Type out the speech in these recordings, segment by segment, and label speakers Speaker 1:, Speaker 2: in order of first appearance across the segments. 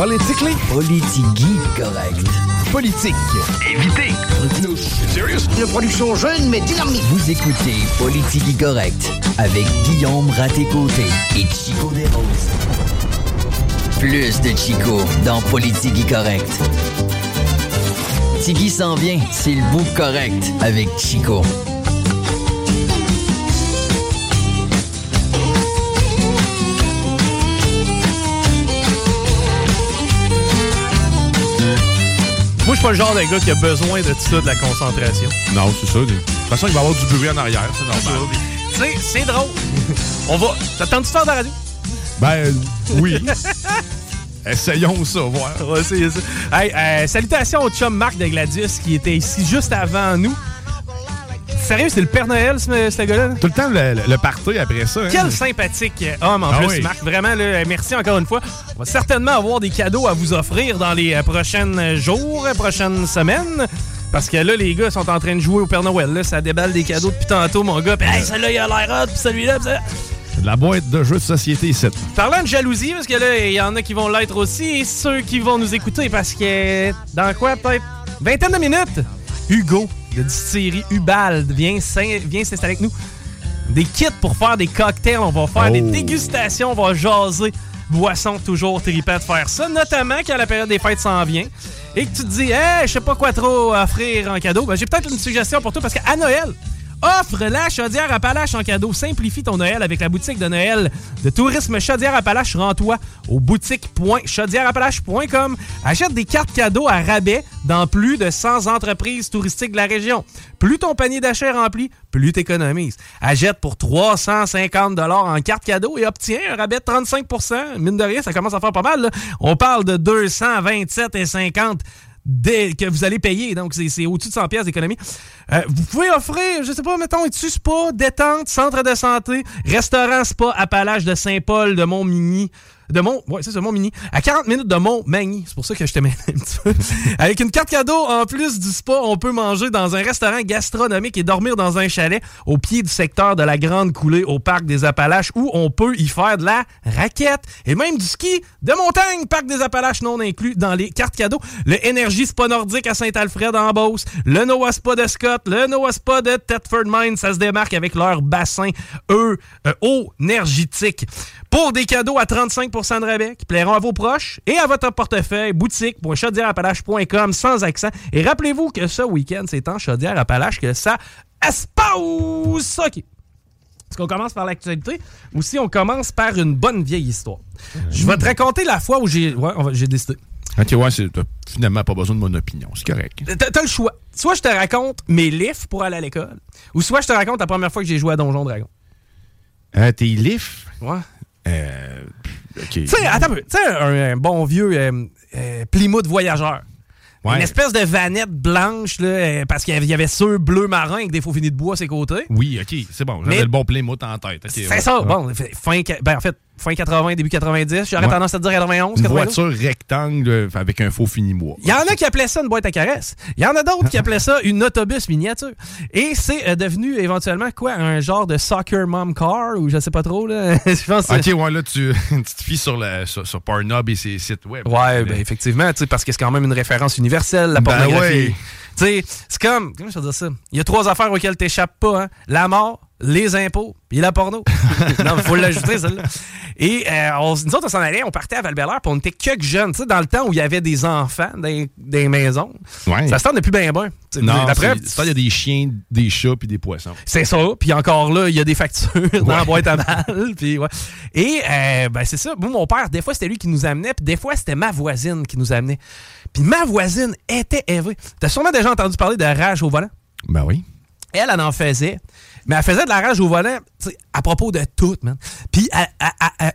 Speaker 1: Politically?
Speaker 2: Politigui correct.
Speaker 1: Politique.
Speaker 2: Évitez.
Speaker 1: Serious?
Speaker 3: Une production jeune mais dynamique.
Speaker 2: Vous écoutez Politigui correct avec Guillaume Raté-Côté et Chico Desroses. Plus de Chico dans Politigui correct. Tigui s'en vient, c'est le bout correct avec Chico.
Speaker 4: Moi, je suis pas le genre de gars qui a besoin de ça, de la concentration.
Speaker 1: Non, c'est ça. De toute façon, il va y avoir du bruit en arrière, c'est normal.
Speaker 4: Tu sais, c'est drôle. On va. T'attends-tu faire de la radio?
Speaker 1: Ben, oui. Essayons ça, voir.
Speaker 4: On va essayer ça. Hey, euh, salutations au chum Marc de Gladius qui était ici juste avant nous. Sérieux, c'est le Père Noël, ce, ce gars-là?
Speaker 1: Tout le temps, le, le party après ça. hein.
Speaker 4: Quel sympathique homme en
Speaker 1: Ah
Speaker 4: plus,
Speaker 1: oui.
Speaker 4: Marc. Vraiment, là, merci encore une fois. On va certainement avoir des cadeaux à vous offrir dans les euh, prochains jours, prochaines semaines. Parce que là, les gars sont en train de jouer au Père Noël. Là, ça déballe des cadeaux depuis tantôt, mon gars. Puis, hey, celui-là, il a l'air hot, puis celui-là, puis ça-
Speaker 1: De la boîte de jeux de société ici.
Speaker 4: Parlant de jalousie, parce que là, il y en a qui vont l'être aussi, et ceux qui vont nous écouter, parce que dans quoi, peut-être? Vingtaine de minutes, Hugo de distillerie Ubald vient s'in- vient s'installer avec nous. Des kits pour faire des cocktails, on va faire des
Speaker 1: Oh.
Speaker 4: dégustations, on va jaser. Boisson toujours trippant de faire ça, notamment quand la période des fêtes s'en vient. Et que tu te dis, hey, je sais pas quoi trop offrir en cadeau. Ben, j'ai peut-être une suggestion pour toi parce qu'à Noël, Offre la chaudière Appalaches en cadeau. Simplifie ton Noël avec la boutique de Noël de tourisme Chaudière Appalaches. Rends-toi au boutique.chaudiereappalaches.com. Achète des cartes cadeaux à rabais dans plus de 100 entreprises touristiques de la région. Plus ton panier d'achat est rempli, plus t'économises. Achète pour 350 en carte cadeau et obtiens un rabais de 35% Mine de rien, ça commence à faire pas mal. On parle de 227,50 dès que vous allez payer. Donc, c'est c'est au-dessus de 100 pièces d'économie. Euh, vous pouvez offrir, je sais pas, mettons, es-tu spa, détente, centre de santé, restaurant spa Appalaches de Saint-Paul, de Montmigny, de Mont, ouais, c'est ça, Montmigny, à 40 minutes de Montmagny. C'est pour ça que je te mets un petit peu. Avec une carte cadeau, en plus du spa, on peut manger dans un restaurant gastronomique et dormir dans un chalet au pied du secteur de la Grande Coulée au parc des Appalaches où on peut y faire de la raquette et même du ski de montagne, parc des Appalaches non inclus dans les cartes cadeaux. Le Energy Spa Nordique à Saint-Alfred en Beauce, le Noah Spa de Scott, le Noah Spa de Thetford Mine, ça se démarque avec leur bassin, eux, euh, eau énergétique. Pour des cadeaux à 35% de rabais qui plairont à vos proches et à votre portefeuille, boutique.chaudiereappalaches.com sans accent. Et rappelez-vous que ce week-end, c'est en Chaudière-Appalaches que ça espace. OK. Est-ce qu'on commence par l'actualité ou si on commence par une bonne vieille histoire? Je vais te raconter la fois où j'ai ouais, j'ai décidé.
Speaker 1: Ok, ouais, c'est- t'as finalement pas besoin de mon opinion. C'est correct.
Speaker 4: T'as le choix. Soit je te raconte mes livres pour aller à l'école, ou soit je te raconte la première fois que j'ai joué à Donjon Dragon.
Speaker 1: Euh, tes lifs?
Speaker 4: Ouais.
Speaker 1: Euh, ok.
Speaker 4: Tu sais, attends un peu. Tu sais, un, un bon vieux euh, euh, Plymouth voyageur.
Speaker 1: Ouais.
Speaker 4: Une espèce de vanette blanche, là, euh, parce qu'il y avait- ceux bleu marin avec des faux finis de bois à ses côtés.
Speaker 1: Oui, ok, c'est bon. J'avais le bon Plymouth en tête.
Speaker 4: C'est
Speaker 1: ouais.
Speaker 4: ça,
Speaker 1: Ouais.
Speaker 4: bon. Fin, ben, en fait, fin 80, début 90. J'aurais
Speaker 1: Ouais.
Speaker 4: tendance à te dire 91,
Speaker 1: Une
Speaker 4: 92.
Speaker 1: voiture rectangle euh, avec un faux fini bois.
Speaker 4: Il y en a qui appelaient ça une boîte à caresses. Il y en a d'autres qui appelaient ça une autobus miniature. Et c'est euh, devenu éventuellement quoi? Un genre de soccer mom car ou je sais pas trop. Là. je pense
Speaker 1: Ok, ouais, là, tu, tu te fies sur, la, sur, sur Pornhub et ses sites web.
Speaker 4: Ouais, ben effectivement, tu parce que c'est quand même une référence universelle, la
Speaker 1: Ben
Speaker 4: pornographie.
Speaker 1: ouais.
Speaker 4: Tu c'est comme, comment je peux dire ça? Il y a trois affaires auxquelles t'échappes pas, hein? La mort, les impôts, puis la porno. non, il faut l'ajouter, celle-là. Et euh, on, nous autres, on s'en allait, on partait à val puis on était quelques jeunes, tu sais, dans le temps où il y avait des enfants dans des maisons.
Speaker 1: Ouais.
Speaker 4: Ça se tente depuis bien bien.
Speaker 1: Non, après, il y a des chiens, des chats, puis des poissons.
Speaker 4: C'est ça. Puis encore là, il y a des factures dans la boîte à mal. Puis ouais. Et euh, ben, c'est ça. Moi, mon père, des fois, c'était lui qui nous amenait, puis des fois, c'était ma voisine qui nous amenait. Puis ma voisine était évrée. T'as sûrement déjà entendu parler de rage au volant?
Speaker 1: Ben oui.
Speaker 4: Elle, elle en faisait. Mais elle faisait de la rage au volant à propos de tout, man. Puis,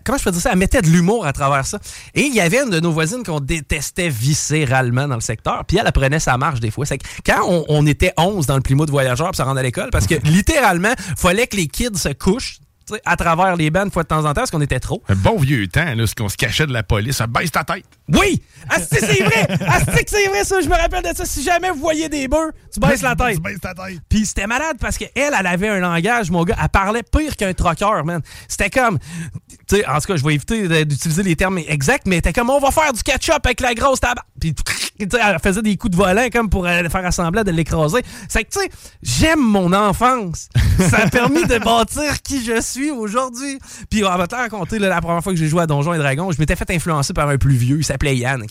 Speaker 4: comment je peux dire ça? Elle mettait de l'humour à travers ça. Et il y avait une de nos voisines qu'on détestait viscéralement dans le secteur. Puis elle, apprenait sa marche des fois. C'est quand on, était 11 dans le Plymouth voyageur pour se rendre à l'école, parce que littéralement, fallait que les kids se couchent à travers les bandes, fois de temps en temps, parce qu'on était trop.
Speaker 1: Un bon vieux temps, là, ce qu'on se cachait de la police, ça baisse ta tête.
Speaker 4: Oui! c'est vrai! que c'est vrai, ça! Je me rappelle de ça. Si jamais vous voyez des bœufs, tu baisses la tête.
Speaker 1: tu baisses ta tête.
Speaker 4: Puis c'était malade parce qu'elle, elle avait un langage, mon gars. Elle parlait pire qu'un troqueur, man. C'était comme. Tu sais, en tout cas, je vais éviter d'utiliser les termes exacts, mais c'était comme on va faire du ketchup avec la grosse tabac. Puis, elle faisait des coups de volant comme pour euh, faire assembler de l'écraser. C'est que, tu sais, j'aime mon enfance. ça a permis de bâtir qui je suis aujourd'hui. Puis on va te raconter la première fois que j'ai joué à Donjons et Dragons, je m'étais fait influencer par un plus vieux, il s'appelait Yann.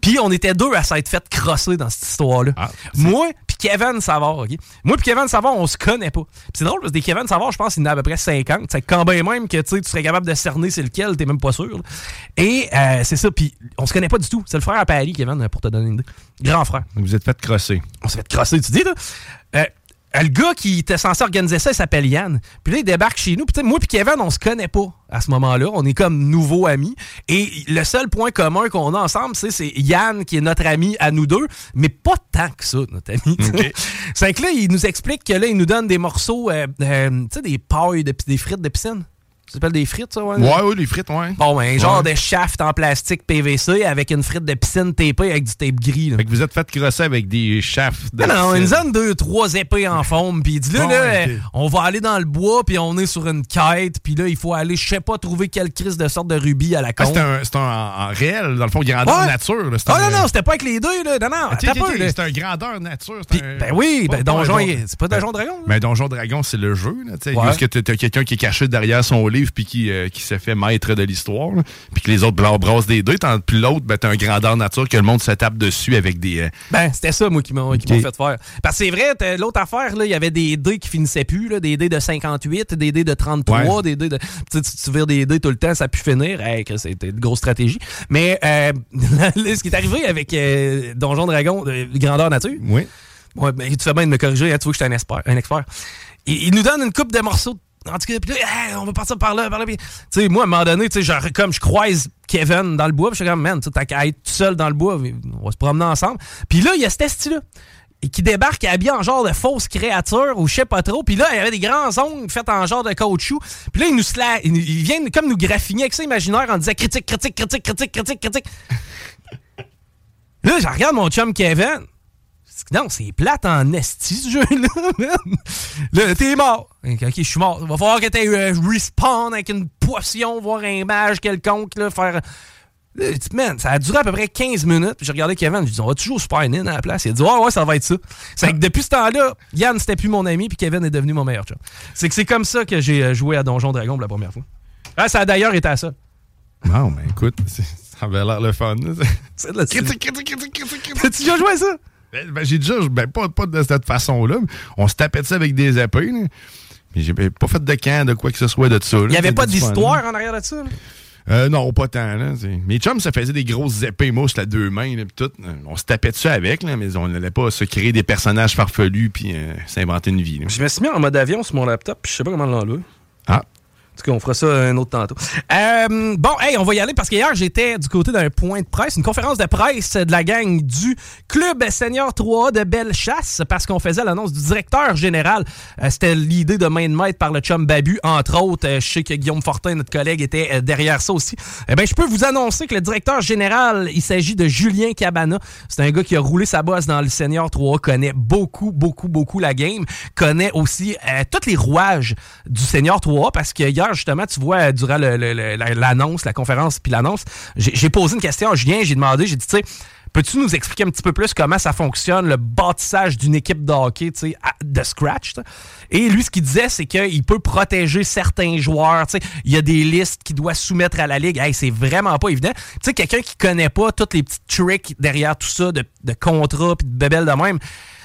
Speaker 4: Puis on était deux à s'être fait crosser dans cette histoire-là. Ah, Moi, puis Kevin Savard, OK? Moi puis Kevin Savard, on se connaît pas. c'est drôle parce que des Kevin Savard, je pense qu'il en a à peu près 50. C'est quand même que tu serais capable de cerner c'est lequel, t'es même pas sûr. Et euh, c'est ça, puis on se connaît pas du tout. C'est le frère à Paris, Kevin, pour te donner Grand frère.
Speaker 1: Vous êtes fait crosser.
Speaker 4: On s'est fait crosser, tu dis, là. Euh, le gars qui était censé organiser ça, il s'appelle Yann. Puis là, il débarque chez nous. Puis moi et Kevin, on se connaît pas à ce moment-là. On est comme nouveaux amis. Et le seul point commun qu'on a ensemble, c'est Yann qui est notre ami à nous deux, mais pas tant que ça, notre ami. c'est que là, il nous explique que là, il nous donne des morceaux, euh, euh, tu sais, des pailles, de, des frites de piscine. Ça s'appelle des frites, ça, ouais?
Speaker 1: Ouais, ouais, des frites, ouais.
Speaker 4: Bon, ben, un genre de shaft en plastique PVC avec une frite de piscine tapée avec du tape gris. Là.
Speaker 1: Fait que vous êtes fait crosser avec des shafts de.
Speaker 4: Non, non, une zone deux, trois épées en forme. Puis il dit là, là on va aller dans le bois, puis on est sur une quête, puis là, il faut aller, je sais pas, trouver quelle crise de sorte de rubis à la con.
Speaker 1: Ah, c'est un, un, réel, dans le fond, grandeur nature. Là,
Speaker 4: ah, non, non, c'était pas avec les deux, là. Non, non,
Speaker 1: c'est un grandeur nature.
Speaker 4: Ben oui, ben Donjon, c'est pas Donjon Dragon.
Speaker 1: Mais Donjon Dragon, c'est le jeu, là. Tu sais, que t'as quelqu'un qui est caché derrière son livre, puis qui euh, qui s'est fait maître de l'histoire, puis que les autres blancs brassent des dés, puis l'autre, ben, t'as un grandeur nature que le monde se tape dessus avec des. Euh,
Speaker 4: ben, c'était ça, moi, qui m'ont fait faire. Parce que c'est vrai, l'autre affaire, il y avait des dés qui finissaient plus, là, des dés de 58, des dés de 33, des dés de. Tu, tu vires des dés tout le temps, ça a pu finir. c'était une grosse stratégie. Mais euh, ce qui est arrivé avec euh, Donjon Dragon, de grandeur nature.
Speaker 1: Oui.
Speaker 4: Ouais, ben, tu fais bien de me corriger, hein, tu vois que je suis un expert. Un expert. Il, il, nous donne une coupe de morceaux en tout cas, puis là, on va partir par là, par là. Tu sais, moi, à un moment donné, genre, comme je croise Kevin dans le bois, puis je suis comme, man, t'as qu'à être tout seul dans le bois, on va se promener ensemble. Puis là, il y a cet style là qui débarque habillé en genre de fausse créature ou je sais pas trop. Puis là, il y avait des grands ongles faits en genre de caoutchouc. Puis là, il nous sla... il comme nous graffiner avec ça imaginaire en disant critique, critique, critique, critique, critique, critique. là, je regarde mon chum Kevin. Non, c'est plate en esti, ce jeu-là, Là, t'es mort. Ok, je suis mort. Va falloir que t'aies euh, respawn avec une potion, voir un mage quelconque, là, faire. Man, ça a duré à peu près 15 minutes. J'ai regardé Kevin, je dit, on va toujours Super Nin à la place. Il a dit, ouais, ouais, ça va être ça. C'est que depuis ce temps-là, Yann, c'était plus mon ami, puis Kevin est devenu mon meilleur. C'est que c'est comme ça que j'ai euh, joué à Donjon Dragon pour la première fois. Ah, ça a d'ailleurs été à ça.
Speaker 1: Non, mais écoute, ça avait l'air le fun.
Speaker 4: C'est de la Tu déjà joué à ça?
Speaker 1: Ben, ben, j'ai déjà, ben, pas, pas de cette façon-là. On se tapait de ça avec des épées. Mais j'ai pas fait de camp de quoi que ce soit de ça.
Speaker 4: Il n'y avait pas d'histoire en arrière de ça?
Speaker 1: Euh, non, pas tant. Là, Mes chums, ça faisait des grosses épées mousses à deux mains. Là, tout. On se tapait dessus avec, là, mais on n'allait pas se créer des personnages farfelus puis euh, s'inventer une vie.
Speaker 4: Je me suis mis en mode avion sur mon laptop puis je sais pas comment l'enlever.
Speaker 1: Ah,
Speaker 4: tout cas, on fera ça un autre tantôt. Euh, bon, hey, on va y aller parce qu'hier, j'étais du côté d'un point de presse, une conférence de presse de la gang du Club Senior 3 de Bellechasse parce qu'on faisait l'annonce du directeur général. Euh, c'était l'idée de main de maître par le chum Babu, entre autres. Euh, je sais que Guillaume Fortin, notre collègue, était derrière ça aussi. Eh bien, je peux vous annoncer que le directeur général, il s'agit de Julien Cabana. C'est un gars qui a roulé sa bosse dans le Senior 3, connaît beaucoup, beaucoup, beaucoup la game, connaît aussi tous les rouages du Senior 3 parce que hier, justement, tu vois, durant l'annonce, la conférence, puis l'annonce, j'ai posé une question à Julien, j'ai demandé, j'ai dit, tu sais, Peux-tu nous expliquer un petit peu plus comment ça fonctionne, le bâtissage d'une équipe de hockey de scratch? Et lui, ce qu'il disait, c'est qu'il peut protéger certains joueurs. Il y a des listes qu'il doit soumettre à la ligue. Hey, c'est vraiment pas évident. Tu sais, quelqu'un qui connaît pas tous les petits tricks derrière tout ça, de, de contrats puis de bébelles de même,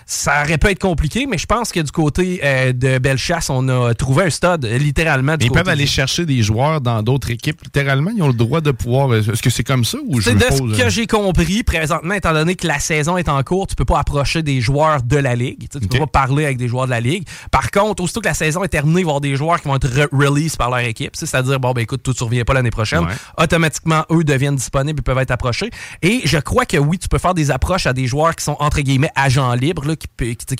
Speaker 4: ça aurait pu être compliqué, mais je pense que du côté euh, de Bellechasse, on a trouvé un stade, littéralement.
Speaker 1: ils peuvent aller chercher des joueurs dans d'autres équipes, littéralement. Ils ont le droit de pouvoir. Euh, est-ce que c'est comme ça ou
Speaker 4: C'est de ce que j'ai compris présentement, étant donné que la saison est en cours, tu peux pas approcher des joueurs de la ligue. Tu, ne peux pas parler avec des joueurs de la ligue. Par contre, aussitôt que la saison est terminée, il va y avoir des joueurs qui vont être release par leur équipe. C'est-à-dire, bon, ben écoute, tu ne reviens pas l'année prochaine. Automatiquement, eux deviennent disponibles et peuvent être approchés. Et je crois que oui, tu peux faire des approches à des joueurs qui sont entre guillemets agents libres qui,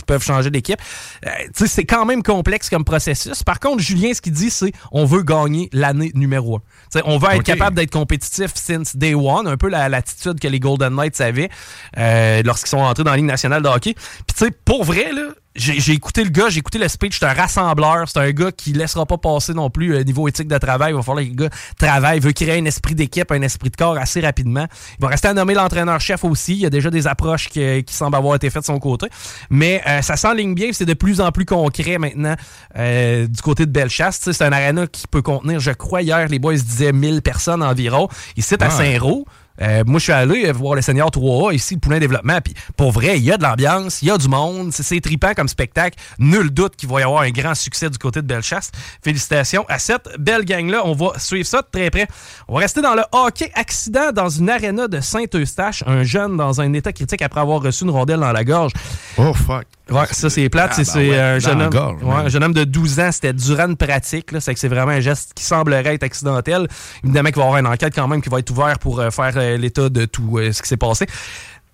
Speaker 4: peuvent changer d'équipe. Euh, c'est quand même complexe comme processus. Par contre, Julien, ce qu'il dit, c'est on veut gagner l'année numéro 1. on veut être capable d'être compétitif since day one, un peu l'attitude que les Golden Knights avaient euh, lorsqu'ils sont entrés dans la Ligue nationale de hockey. Puis tu sais, pour vrai, là, j'ai écouté le gars, j'ai écouté le speech, c'est un rassembleur, c'est un gars qui laissera pas passer non plus euh, niveau éthique de travail. Il va falloir que le gars travaille, veut créer un esprit d'équipe, un esprit de corps assez rapidement. Il va rester à nommer l'entraîneur-chef aussi. Il y a déjà des approches qui, qui, semblent avoir été faites de son côté. Mais euh, ça s'enligne bien, c'est de plus en plus concret maintenant euh, du côté de Bellechasse. C'est un aréna qui peut contenir, je crois, hier, les boys disaient 1000 personnes environ. Ici, à Saint-Roch. Euh, moi, je suis allé voir le Seigneur 3A ici, le Poulain Développement. Puis pour vrai, il y a de l'ambiance, il y a du monde. C'est tripant comme spectacle. Nul doute qu'il va y avoir un grand succès du côté de Bellechasse. Félicitations à cette belle gang-là. On va suivre ça de très près. On va rester dans le hockey accident dans une aréna de Saint-Eustache. Un jeune dans un état critique après avoir reçu une rondelle dans la gorge.
Speaker 1: Oh fuck.
Speaker 4: Ouais, ça c'est plate. Ah, c'est ben un, jeune homme, un jeune homme de 12 ans. C'était durant une pratique. C'est que c'est vraiment un geste qui semblerait être accidentel. Évidemment qu'il va y avoir une enquête quand même qui va être ouverte pour euh, faire euh, l'état de tout euh, ce qui s'est passé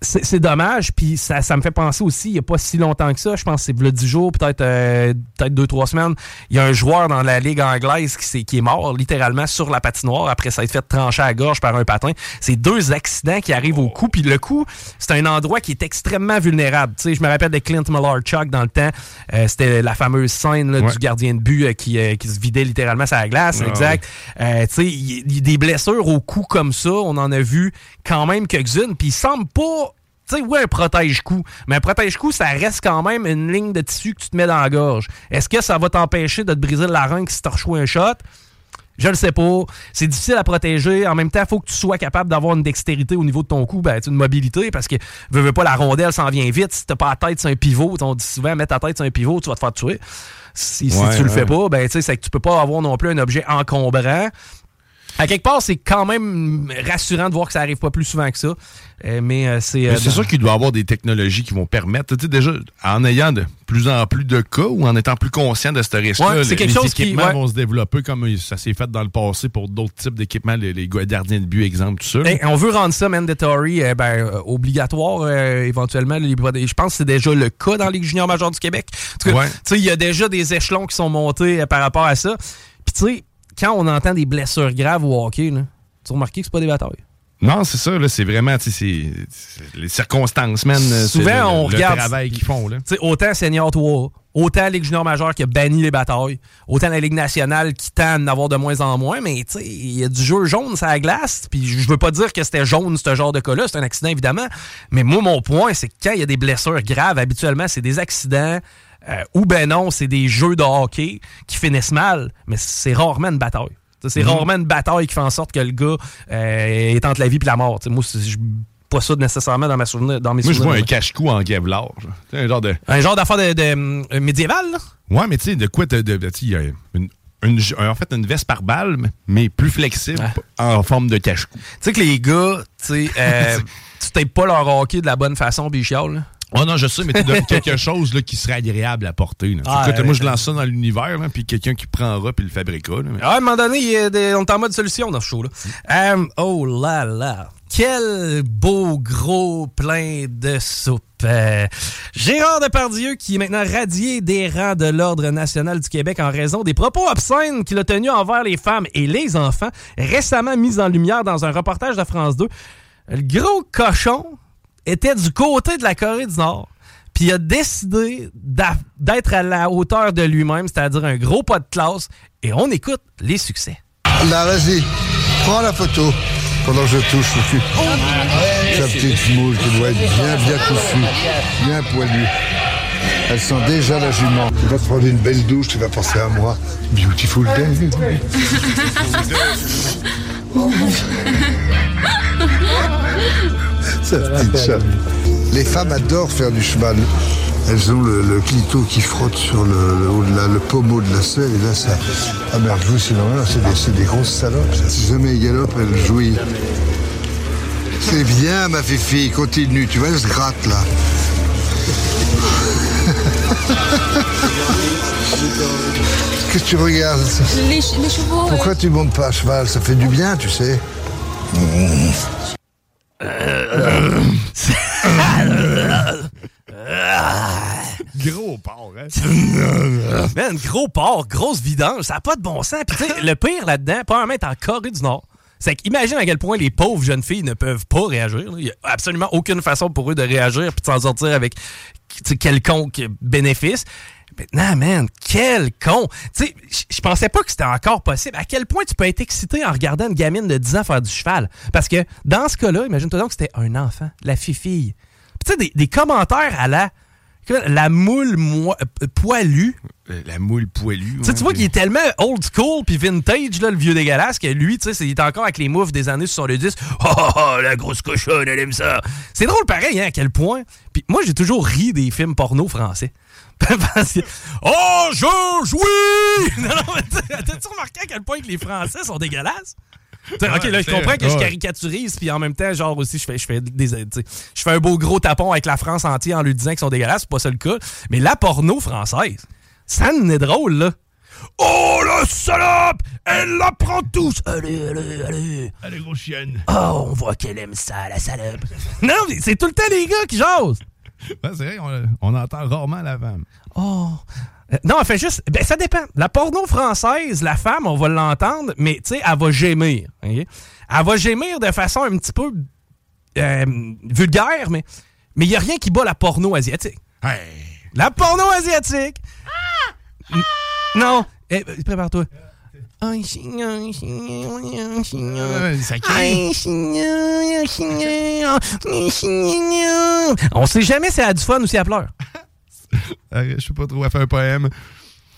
Speaker 4: c'est dommage, puis ça, ça, me fait penser aussi, il n'y a pas si longtemps que ça, je pense que c'est le 10 jours, peut-être euh, peut-être deux, trois semaines, il y a un joueur dans la Ligue anglaise qui, est, qui est mort littéralement sur la patinoire après ça a été fait trancher à la gorge par un patin. C'est deux accidents qui arrivent au cou, puis le coup, c'est un endroit qui est extrêmement vulnérable. Tu sais, je me rappelle de Clint Chuck dans le temps, euh, c'était la fameuse scène du gardien de but euh, qui, qui, se vidait littéralement sur la glace, exact. tu sais, il y, a des blessures au cou comme ça, on en a vu quand même quelques-unes, puis il semble pas tu sais, oui, un protège-cou. Mais un protège-cou, ça reste quand même une ligne de tissu que tu te mets dans la gorge. Est-ce que ça va t'empêcher de te briser la larynx si tu reçois un shot? Je le sais pas. C'est difficile à protéger. En même temps, il faut que tu sois capable d'avoir une dextérité au niveau de ton cou, ben, une mobilité, parce que veux, veux pas la rondelle s'en vient vite. Si t'as pas la tête sur un pivot, on dit souvent mettre ta tête sur un pivot, tu vas te faire tuer. Si, tu le fais pas, ben, c'est que tu peux pas avoir non plus un objet encombrant. À quelque part, c'est quand même rassurant de voir que ça arrive pas plus souvent que ça. Euh, mais euh, c'est.
Speaker 1: Euh, c'est sûr qu'il doit y avoir des technologies qui vont permettre. Tu sais, déjà, en ayant de plus en plus de cas ou en étant plus conscient de ce risque-là, les, équipements vont se développer comme ça s'est fait dans le passé pour d'autres types d'équipements, les, les, gardiens de but, exemple, tout ça.
Speaker 4: on veut rendre ça mandatory, ben, obligatoire éventuellement. je pense que c'est déjà le cas dans les juniors majeurs du Québec. Tu sais, il y a déjà des échelons qui sont montés par rapport à ça. Puis tu sais, quand on entend des blessures graves au hockey, là, tu as remarqué que c'est pas des batailles?
Speaker 1: Non, c'est ça, c'est vraiment les circonstances, man.
Speaker 4: Souvent, on regarde
Speaker 1: le travail qu'ils font. Là.
Speaker 4: Autant Senior 3, autant la Ligue junior majeure qui a banni les batailles, autant la Ligue nationale qui tend d'en avoir de moins en moins, mais il y a du jeu jaune ça la glace. Puis je veux pas dire que c'était jaune, ce genre de cas-là, c'est un accident évidemment. Mais moi, mon point, c'est que quand il y a des blessures graves, habituellement, c'est des accidents euh, ou ben non, c'est des jeux de hockey qui finissent mal, mais c'est rarement une bataille. C'est mhm. rarement une bataille qui fait en sorte que le gars euh, est entre la vie et la mort. moi, je pas ça nécessairement dans, ma souvenir, dans mes
Speaker 1: Moi,
Speaker 4: je
Speaker 1: vois un cache-cou en Kevlar.
Speaker 4: Un genre de... Un genre d'affaire de, de, euh, médiéval, là?
Speaker 1: Ouais, mais tu sais, de quoi... De, de, une, une, en fait, une veste par balle, mais plus flexible, en forme de cache-cou. Tu
Speaker 4: sais que les gars, tu sais, euh, tu tapes pas leur hockey de la bonne façon, là.
Speaker 1: Oh non, je sais, mais tu donnes quelque chose là, qui serait agréable à porter. Ah, moi, je lance ça dans l'univers, puis quelqu'un qui prendra puis le fabriquera.
Speaker 4: Ah, à un moment donné, il y a des, on est en mode solution dans ce show-là. Euh, oh là là. Quel beau gros plein de soupe. Euh, Gérard Depardieu, qui est maintenant radié des rangs de l'Ordre national du Québec en raison des propos obscènes qu'il a tenus envers les femmes et les enfants, récemment mis en lumière dans un reportage de France 2. Le gros cochon était du côté de la Corée du Nord. Puis il a décidé d'être à la hauteur de lui-même, c'est-à-dire un gros pas de classe. Et on écoute les succès.
Speaker 5: Là, vas-y, prends la photo. pendant que je touche le cul. Sa petite mouche qui doit être bien, bien touffue, bien poilue. Elle sent déjà la jument. Tu vas te prendre une belle douche, tu vas penser à moi. Beautiful day. Les femmes adorent faire du cheval. Elles ont le, le clito qui frotte sur le, le, haut de la- le pommeau de la selle et là ça. Ah merde, vous c'est normal, c'est des, c'est des grosses salopes. ça. Si jamais elles galopent, elles jouissent. C'est bien ma fifi, continue, tu vois, elle se gratte là. Qu'est-ce que tu regardes
Speaker 6: Les, les chevaux.
Speaker 5: Pourquoi tu montes pas à cheval? Ça fait du bien, tu sais.
Speaker 1: Gros porc, hein?
Speaker 4: Man, gros porc, grosse vidange, ça n'a pas de bon sens. Puis tu sais, le pire là-dedans, probablement être en Corée du Nord. C'est qu'imagine à quel point les pauvres jeunes filles ne peuvent pas réagir. là. Il n'y a absolument aucune façon pour eux de réagir puis de s'en sortir avec quelconque bénéfice. Maintenant, man, quel con! Tu sais, je pensais pas que c'était encore possible. À quel point tu peux être excité en regardant une gamine de 10 ans faire du cheval? Parce que dans ce cas-là, imagine-toi donc que c'était un enfant, la fille-fille. Puis tu sais, des, des commentaires à la, la moule moi- euh, poilue.
Speaker 1: Euh, La moule poilue.
Speaker 4: Tu sais, tu vois qu'il est tellement old school puis vintage, là, le vieux dégueulasse, que lui, tu sais, il est encore avec les moves des années 70. Oh, oh, oh, la grosse cochonne, elle aime ça. C'est drôle pareil, hein, à quel point. Puis moi, j'ai toujours ri des films porno français. Parce que, oh, Georges, oui! Non, non, mais t'as- t'as-tu remarqué à quel point que les Français sont dégueulasses? T'sais, ok, là, je comprends que je caricaturise, puis en même temps, genre aussi, je fais, je fais des, je fais un beau gros tapon avec la France entière en lui disant qu'ils sont dégueulasses, c'est pas ça le cas. Mais la porno française, ça en est drôle, là. Oh, la salope! Elle la prend tous! Allez, allez, allez!
Speaker 1: Allez, gros chienne.
Speaker 4: Oh, on voit qu'elle aime ça, la salope! non, mais c'est tout le temps les gars qui jasent!
Speaker 1: Ouais, c'est vrai, on, on entend rarement la femme.
Speaker 4: Oh. Euh, Non, elle fait juste. Ben, ça dépend. La porno française, la femme, on va l'entendre, mais tu sais, elle va gémir. ok? Elle va gémir de façon un petit peu euh, vulgaire, mais mais il n'y a rien qui bat la porno asiatique. La porno asiatique! N- Non! Eh, euh, prépare-toi. On sait jamais si elle a du fun ou si elle pleure.
Speaker 1: Euh, Je sais pas trop, elle fait un poème.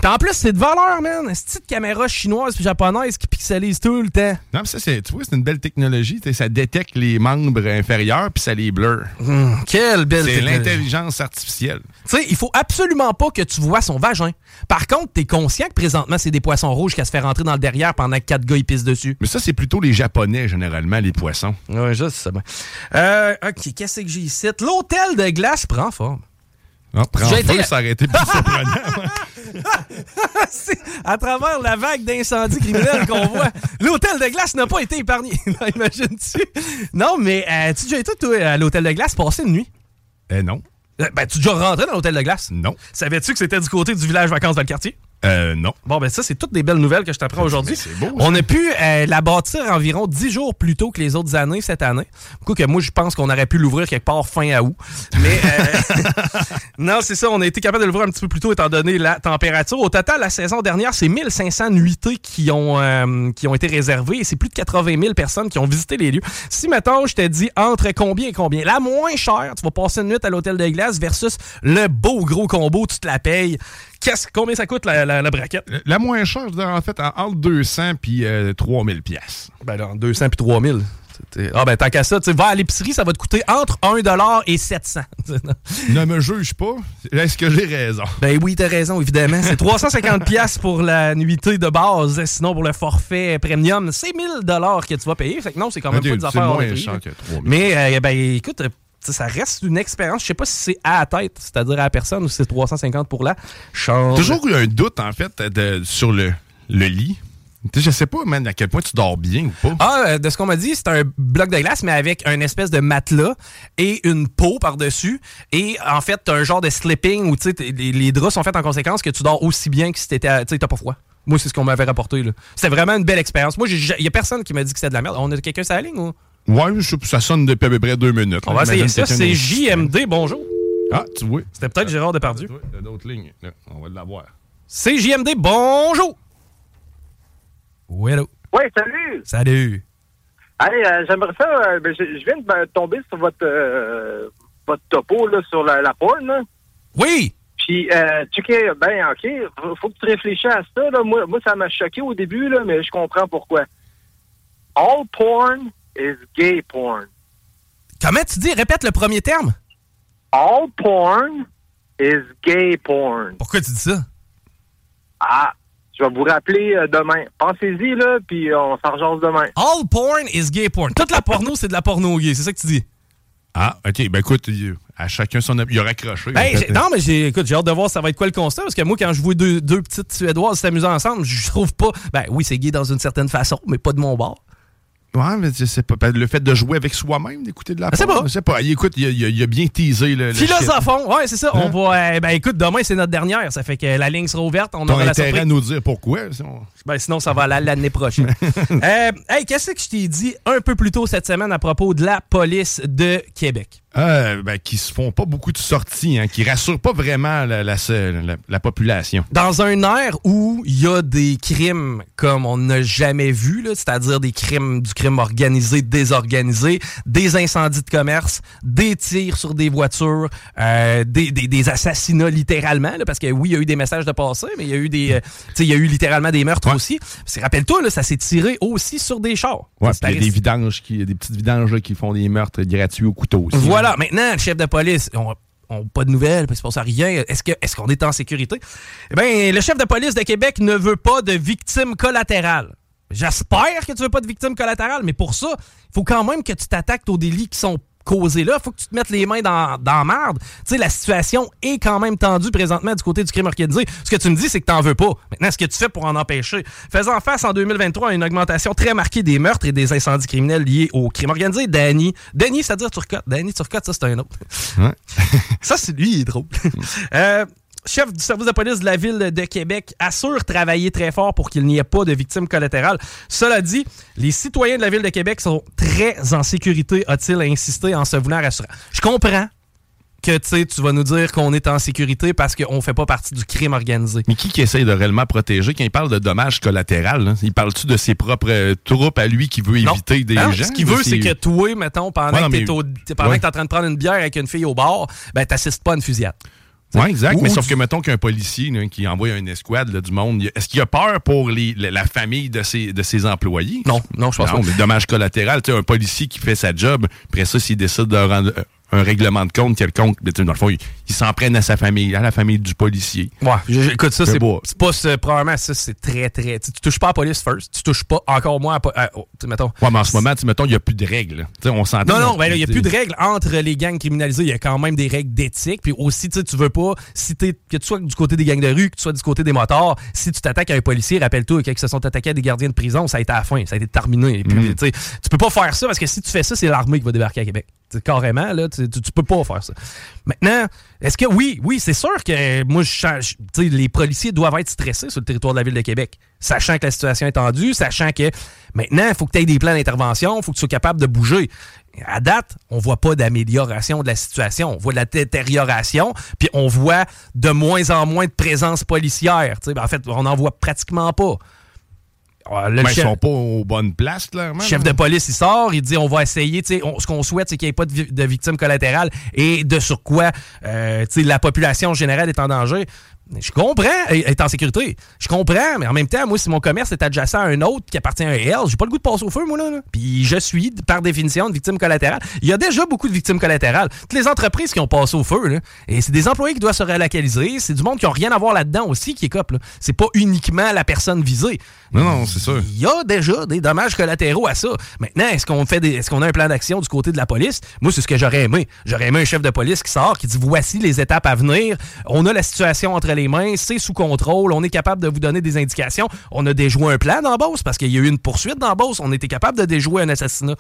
Speaker 4: Puis en plus, c'est de valeur, man. Une petite caméra chinoise puis japonaise qui pixelise tout le temps?
Speaker 1: Non, mais ça, c'est, tu vois, c'est une belle technologie. Ça détecte les membres inférieurs puis ça les blur.
Speaker 4: Hum, quelle belle
Speaker 1: C'est
Speaker 4: technologie.
Speaker 1: l'intelligence artificielle.
Speaker 4: Tu sais, il faut absolument pas que tu vois son vagin. Par contre, t'es conscient que présentement, c'est des poissons rouges qu'elle se fait rentrer dans le derrière pendant que quatre gars ils pissent dessus.
Speaker 1: Mais ça, c'est plutôt les Japonais, généralement, les poissons.
Speaker 4: Oui, je sais. Euh, OK, qu'est-ce que j'ai ici? L'hôtel de glace prend forme.
Speaker 1: Ah, prends
Speaker 4: J'ai
Speaker 1: feu,
Speaker 4: été-
Speaker 1: ça aurait été plus surprenant.
Speaker 4: C'est à travers la vague d'incendies criminels qu'on voit. L'hôtel de glace n'a pas été épargné. Non, Imagines-tu? Non, mais euh, tu as déjà été, toi, à l'hôtel de glace passer une nuit?
Speaker 1: Eh non.
Speaker 4: Euh, Ben, tu as déjà rentré dans l'hôtel de glace?
Speaker 1: Non.
Speaker 4: Savais-tu que c'était du côté du village vacances Valcartier?
Speaker 1: Euh, non.
Speaker 4: Bon, ben ça, c'est toutes des belles nouvelles que je t'apprends aujourd'hui.
Speaker 1: c'est beau, ça.
Speaker 4: On a pu euh, la bâtir environ 10 jours plus tôt que les autres années cette année. Du coup, que moi, je pense qu'on aurait pu l'ouvrir quelque part fin à août. Mais euh, non, c'est ça, on a été capable de l'ouvrir un petit peu plus tôt étant donné la température. Au total, la saison dernière, c'est 1500 nuitées qui ont, euh, qui ont été réservées et c'est plus de 80 000 personnes qui ont visité les lieux. Si, mettons, je te dis entre combien et combien, la moins chère, tu vas passer une nuit à l'hôtel de glace versus le beau gros combo, tu te la payes. Qu'est-ce, combien ça coûte la, la- la braquette?
Speaker 1: La moins chère, je dirais, en fait, en- entre 200 puis euh, 3000 pièces.
Speaker 4: Ben entre 200 puis 3000. C'était- Ah ben tant qu'à ça, tu sais, va à l'épicerie, ça va te coûter entre 1$ et 700.
Speaker 1: Ne me juge pas. Est-ce que j'ai raison?
Speaker 4: ben oui, t'as raison, évidemment. C'est 350$ piastres pour la nuitée de base. Sinon, pour le forfait premium, c'est 1000$ que tu vas payer. Fait que non, c'est quand même
Speaker 1: Ok,
Speaker 4: pas des affaires
Speaker 1: moins cher que 3000.
Speaker 4: Mais, euh, ben écoute, ça reste une expérience. Je sais pas si c'est à la tête, c'est-à-dire à la personne, ou si c'est 350$ pour la chambre.
Speaker 1: Toujours eu un doute, en fait, de- sur le, le lit. Tu sais, je sais pas, man, à quel point tu dors bien ou pas.
Speaker 4: Ah, euh, de ce qu'on m'a dit, c'est un bloc de glace, mais avec un espèce de matelas et une peau par-dessus. Et en fait, t'as un genre de slipping où les, les draps sont faits en conséquence que tu dors aussi bien que si t'étais, t'as pas froid. Moi, c'est ce qu'on m'avait rapporté. là. C'était vraiment une belle expérience. Moi, il y a personne qui m'a dit que c'était de la merde. On a quelqu'un sur la ligne ou?
Speaker 1: Ouais, ça sonne depuis à peu près deux minutes.
Speaker 4: On va essayer ça. C'est. JMD, bonjour.
Speaker 1: Ah, tu vois.
Speaker 4: C'était peut-être Gérard Depardieu.
Speaker 1: Il y a d'autres lignes. On va l'avoir.
Speaker 4: C'est JMD, bonjour. Oui, allô.
Speaker 7: Oui, salut!
Speaker 4: Salut.
Speaker 6: Hey, euh, j'aimerais ça. euh, ben, je, viens de ben, tomber sur votre euh, votre topo là, sur la, la porn. Là.
Speaker 4: Oui!
Speaker 6: Puis, euh, tu sais, ben, OK, faut, faut que tu réfléchisses à ça. Là. Moi, moi, ça m'a choqué au début, là, mais je comprends pourquoi. All porn is gay porn.
Speaker 4: Comment tu dis? Répète le premier terme.
Speaker 6: All porn is gay porn.
Speaker 4: Pourquoi tu dis ça?
Speaker 6: Ah, je vais vous rappeler euh, demain. Pensez-y, là, puis on s'en rejase demain.
Speaker 4: All porn is gay porn. Toute la porno, c'est de la porno gay. C'est ça que tu dis?
Speaker 1: Ah, OK. Ben écoute, à chacun son... Il a raccroché.
Speaker 4: Ben,
Speaker 1: en fait.
Speaker 4: j'ai- non, mais j'ai, écoute, j'ai hâte de voir ça va être quoi le constat. Parce que moi, quand je vois deux, deux petites Suédoises s'amuser ensemble, je trouve pas. Ben oui, c'est gay dans une certaine façon, mais pas de mon bord.
Speaker 1: Ouais, mais je sais pas. ben, Le fait de jouer avec soi-même, d'écouter de la
Speaker 4: sais
Speaker 1: porn,
Speaker 4: pas.
Speaker 1: Je sais pas. Écoute, il a, bien teasé le.
Speaker 4: Philosophon, ouais, c'est ça.
Speaker 1: Hein?
Speaker 4: On va. euh, ben écoute, demain, c'est notre dernière. Ça fait que la ligne sera ouverte. On aura la surprise.
Speaker 1: à nous dire pourquoi. si on-
Speaker 4: Ben, sinon, ça va aller l'année prochaine. Euh, hey, qu'est-ce que je t'ai dit un peu plus tôt cette semaine à propos de la police de Québec?
Speaker 1: Euh, ben, qui se font pas beaucoup de sorties, hein, qui rassurent pas vraiment la, la- la- la population.
Speaker 4: Dans un air où il y a des crimes comme on n'a jamais vu, c'est-à-dire des crimes, du crime organisé, désorganisé, des incendies de commerce, des tirs sur des voitures, euh, des, des- des assassinats littéralement, là, parce que oui, il y a eu des messages de passé, mais il y a eu des, euh, tu sais, il y a eu littéralement des meurtres aussi. Parce que Rappelle-toi, ça s'est tiré aussi sur des chars.
Speaker 1: Ouais, il y a des vidanges, qui, des petites vidanges là, qui font des meurtres gratuits au couteau aussi.
Speaker 4: Voilà, maintenant, le chef de police, on pas de nouvelles, il se passe rien. Est-ce qu'on est en sécurité? Eh bien, le chef de police de Québec ne veut pas de victimes collatérales. J'espère que tu veux pas de victimes collatérales, mais pour ça, il faut quand même que tu t'attaques aux délits qui sont causés là. Il faut que tu te mettes les mains dans, dans merde. Tu sais, la situation est quand même tendue présentement du côté du crime organisé. Ce que tu me dis, c'est que t'en veux pas. Maintenant, ce que tu fais pour en empêcher? Faisant face en 2023 à une augmentation très marquée des meurtres et des incendies criminels liés au crime organisé, Danny, Danny, c'est-à-dire Turcotte. Danny Turcotte, ça, c'est un autre.
Speaker 1: Ouais.
Speaker 4: Ça, c'est lui, il est drôle. Euh, chef du service de police de la ville de Québec assure travailler très fort pour qu'il n'y ait pas de victimes collatérales. Cela dit, les citoyens de la ville de Québec sont très en sécurité, a-t-il insisté en se voulant rassurant. Je comprends que tu tu vas nous dire qu'on est en sécurité parce qu'on fait pas partie du crime organisé.
Speaker 1: Mais qui qui essaye de réellement protéger? Quand il parle de dommages collatéraux? Il parle-tu de ses propres euh, troupes à lui qui veut
Speaker 4: Non.
Speaker 1: éviter des
Speaker 4: Non,
Speaker 1: gens?
Speaker 4: Ce qu'il veut, c'est que toi, mettons, pendant
Speaker 1: Ouais, non,
Speaker 4: que
Speaker 1: mais-
Speaker 4: au-
Speaker 1: Ouais.
Speaker 4: que t'es en train de prendre une bière avec une fille au bar, ben t'assistes pas à une fusillade.
Speaker 1: Oui, exact.
Speaker 4: Ou-
Speaker 1: mais
Speaker 4: ou
Speaker 1: sauf
Speaker 4: du-
Speaker 1: que, mettons qu'un policier là, qui envoie une escouade là, du monde, est-ce qu'il a peur pour les, la, famille de ses, de ses employés?
Speaker 4: Non, non, je pense
Speaker 1: non,
Speaker 4: pas.
Speaker 1: mais dommage collatéral. Tu sais, un policier qui fait sa job, après ça, s'il décide de rendre euh, un règlement de compte quelconque, ben, tu sais, dans le fond, il, il s'en prenne à sa famille, à la famille du policier.
Speaker 4: Ouais, écoute, ça,
Speaker 1: C'est
Speaker 4: c'est
Speaker 1: beau.
Speaker 4: c'est pas ce, probablement, ça, c'est très, très. Tu, tu touches pas à la police first, tu touches pas encore moins à. à- oh, mettons.
Speaker 1: Ouais, mais en ce moment, tu mettons, il n'y a plus de règles. là. Tu sais, on s'entend.
Speaker 4: Non, non, ben là, il n'y a plus de règles entre les gangs criminalisés. Il y a quand même des règles d'éthique. Puis aussi, tu sais, tu veux pas, si t'es, que tu sois du côté des gangs de rue, que tu sois du côté des motards, si tu t'attaques à un policier, rappelle-toi, quand ils se sont attaqués à des gardiens de prison, ça a été à la fin, ça a été terminé. Et puis,
Speaker 1: Mhm.
Speaker 4: tu sais, tu peux pas faire ça parce que si tu fais ça, c'est l'armée qui va débarquer à Québec. Carrément, là, tu, tu- peux pas faire ça. Maintenant, est-ce que oui, oui, c'est sûr que moi, je sais, les policiers doivent être stressés sur le territoire de la ville de Québec, sachant que la situation est tendue, sachant que maintenant, il faut que tu aies des plans d'intervention, il faut que tu sois capable de bouger. À date, on voit pas d'amélioration de la situation. On voit de la détérioration, puis on voit de moins en moins de présence policière. Ben, en fait, on n'en voit pratiquement pas. Ah, là, le
Speaker 1: ils
Speaker 4: chef-
Speaker 1: sont pas aux bonnes places, clairement.
Speaker 4: chef
Speaker 1: là.
Speaker 4: de police, il sort, il dit on va essayer, on- ce qu'on souhaite, c'est qu'il n'y ait pas de, vi- de victimes collatérales et de sur quoi euh, la population en général est en danger. Je comprends, est est en sécurité. Je comprends, mais en même temps, moi, si mon commerce est adjacent à un autre qui appartient à un L, j'ai pas le goût de passer au feu, moi, là. là. Puis je suis, par définition, une victime collatérale. Il y a déjà beaucoup de victimes collatérales. Toutes les entreprises qui ont passé au feu, là, et c'est des employés qui doivent se relocaliser, c'est du monde qui n'a rien à voir là-dedans aussi qui est cop, là. C'est pas uniquement la personne visée.
Speaker 1: Non, non, c'est ça.
Speaker 4: Il y a déjà des dommages collatéraux à ça. Maintenant, est-ce qu'on fait est-ce qu'on a un plan d'action du côté de la police? Moi, c'est ce que j'aurais aimé. J'aurais aimé un chef de police qui sort, qui dit voici les étapes à venir. On a la situation entre les mains, c'est sous contrôle, on est capable de vous donner des indications. On a déjoué un plan d'embauche parce qu'il y a eu une poursuite d'embauche. On était capable de déjouer un assassinat.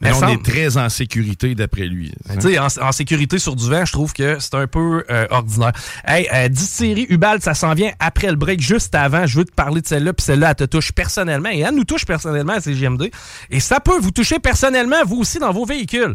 Speaker 1: Mais on est très en sécurité d'après lui.
Speaker 4: tu sais, en, en sécurité sur du vent, je trouve que c'est un peu euh, ordinaire. Hey, euh, distillerie Ubald, ça s'en vient après le break. Juste avant, je veux te parler de celle-là, puis celle-là, elle te touche personnellement. Et elle nous touche personnellement à CGMD. Et ça peut vous toucher personnellement, vous aussi, dans vos véhicules.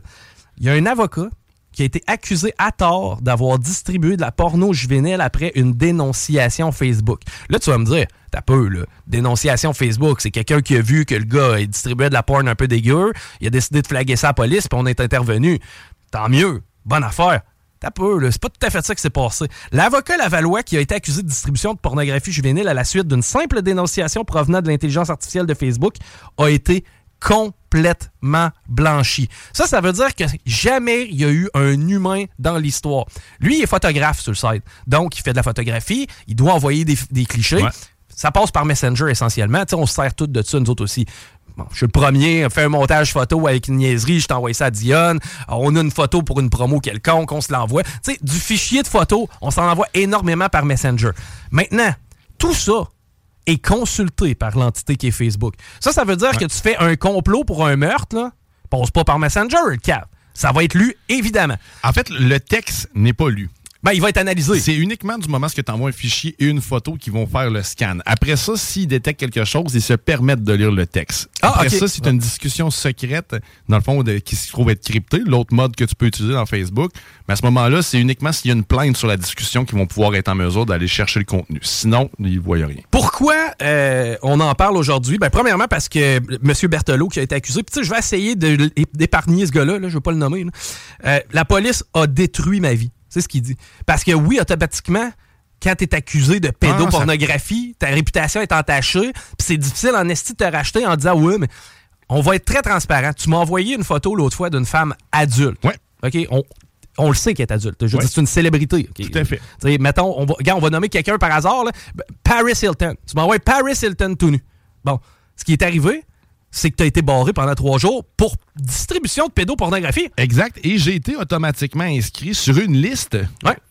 Speaker 4: Il y a un avocat qui a été accusé à tort d'avoir distribué de la porno juvénile après une dénonciation Facebook. Là, tu vas me dire, t'as peu, là. Dénonciation Facebook, c'est quelqu'un qui a vu que le gars distribuait de la porn un peu dégueu, il a décidé de flaguer la police, puis on est intervenu. Tant mieux, bonne affaire. T'as peu, là. C'est pas tout à fait ça qui s'est passé. L'avocat Lavallois, qui a été accusé de distribution de pornographie juvénile à la suite d'une simple dénonciation provenant de l'intelligence artificielle de Facebook, a été complètement blanchi. Ça, ça veut dire que jamais il y a eu un humain dans l'histoire. Lui, il est photographe sur le site. Donc, il fait de la photographie, il doit envoyer des, des clichés. Ça passe par Messenger essentiellement. sais, on se sert toutes de ça, nous autres aussi. Bon, je suis le premier, fait un montage photo avec une niaiserie, je t'envoie ça à Dionne. On a une photo pour une promo quelconque, on se l'envoie. Tu sais, du fichier de photo, on s'en envoie énormément par Messenger. Maintenant, tout ça est consulté par l'entité qui est Facebook. Ça, ça veut dire que tu fais un complot pour un meurtre, là, passe pas par Messenger, le cap. Ça va être lu, évidemment.
Speaker 1: En fait, le texte n'est pas lu.
Speaker 4: Ben, il va être analysé.
Speaker 1: C'est uniquement du moment où tu envoies un fichier et une photo qui vont faire le scan. Après ça, s'ils détectent quelque chose, ils se permettent de lire le texte.
Speaker 4: Ah,
Speaker 1: Après
Speaker 4: ok.
Speaker 1: ça, c'est une discussion secrète, dans le fond, de- qui se trouve être cryptée, l'autre mode que tu peux utiliser dans Facebook. Mais à ce moment-là, c'est uniquement s'il y a une plainte sur la discussion qu'ils vont pouvoir être en mesure d'aller chercher le contenu. Sinon, ils ne voient rien.
Speaker 4: Pourquoi euh, on en parle aujourd'hui? Ben, premièrement, parce que M. Berthelot qui a été accusé, puis tu sais, je vais essayer d'épargner ce gars-là, là, je ne veux pas le nommer. là. Euh, la police a détruit ma vie. C'est ce qu'il dit. Parce que oui, automatiquement, quand tu es accusé de pédopornographie, ta réputation est entachée, puis c'est difficile en esti de te racheter en disant oui, mais on va être très transparent. Tu m'as envoyé une photo l'autre fois d'une femme adulte. OK? On, on le sait qu'elle est adulte. Je dire, c'est une célébrité.
Speaker 1: Tout à fait.
Speaker 4: Tu sais, mettons, on va, regarde, on va nommer quelqu'un par hasard. là. Paris Hilton. Tu m'envoies Paris Hilton tout nu. Bon, ce qui est arrivé, c'est que tu as été barré pendant trois jours pour distribution de pédopornographie.
Speaker 1: Exact. Et j'ai été automatiquement inscrit sur une liste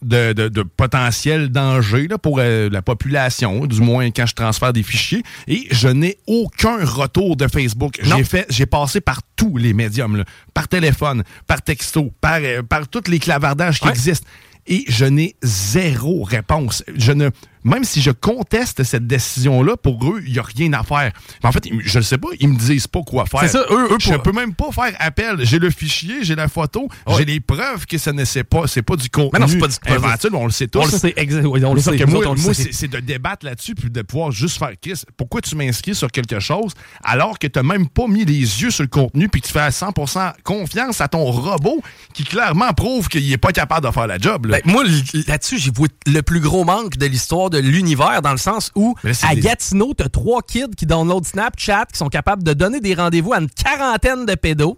Speaker 1: de, de- de potentiels dangers là, pour euh, la population, du moins quand je transfère des fichiers. Et je n'ai aucun retour de Facebook. J'ai fait, j'ai passé par tous les médiums, là, par téléphone, par texto, par, euh, par tous les clavardages qui existent. Et je n'ai zéro réponse. Je ne, même si je conteste cette décision-là, pour eux, il n'y a rien à faire. Mais en fait, je ne sais pas, ils me disent pas quoi faire.
Speaker 4: C'est ça, eux- eux,
Speaker 1: Je
Speaker 4: pour-
Speaker 1: peux même pas faire appel. J'ai le fichier, j'ai la photo, j'ai les preuves que ce n'est pas, c'est pas du contenu
Speaker 4: Mais non, c'est pas du-
Speaker 1: inventif, on le sait tous.
Speaker 4: On le sait, exa- oui, on le sait,
Speaker 1: que moi, c'est de débattre là-dessus puis de pouvoir juste faire Chris, pourquoi tu m'inscris sur quelque chose alors que tu n'as même pas mis les yeux sur le contenu puis que tu fais à 100% confiance à ton robot qui clairement prouve qu'il n'est pas capable de faire la job. là?
Speaker 4: Ben, moi, là-dessus, j'ai vu le plus gros manque de l'histoire de l'univers dans le sens où,
Speaker 1: là,
Speaker 4: à
Speaker 1: des-
Speaker 4: Gatineau, t'as trois kids qui downloadent Snapchat, qui sont capables de donner des rendez-vous à une quarantaine de pédos.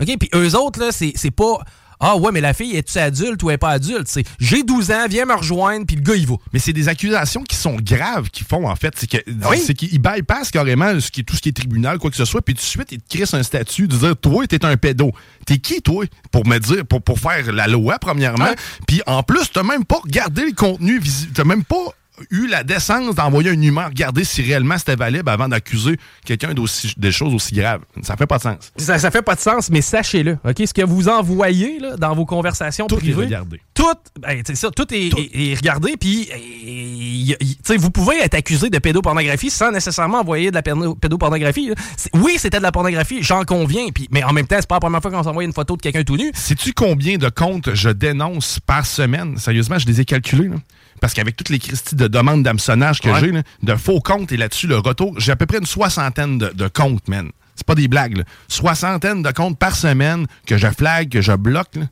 Speaker 4: OK? Puis eux autres, là, c'est pas. Ah ouais, mais la fille, est-tu adulte ou elle est pas adulte? C'est j'ai 12 ans, viens me rejoindre, puis le gars, il va.
Speaker 1: Mais c'est des accusations qui sont graves qu'ils font, en fait. C'est
Speaker 4: Oui.
Speaker 1: qu'ils bypassent carrément ce qui est, tout ce qui est tribunal, quoi que ce soit, puis tout de suite, ils te crissent un statut de dire Toi, t'es un pédo. T'es qui, toi, pour me dire, pour, pour faire la loi, premièrement. Puis en plus, t'as même pas regardé le contenu visible. T'as même pas eu la décence d'envoyer un humain regarder si réellement c'était valide avant d'accuser quelqu'un des choses aussi graves. Ça fait pas de sens.
Speaker 4: Ça, ça fait pas de sens, mais sachez-le. OK? Ce que vous envoyez là, dans vos conversations
Speaker 1: Tout est
Speaker 4: privées.
Speaker 1: regardé.
Speaker 4: Tout, ben, ça, tout est, est- est regardé, puis y- y- tu sais, vous pouvez être accusé de pédopornographie sans nécessairement envoyer de la pédo- pédopornographie. Oui, c'était de la pornographie, j'en conviens, puis, mais en même temps, c'est pas la première fois qu'on s'envoie une photo de quelqu'un tout nu.
Speaker 1: Sais-tu combien de comptes je dénonce par semaine? Sérieusement, je les ai calculés. là. Parce qu'avec toutes les Christie de demandes d'hameçonnage que
Speaker 4: Ouais.
Speaker 1: j'ai, de faux comptes et là-dessus, le retour, j'ai à peu près une soixantaine de, de comptes, man. C'est pas des blagues. Là. Soixantaine de comptes par semaine que je flag, que je bloque. là.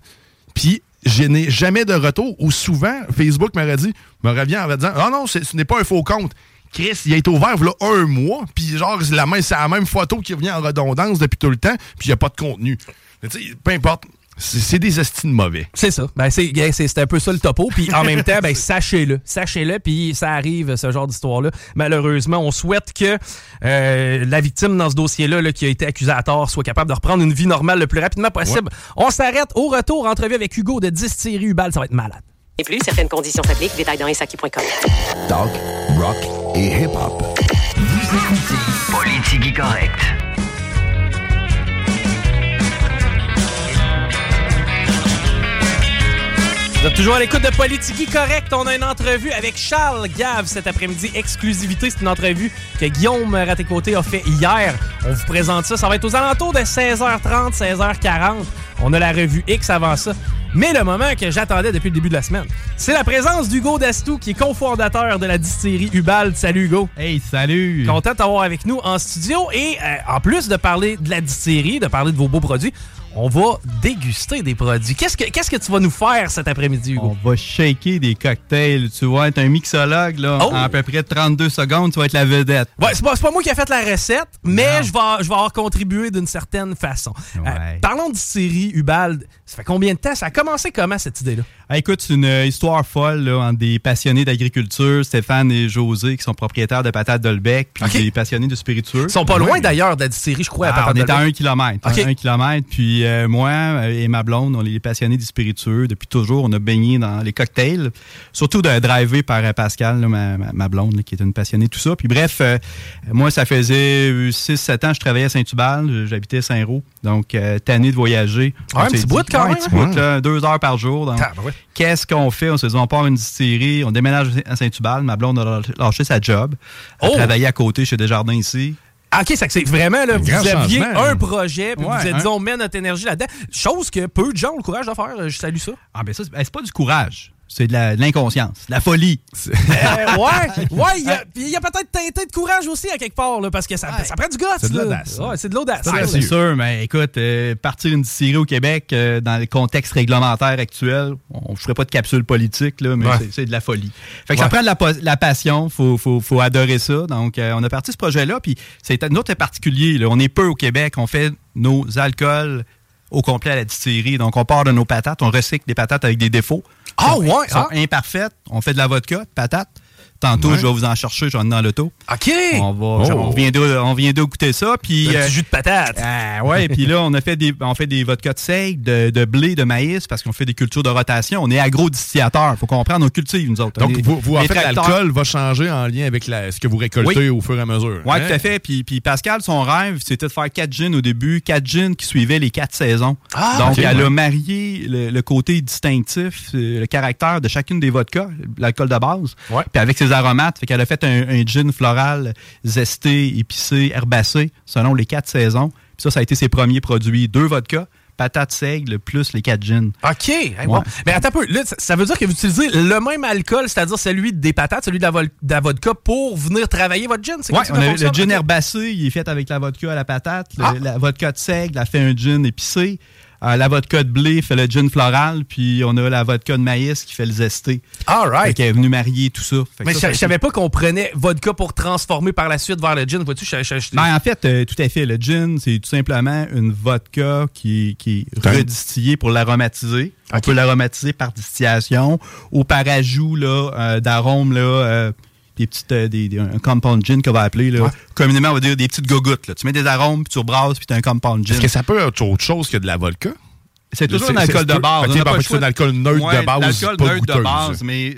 Speaker 1: Puis, je n'ai jamais de retour. Ou souvent, Facebook m'aurait dit, me revient en me disant Ah non, ce n'est pas un faux compte. Chris, il a été ouvert là un mois, puis genre, c'est la, même- c'est la même photo qui revient en redondance depuis tout le temps, puis il n'y a pas de contenu. Mais peu importe, c'est des estimes mauvais.
Speaker 4: C'est ça. Ben, c'est gars, c'est- c'est un peu ça le topo. Puis en même temps, ben, sachez-le. Sachez-le, puis ça arrive, ce genre d'histoire-là. Malheureusement, on souhaite que euh, la victime dans ce dossier-là, là, qui a été accusée à tort, soit capable de reprendre une vie normale le plus rapidement possible. On s'arrête au retour, entrevue avec Hugo de 10 Thierry Hubal. Ça va être malade.
Speaker 7: Et plus, certaines conditions s'appliquent. Détails dans SAQ.com.
Speaker 2: Talk, rock et hip-hop. Vous écoutez Politique Correct.
Speaker 4: Vous êtes toujours à l'écoute de Politique Correct. On a une entrevue avec Charles Gave cet après-midi. Exclusivité, c'est une entrevue que Guillaume Raté-Côté a fait hier. On vous présente ça. Ça va être aux alentours de 16h30, 16h40. On a la revue X avant ça. Mais le moment que j'attendais depuis le début de la semaine, c'est la présence d'Hugo Dastou, qui est cofondateur de la distillerie Ubald. Salut Hugo.
Speaker 8: Hey, salut.
Speaker 4: Content de t'avoir avec nous en studio. Et euh, en plus de parler de la distillerie, de parler de vos beaux produits, on va déguster des produits. Qu'est-ce que, qu'est-ce que tu vas nous faire cet après-midi, Hugo?
Speaker 8: On va shaker des cocktails. Tu vas être un mixologue, là.
Speaker 4: Oh!
Speaker 8: En à peu près 32 secondes, tu vas être la vedette.
Speaker 4: Ouais, c'est pas, pas moi qui ai fait la recette, mais je vais, je vais avoir contribué d'une certaine façon. Euh, parlons de série Ubald. Ça fait combien de temps? Ça a commencé comment cette idée-là?
Speaker 8: Ah, écoute, c'est une euh, histoire folle là, entre des passionnés d'agriculture, Stéphane et José, qui sont propriétaires de patates Dolbec, puis
Speaker 4: Ok.
Speaker 8: des passionnés de spiritueux.
Speaker 4: Ils sont pas loin d'ailleurs de la distillerie, je crois, à
Speaker 8: Ah, on est à un kilomètre.
Speaker 4: Ok.
Speaker 8: Un kilomètre. Puis euh, moi euh, et ma blonde, on est passionnés du spiritueux. Depuis toujours, on a baigné dans les cocktails. Surtout de driver par euh, Pascal, là, ma, blonde, là, qui est une passionnée de tout ça. Puis bref, euh, moi, ça faisait 6-7 ans que je travaillais à Saint-Hubal. J'habitais à Saint-Roch. Donc, euh, tanné de voyager. On
Speaker 4: un petit bout quand même,
Speaker 8: Un petit
Speaker 4: hein?
Speaker 8: bout, là, deux heures par jour. Donc. Qu'est-ce qu'on fait? On se dit, on part une distillerie, on déménage à Saint-Hubal. Ma blonde a lâché sa job. Elle
Speaker 4: Oh!
Speaker 8: travaillait à côté chez Desjardins ici.
Speaker 4: Ah, OK, c'est que c'est vraiment, là, vous aviez un projet, puis vous
Speaker 8: Ouais,
Speaker 4: vous êtes
Speaker 8: hein.
Speaker 4: dit, on met notre énergie là-dedans. Chose que peu de gens ont le courage de faire. Euh, Je salue ça.
Speaker 8: Ah, ben ça, c'est pas du courage. C'est de l'inconscience, de la folie.
Speaker 4: Euh, ouais, ouais, il y a, puis il y a peut-être teinté de courage aussi à quelque part, là, parce que ça, ça prend du goût.
Speaker 1: C'est de l'audace.
Speaker 4: Ouais, c'est de l'audace.
Speaker 8: Ah,
Speaker 4: là.
Speaker 8: c'est sûr, mais écoute, euh, partir une distillerie au Québec euh, dans le contexte réglementaire actuel, on ne ferait pas de capsule politique, là, mais
Speaker 4: Ouais.
Speaker 8: c'est- de la folie. Fait que
Speaker 4: Ouais.
Speaker 8: ça prend de la, la passion, faut, faut, faut adorer ça. Donc, euh, on a parti ce projet-là, puis c'est un autre particulier. là. On est peu au Québec, on fait nos alcools au complet à la distillerie. Donc, on part de nos patates, on recycle des patates avec des défauts.
Speaker 4: Ah, ouais,
Speaker 8: sont
Speaker 4: ah.
Speaker 8: imparfaites. On fait de la vodka, de patates. Tantôt,
Speaker 1: Ouais.
Speaker 8: je vais vous en chercher, j'en ai dans l'auto.
Speaker 4: OK.
Speaker 8: On, va,
Speaker 1: Oh.
Speaker 8: on vient de, on vient ça. Puis,
Speaker 4: Un
Speaker 8: euh,
Speaker 4: petit jus de patate.
Speaker 8: ah, ouais, puis là, on a fait des, on fait des vodkas de seigle, de, de blé, de maïs, parce qu'on fait des cultures de rotation. On est agro-distillateur. Faut comprendre, on cultive, nous autres.
Speaker 1: Donc,
Speaker 8: On est-
Speaker 1: vous, vous, en
Speaker 8: les
Speaker 1: fait,
Speaker 8: tracteurs-
Speaker 1: l'alcool va changer en lien avec la- ce que vous récoltez
Speaker 8: Oui.
Speaker 1: au fur et à mesure.
Speaker 8: Oui,
Speaker 1: hein?
Speaker 8: tout à fait. Puis, puis Pascal, son rêve, c'était de faire quatre gins au début, quatre gins qui suivaient les quatre saisons.
Speaker 4: Ah,
Speaker 8: Donc,
Speaker 1: ok,
Speaker 8: elle
Speaker 1: ouais.
Speaker 8: a marié le, le côté distinctif, euh, le caractère de chacune des vodkas, l'alcool de base,
Speaker 4: Ouais.
Speaker 8: puis avec ses aromates. Fait qu'elle a fait un, un gin floral, zesté, épicé, herbacé, selon les quatre saisons. Puis ça, ça a été ses premiers produits. Deux vodkas, patates seigle, plus les quatre gins.
Speaker 4: OK. Hey, wow. Mais attends un peu. Là, ça- veut dire que vous utilisez le même alcool, c'est-à-dire celui des patates, celui de la, vol- de la vodka, pour venir travailler votre gin?
Speaker 8: A- le gin herbacé, il est fait avec la vodka à la patate. Le-
Speaker 4: Ah.
Speaker 8: La vodka de seigle, elle fait un gin épicé. Euh, la vodka de blé fait le gin floral. Puis on a la vodka de maïs qui fait le zesté.
Speaker 4: All right.
Speaker 8: qu'elle est venue marier tout ça. Fait
Speaker 4: Mais
Speaker 8: ça,
Speaker 4: je
Speaker 8: ça
Speaker 4: je savais pas qu'on prenait vodka pour transformer par la suite vers le gin. Vois-tu, je- je-
Speaker 8: Ben, en fait, euh, tout à fait. Le gin, c'est tout simplement une vodka qui, qui est redistillée pour l'aromatiser. On
Speaker 4: Ok.
Speaker 8: peut l'aromatiser par distillation ou par ajout euh, d'arômes, des petites, euh, des, des- un compound gin qu'on va appeler. Là.
Speaker 4: Ouais.
Speaker 8: Communément, on va dire des petites gogoutes. Là. Tu mets des arômes, puis tu rebrasses, puis tu as un compound gin.
Speaker 1: Est-ce que ça peut être autre chose que de la vodka?
Speaker 8: C'est toujours un alcool de base.
Speaker 1: Ok,
Speaker 8: On n'a
Speaker 1: bon,
Speaker 8: pas le
Speaker 1: c'est un alcool neutre
Speaker 8: Ouais,
Speaker 1: de base,
Speaker 8: L'alcool neutre de base, mais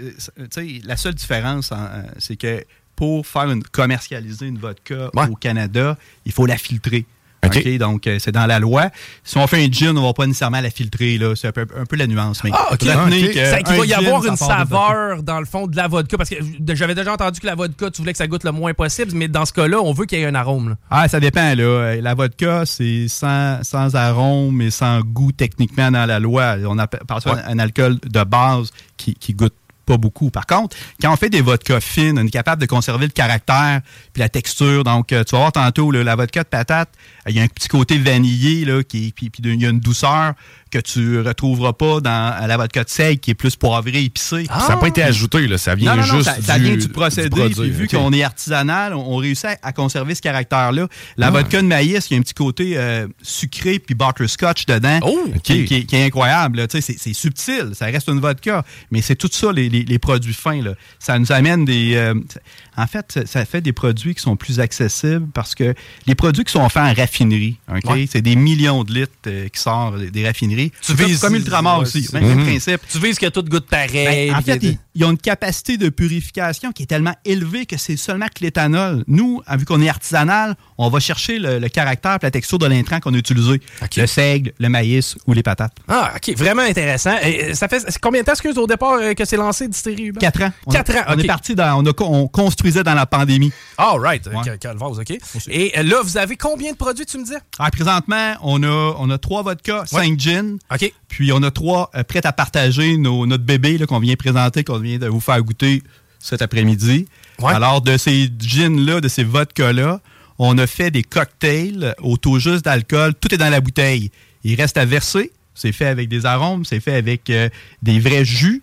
Speaker 8: euh, la seule différence, hein, euh, c'est que pour faire une, commercialiser une vodka
Speaker 4: Ouais.
Speaker 8: au Canada, il faut la filtrer.
Speaker 1: OK.
Speaker 8: OK, donc, euh, c'est dans la loi. Si on fait un gin, on va pas nécessairement la filtrer. là. C'est un peu, un peu la nuance. Mais
Speaker 4: Ah, OK.
Speaker 8: retenez
Speaker 1: OK.
Speaker 8: que
Speaker 4: C'est qu'il
Speaker 8: un
Speaker 4: va y
Speaker 8: gin,
Speaker 4: avoir une saveur, dans le fond, de la vodka. Parce que j'avais déjà entendu que la vodka, tu voulais que ça goûte le moins possible, mais dans ce cas-là, on veut qu'il y ait un arôme. là.
Speaker 8: Ah, ça dépend, là. Euh, La vodka, c'est sans, sans arôme et sans goût techniquement dans la loi. On appelle par ça un, un alcool de base qui, qui goûte pas beaucoup. Par contre, quand on fait des vodkas fines, on est capable de conserver le caractère puis la texture. Donc, euh, tu vas voir tantôt, là, la vodka de patate, il y a un petit côté vanillé, là, qui, puis, puis il y a une douceur que tu retrouveras pas dans la vodka de seigle, qui est plus poivrée, épicée.
Speaker 1: Ça n'a pas été ajouté, là. Ça vient
Speaker 8: Non, non, non,
Speaker 1: juste
Speaker 8: ça, ça
Speaker 1: du,
Speaker 8: vient du procédé.
Speaker 1: produit,
Speaker 8: puis vu qu'on est artisanal, on, on réussit à, à conserver ce caractère-là. La
Speaker 1: Ah.
Speaker 8: vodka de maïs, il y a un petit côté euh, sucré puis butterscotch dedans.
Speaker 4: Oh,
Speaker 8: qui, qui- qui est incroyable. là. Tu sais, C'est c'est subtil, ça reste une vodka. Mais c'est tout ça, les, les- les produits fins. Là. Ça nous amène des. euh, en fait, ça- fait des produits qui sont plus accessibles parce que les produits qui sont faits en raffinerie, ok,
Speaker 4: Ouais.
Speaker 8: c'est des millions de litres euh, qui sortent des- raffineries.
Speaker 4: Tu
Speaker 8: C'est comme-
Speaker 4: vises-
Speaker 8: comme Ultramar
Speaker 4: ouais,
Speaker 8: aussi.
Speaker 4: c'est-
Speaker 8: Même principe.
Speaker 4: Tu vises que tout goûte pareil.
Speaker 8: Ben, en fait, ils, ont une capacité de purification qui est tellement élevée que c'est seulement que l'éthanol. Nous, vu qu'on est artisanal, on va chercher le, le caractère et la texture de l'intrant qu'on a utilisé. Le seigle, le maïs ou les patates.
Speaker 4: Ah, OK. Vraiment intéressant. Et, euh, ça fait combien de temps, excuse, au départ, euh, que c'est lancé, Distillerie Hubert?
Speaker 8: Quatre ans. On-
Speaker 4: Quatre ans,
Speaker 8: On est parti dans. On, a, on construisait dans la pandémie.
Speaker 4: All right.
Speaker 8: Ouais.
Speaker 4: OK. Et euh, là, vous avez combien de produits, tu me disais?
Speaker 8: Ah, présentement, on a, on a trois vodkas, cinq gins.
Speaker 4: OK.
Speaker 8: Puis on a trois euh, prêts à partager nos, notre bébé là, qu'on vient présenter, qu'on vient de vous faire goûter cet après-midi. Alors, de ces gins-là, de ces vodkas-là, on a fait des cocktails au taux juste d'alcool. Tout est dans la bouteille. Il reste à verser. C'est fait avec des arômes, c'est fait avec euh, des vrais jus.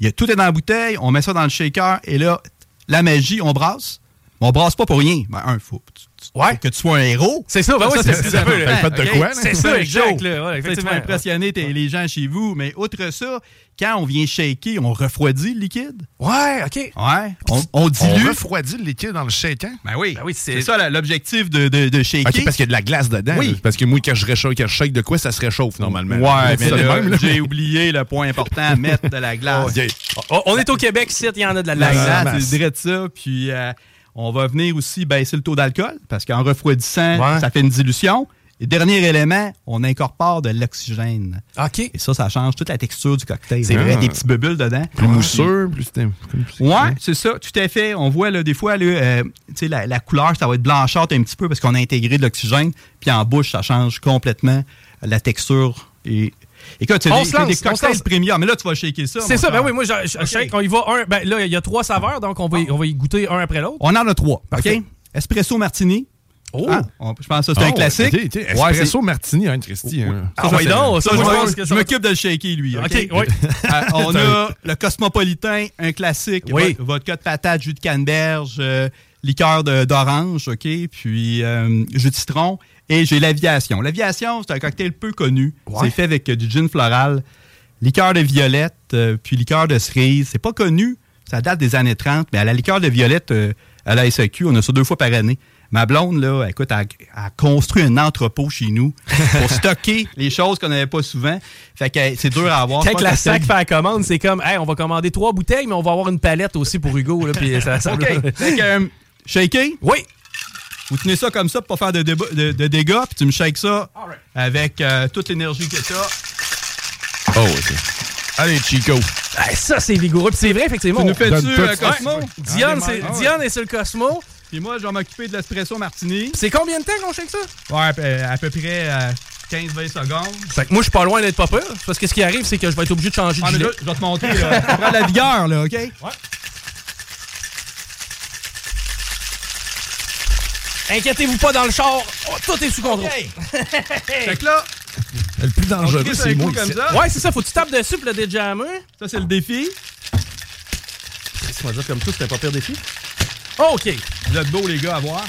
Speaker 8: Il y a, tout est dans la bouteille, on met ça dans le shaker et là, la magie, on brasse. On brasse pas pour rien. Ben, un, faut, que tu sois un héros.
Speaker 4: C'est ça, ben oui, c'est ça.
Speaker 8: Fait
Speaker 1: de quoi, là?
Speaker 4: C'est ça, exact. là, ouais,
Speaker 8: Tu
Speaker 4: effectivement.
Speaker 8: vas impressionner les gens chez vous. Mais outre ça, quand on vient shaker, on refroidit le liquide.
Speaker 4: Ouais, OK.
Speaker 8: Ouais. On, on
Speaker 1: On
Speaker 8: dilue.
Speaker 1: refroidit le liquide dans le shaker?
Speaker 8: Ben oui.
Speaker 4: Ben oui, c'est-
Speaker 8: ça l'objectif de, de, de shaker.
Speaker 1: OK, parce qu'il y a de la glace dedans.
Speaker 8: Oui.
Speaker 1: là. Parce que moi, quand je, réchauffe, quand je shake de quoi, ça se réchauffe normalement.
Speaker 8: Ouais, mais là. j'ai oublié le point important, mettre de la glace.
Speaker 4: Oh, on est au Québec, ici, il y en a de la
Speaker 8: La
Speaker 4: glace.
Speaker 8: c'est direct ça. Puis euh, on va venir aussi baisser le taux d'alcool parce qu'en refroidissant,
Speaker 4: Ouais.
Speaker 8: ça fait une dilution. Et dernier élément, on incorpore de l'oxygène.
Speaker 4: OK.
Speaker 8: Et ça, ça change toute la texture du cocktail.
Speaker 1: C'est vrai.
Speaker 8: Des petits bulles dedans.
Speaker 1: Plus mousseux, plus comme-
Speaker 8: Ouais, c'est ça, tout à fait. On voit là, des fois, là, euh, la couleur, ça va être blanchâtre un petit peu parce qu'on a intégré de l'oxygène. Puis en bouche, ça change complètement la texture. Et, écoute, c'est
Speaker 4: On
Speaker 8: des, des
Speaker 4: on
Speaker 8: cocktails
Speaker 4: lance.
Speaker 8: premium. Mais là, tu vas shaker ça.
Speaker 4: C'est ça, ben oui, moi, je, sais qu'on y va un. Ben là, il y a trois saveurs, donc on va, y- on va y goûter un après l'autre.
Speaker 8: On en a trois.
Speaker 4: Parfait.
Speaker 8: OK? Espresso martini.
Speaker 4: Oh!
Speaker 8: Ah, on- je pense que c'est
Speaker 1: Ah,
Speaker 8: un classique.
Speaker 1: t'sais, t'sais,
Speaker 8: Ouais,
Speaker 1: Espresso martini, hein, Christy. hein.
Speaker 4: Ah, ouais, donc,
Speaker 8: Ça,
Speaker 4: ça,
Speaker 8: je m'occupe de le shaker, lui. OK?
Speaker 4: Oui.
Speaker 8: Euh, on a le cosmopolitain, un classique.
Speaker 4: Oui.
Speaker 8: vo- Vodka de patate, jus de canneberge, euh, liqueur de- d'orange, OK? Puis euh, jus de citron. Et j'ai l'aviation. L'aviation, c'est un cocktail peu connu.
Speaker 4: Ouais.
Speaker 8: C'est fait avec euh, du gin floral, liqueur de violette, euh, puis liqueur de cerise. C'est pas connu. Ça date des années 30, mais à la liqueur de violette, euh, à la SAQ, on a ça deux fois par année. Ma blonde, là, écoute, a construit un entrepôt chez nous pour stocker les choses qu'on n'avait pas souvent. Fait que c'est dur à avoir.
Speaker 4: Quand
Speaker 8: pas
Speaker 4: la sac fait la commande, c'est comme, hey, on va commander trois bouteilles, mais on va avoir une palette aussi pour Hugo. Là, puis ça, ça-
Speaker 8: OK. Fait que, euh, shaker,
Speaker 4: Oui.
Speaker 8: Vous tenez ça comme ça pour pas faire de, déba- de- de dégâts, puis tu me shakes ça avec euh, toute l'énergie que tu as.
Speaker 1: Oh, OK. Allez, Chico.
Speaker 4: Hey, ça, c'est vigoureux. Puis c'est vrai, effectivement.
Speaker 8: Tu nous fais-tu, euh. Cosmo?
Speaker 4: Diane,
Speaker 8: Ah ouais.
Speaker 4: Est sur le Cosmo.
Speaker 8: Puis moi, je vais m'occuper de l'espresso martini.
Speaker 4: C'est combien de temps qu'on shake ça?
Speaker 8: Ouais, à peu- à peu près euh, 15-20 secondes.
Speaker 4: Fait que moi, je suis pas loin d'être pas peur. Parce que ce qui arrive, c'est que je vais être obligé de changer
Speaker 8: Ah,
Speaker 4: de
Speaker 8: mais
Speaker 4: gilet.
Speaker 8: là, je vais te montrer. Là. Prend la vigueur, là, OK?
Speaker 4: Inquiétez-vous pas dans le char. Oh, tout est sous contrôle.
Speaker 8: Fait que là,
Speaker 1: Le plus dangereux, c'est moi.
Speaker 8: comme ça.
Speaker 4: Ouais, c'est ça. Faut que tu tapes dessus pour le déjammer.
Speaker 8: Ça, c'est le défi.
Speaker 4: On va dire comme ça, c'était pas pire défi. OK.
Speaker 8: Vous êtes beaux, les gars, à voir.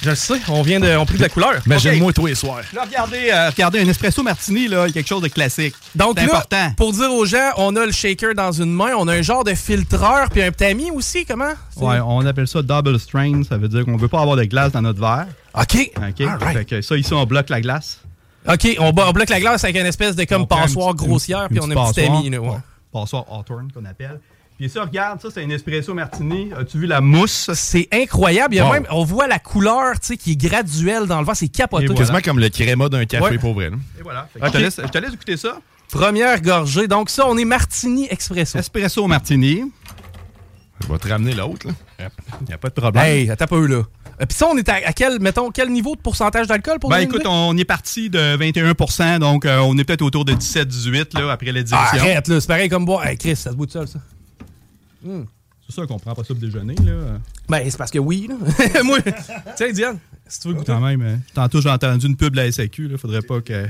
Speaker 4: Je le sais. On vient de. On pris de la couleur.
Speaker 1: Imagine-moi tous les soirs.
Speaker 8: Là, regardez, euh, regardez, un espresso martini, là, quelque chose de classique.
Speaker 4: Donc là,
Speaker 8: important.
Speaker 4: pour dire aux gens, on a le shaker dans une main, on a un genre de filtreur, puis un tamis aussi, comment?
Speaker 8: Ouais, on appelle ça double strain. Ça veut dire qu'on veut pas avoir de glace dans notre verre.
Speaker 4: OK.
Speaker 8: OK?
Speaker 4: Alright.
Speaker 8: Fait que ça, ici, on bloque la glace.
Speaker 4: OK, on, on bloque la glace avec une espèce de comme passoire grossière, puis on a un petit tamis. Là, ouais.
Speaker 8: Ouais. Passoire Hawthorne, qu'on appelle. Puis ça, regarde, ça, c'est un espresso martini. As-tu vu la mousse?
Speaker 4: C'est incroyable. Il y a
Speaker 1: Wow.
Speaker 4: même, on voit la couleur tu sais, qui est graduelle dans le verre. C'est capoté.
Speaker 1: Quasiment comme le créma d'un café
Speaker 4: Ouais.
Speaker 1: pour vrai. là.
Speaker 8: Et voilà. Fait que
Speaker 4: OK.
Speaker 8: je, te laisse, je te laisse écouter ça.
Speaker 4: Première gorgée. Donc ça, on est martini expresso.
Speaker 8: Espresso martini.
Speaker 1: Je vais te ramener l'autre. là.
Speaker 8: Il n'y a pas de problème.
Speaker 4: Hey, attends pas là. Euh, Puis ça, on est à, à quel, mettons, quel niveau de pourcentage d'alcool pour
Speaker 8: Ben
Speaker 4: nous
Speaker 8: écoute, on est parti de 21 donc euh, on est peut-être autour de 17-18 là, après la
Speaker 4: Ah, arrête, là. C'est pareil comme boire. Hey, Chris, ça se bout de seul, ça.
Speaker 8: C'est sûr qu'on prend pas ça pour déjeuner. Là.
Speaker 4: Ben, c'est parce que oui, là. Moi, tiens, Diane, si tu veux goûter.
Speaker 8: Quand même, hein. tantôt j'ai entendu une pub de la SAQ. Il faudrait pas que...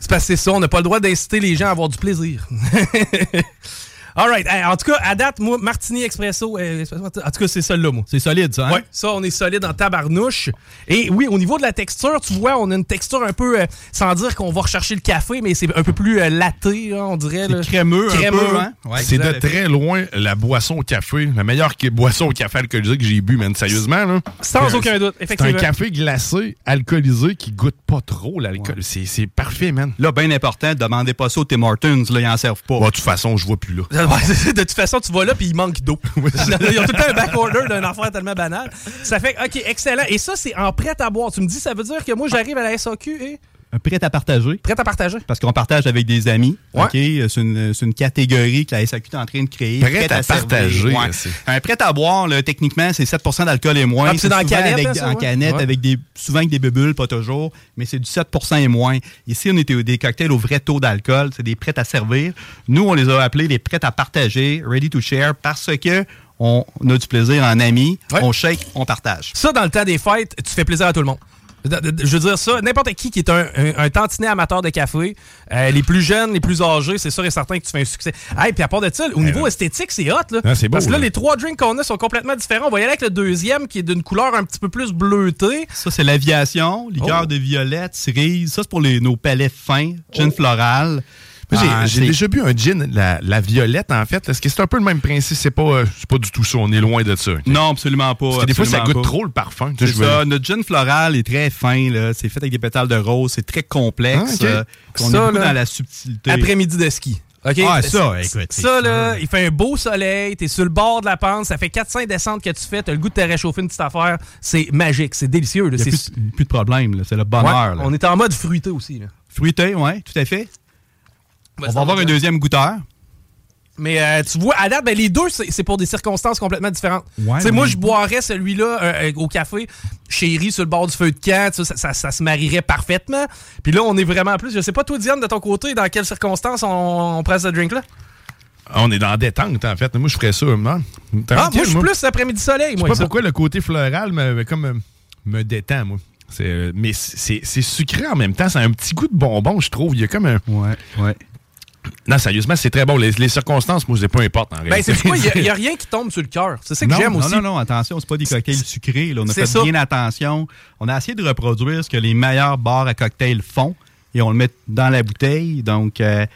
Speaker 4: C'est parce que c'est ça, on n'a pas le droit d'inciter les gens à avoir du plaisir. All right. Hey, en tout cas, à date, moi, Martini Expresso, euh, en tout cas, c'est celle-là, moi.
Speaker 8: C'est solide, ça. Hein?
Speaker 4: Ouais, ça, on est solide en tabarnouche. Et oui, au niveau de la texture, tu vois, on a une texture un peu, euh, sans dire qu'on va rechercher le café, mais c'est un peu plus euh, laté, là, on dirait. là.
Speaker 8: C'est crémeux, un peu. Hein? Ouais,
Speaker 1: c'est de très loin la boisson au café, la meilleure boisson au café alcoolisé que j'ai bu, man. Sérieusement, là.
Speaker 4: Sans aucun doute,
Speaker 1: C'est un
Speaker 4: effectivement.
Speaker 1: café glacé, alcoolisé, qui goûte pas trop l'alcool. C'est- C'est parfait, man.
Speaker 8: Là, bien important, demandez pas ça aux Tim Hortons. Là, ils en servent pas.
Speaker 1: Bon, de toute façon, je vois plus là.
Speaker 4: Ouais, de toute façon, tu vas là puis il manque d'eau. Ils ont tout le temps un backorder d'un affaire tellement banal. Ça fait, OK, excellent. Et ça, c'est en prêt à boire. Tu me dis, ça veut dire que moi, j'arrive à la SAQ et.
Speaker 8: Prêt à partager.
Speaker 4: Prêt à partager.
Speaker 8: Parce qu'on partage avec des amis.
Speaker 4: Ouais.
Speaker 8: OK? C'est une, c'est une catégorie que la SAQ est en train de créer.
Speaker 1: Prêt à partager,
Speaker 8: Ouais. Un prêt à boire, là, techniquement, c'est 7% d'alcool et moins.
Speaker 4: Ah, c'est dans canette,
Speaker 8: avec-
Speaker 4: hein, ça,
Speaker 8: En
Speaker 4: ouais?
Speaker 8: canette, avec des, souvent avec des bulles, pas toujours, mais c'est du 7% et moins. Ici, on était au- des cocktails au vrai taux d'alcool. C'est des prêts à servir. Nous, on les a appelés les prêts à partager, ready to share, parce que on a du plaisir en amis. On shake, on partage.
Speaker 4: Ça, dans le temps des fêtes, tu fais plaisir à tout le monde. Je veux dire ça, n'importe qui qui est un, un, un tantinet amateur de café, euh, les plus jeunes, les plus âgés, c'est sûr et certain que tu fais un succès. Hey, puis à part de ça, au niveau esthétique, c'est hot. Là.
Speaker 1: Ah, beau,
Speaker 4: Parce que là, les trois drinks qu'on a sont complètement différents. On va y aller avec le deuxième qui est d'une couleur un petit peu plus bleutée.
Speaker 8: Ça, c'est l'aviation, liqueur
Speaker 4: Oh.
Speaker 8: de violette, cerise. Ça, c'est pour les, nos palais fins, gin floral.
Speaker 1: J'ai-
Speaker 8: Ah,
Speaker 1: j'ai déjà bu un gin, la, la violette, en fait. Est-ce que c'est un peu le même principe? C'est pas, euh, c'est pas du tout ça. On est loin de ça.
Speaker 8: Non, absolument pas.
Speaker 1: Parce que des fois, ça goûte
Speaker 8: pas.
Speaker 1: trop le parfum.
Speaker 8: C'est ça. Notre gin floral est très fin. C'est fait avec des pétales de rose. C'est très complexe.
Speaker 4: Ah,
Speaker 8: euh, on
Speaker 4: Ça,
Speaker 8: est beaucoup
Speaker 4: là,
Speaker 8: dans la subtilité.
Speaker 4: Après-midi de ski.
Speaker 8: Ah, ça, écoute,
Speaker 4: Ça, là, il fait un beau soleil, t'es sur le bord de la pente, ça fait 400 descentes que tu fais, t'as le goût de te réchauffer une petite affaire. C'est magique, c'est délicieux. là.
Speaker 8: Il n'y a plus, plus de problème. C'est le
Speaker 4: Ouais,
Speaker 8: bonheur. là.
Speaker 4: on est en mode fruité aussi. Là.
Speaker 8: Fruité, oui, tout à fait.
Speaker 4: Ben,
Speaker 8: on va avoir un deuxième goûteur.
Speaker 4: Mais euh, tu vois, à date, ben, les deux, c'est c'est pour des circonstances complètement différentes.
Speaker 8: Ouais,
Speaker 4: Tu sais, moi, je boirais celui-là euh, euh, au café, chéri, sur le bord du feu de camp, ça, ça, ça se marierait parfaitement. Puis là, on est vraiment plus. Je sais pas, toi, Diane, de ton côté, dans quelles circonstances on, on prend ce drink-là?
Speaker 1: On est dans la détente, en fait. Moi, je ferais ça. Non?
Speaker 4: Ah, moi, je suis plus après-midi soleil,
Speaker 1: Je sais pas
Speaker 4: ça.
Speaker 1: pourquoi le côté floral me, me- comme, me détend, moi. C'est, mais c'est c'est sucré en même temps. Ça a un petit goût de bonbon, je trouve. Il y a comme un.
Speaker 8: Ouais, ouais.
Speaker 1: Non, sérieusement, c'est très bon. Les, les circonstances, moi, c'est pas importe en
Speaker 4: Ben, c'est quoi? Il n'y a, rien qui tombe sur le cœur. C'est ça que
Speaker 8: non,
Speaker 4: j'aime
Speaker 8: non,
Speaker 4: aussi.
Speaker 8: Non, non, attention, c'est pas des cocktails sucrés. là. On a fait
Speaker 4: ça.
Speaker 8: bien attention. On a essayé de reproduire ce que les meilleurs bars à cocktails font et on le met dans la bouteille. Donc, euh,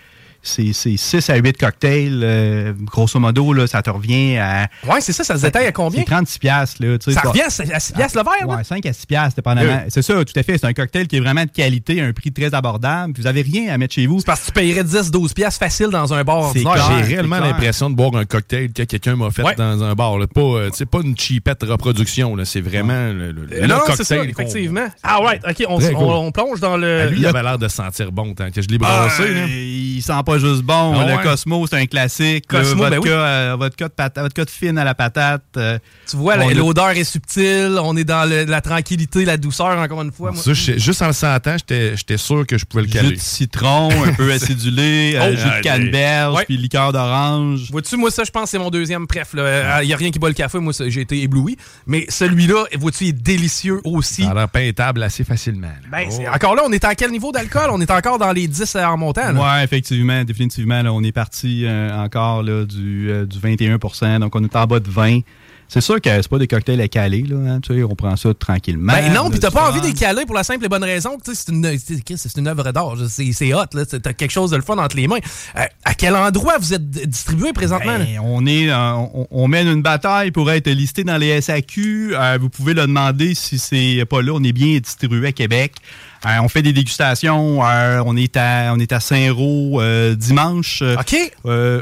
Speaker 8: c'est 6 à 8 cocktails. euh, grosso modo, là, ça te revient à...
Speaker 4: Ouais, c'est ça, ça se détaille à combien?
Speaker 8: C'est 36 piastres. Là,
Speaker 4: Ça
Speaker 8: c'est
Speaker 4: revient à 6 piastres le verre, là?
Speaker 8: Ouais, 5 à 6 piastres, dépendamment.
Speaker 4: Euh.
Speaker 8: C'est ça, tout à fait. C'est un cocktail qui est vraiment de qualité, un prix très abordable. Puis vous avez rien à mettre chez vous.
Speaker 4: Parce que tu payerais 10-12 piastres facile dans un bar
Speaker 8: C'est.
Speaker 1: J'ai réellement
Speaker 8: c'est
Speaker 1: l'impression de boire un cocktail que quelqu'un m'a fait
Speaker 4: Ouais.
Speaker 1: dans un bar. là. Pas, euh, pas une cheapette reproduction. là. C'est vraiment le, le- le
Speaker 4: non,
Speaker 1: cocktail.
Speaker 4: c'est ça,
Speaker 1: qu'on-
Speaker 4: effectivement. Ah, right, OK, on,
Speaker 1: Très
Speaker 4: on-
Speaker 1: cool.
Speaker 4: on plonge dans
Speaker 1: Ah,
Speaker 4: le...
Speaker 1: lui, il avait l'air de sentir bon tant que je l'ai
Speaker 8: Ah,
Speaker 1: brassé. là.
Speaker 8: il sent pas juste bon.
Speaker 1: Ah
Speaker 8: le
Speaker 1: ouais.
Speaker 8: Cosmo, c'est un classique.
Speaker 4: Cosmo,
Speaker 8: là,
Speaker 4: ben oui.
Speaker 8: euh, vodka, de pata- vodka de fine à la patate. euh,
Speaker 4: Tu vois, l'odeur est subtile, on est dans le- la tranquillité, la douceur, encore une fois. moi.
Speaker 1: Ça, juste en le sentant, j'étais sûr que je pouvais le
Speaker 8: Jus
Speaker 1: caler.
Speaker 8: de citron, un peu acidulé, euh,
Speaker 4: Oh,
Speaker 8: jus de canneberge,
Speaker 4: Ouais.
Speaker 8: puis liqueur d'orange.
Speaker 4: Vois-tu, moi, ça, je pense que c'est mon deuxième préf. Il n'y a rien qui bat le café. Moi, j'ai été ébloui. Mais celui-là, vois-tu, il est délicieux aussi.
Speaker 1: Ça a l'air peintable assez facilement. là.
Speaker 4: Ben,
Speaker 1: Oh.
Speaker 4: Encore là, on est à quel niveau d'alcool? On est encore dans les 10 en montant. là.
Speaker 8: Ouais, effectivement, définitivement. là, on est parti euh, encore là, du, euh, du 21% donc on est en bas de 20 C'est sûr que c'est pas des cocktails à caler, là, hein, tu sais, on prend ça tranquillement.
Speaker 4: Ben non, puis t'as pas envie d'écaler pour la simple et bonne raison que c'est une, c'est- œuvre d'art. C'est hot, là. T'as quelque chose de le fun entre les mains. Euh, à quel endroit vous êtes distribué présentement?
Speaker 8: Ben, on est, euh, on, on mène une bataille pour être listé dans les SAQ. Euh, vous pouvez le demander si c'est pas là. On est bien distribué à Québec. Euh, on fait des dégustations. Euh, on est à, on est à Saint-Roch euh, dimanche.
Speaker 4: OK.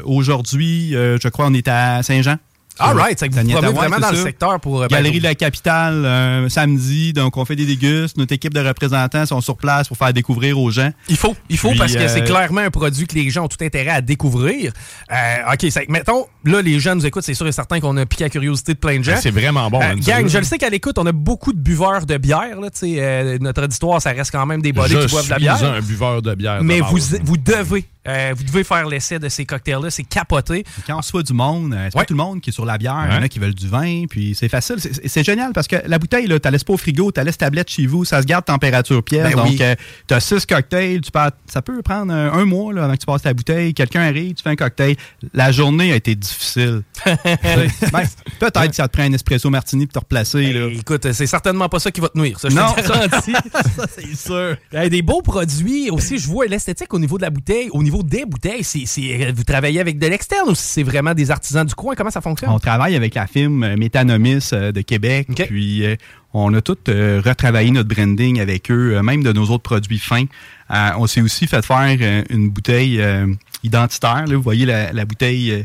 Speaker 8: Aujourd'hui, je crois, on est à Saint-Jean.
Speaker 4: All right, c'est que vous vraiment dans le
Speaker 8: ça.
Speaker 4: secteur pour... euh, ben,
Speaker 8: Galerie de la Capitale, samedi. Donc, on fait des dégustes. Notre équipe de représentants sont sur place pour faire découvrir aux gens.
Speaker 4: Il faut, il faut
Speaker 8: Puis,
Speaker 4: parce que c'est clairement un produit que les gens ont tout intérêt à découvrir. OK, c'est- mettons, là, les jeunes nous écoutent, c'est sûr et certain qu'on a piqué la curiosité de plein de gens.
Speaker 1: Ben, c'est vraiment bon,
Speaker 4: Euh,
Speaker 1: hein,
Speaker 4: gang, je le sais qu'à l'écoute, on a beaucoup de buveurs de bière. Là, euh, notre auditoire, ça reste quand même des
Speaker 1: Je
Speaker 4: qui boivent de la
Speaker 1: suis
Speaker 4: bière.
Speaker 1: un buveur de bière.
Speaker 4: Mais vous, vous devez. euh, vous devez faire l'essai de ces cocktails-là, c'est capoté.
Speaker 8: Quand on reçoit du monde, c'est
Speaker 4: Ouais.
Speaker 8: pas tout le monde qui est sur la bière. Il y en a qui veulent du vin, puis c'est facile. C'est- C'est génial parce que la bouteille, tu la laisses pas au frigo, tu la laisses tablette chez vous, ça se garde température pièce.
Speaker 4: Ben
Speaker 8: donc,
Speaker 4: oui.
Speaker 8: tu as six cocktails, tu peux, ça peut prendre un, un mois là, avant que tu passes ta bouteille. Quelqu'un arrive, tu fais un cocktail. La journée a été difficile. Ben, Peut-être que ça te prend un espresso martini pour te replacer. Là.
Speaker 4: Hey, écoute, c'est certainement pas ça qui va te nuire. Ça, je
Speaker 8: Non,
Speaker 4: te
Speaker 8: ça- c'est sûr.
Speaker 4: Hey, des beaux produits aussi. Je vois l'esthétique au niveau de la bouteille, au niveau des bouteilles. c'est c'est- vous travaillez avec de l'externe ou c'est vraiment des artisans du coin? Comment ça fonctionne?
Speaker 8: On travaille avec la firme euh, Métanomis euh, de Québec. Puis euh, on a tout euh, retravaillé notre branding avec eux, euh, même de nos autres produits fins. Euh, on s'est aussi fait faire euh, une bouteille euh, identitaire. là. Vous voyez la, la bouteille euh,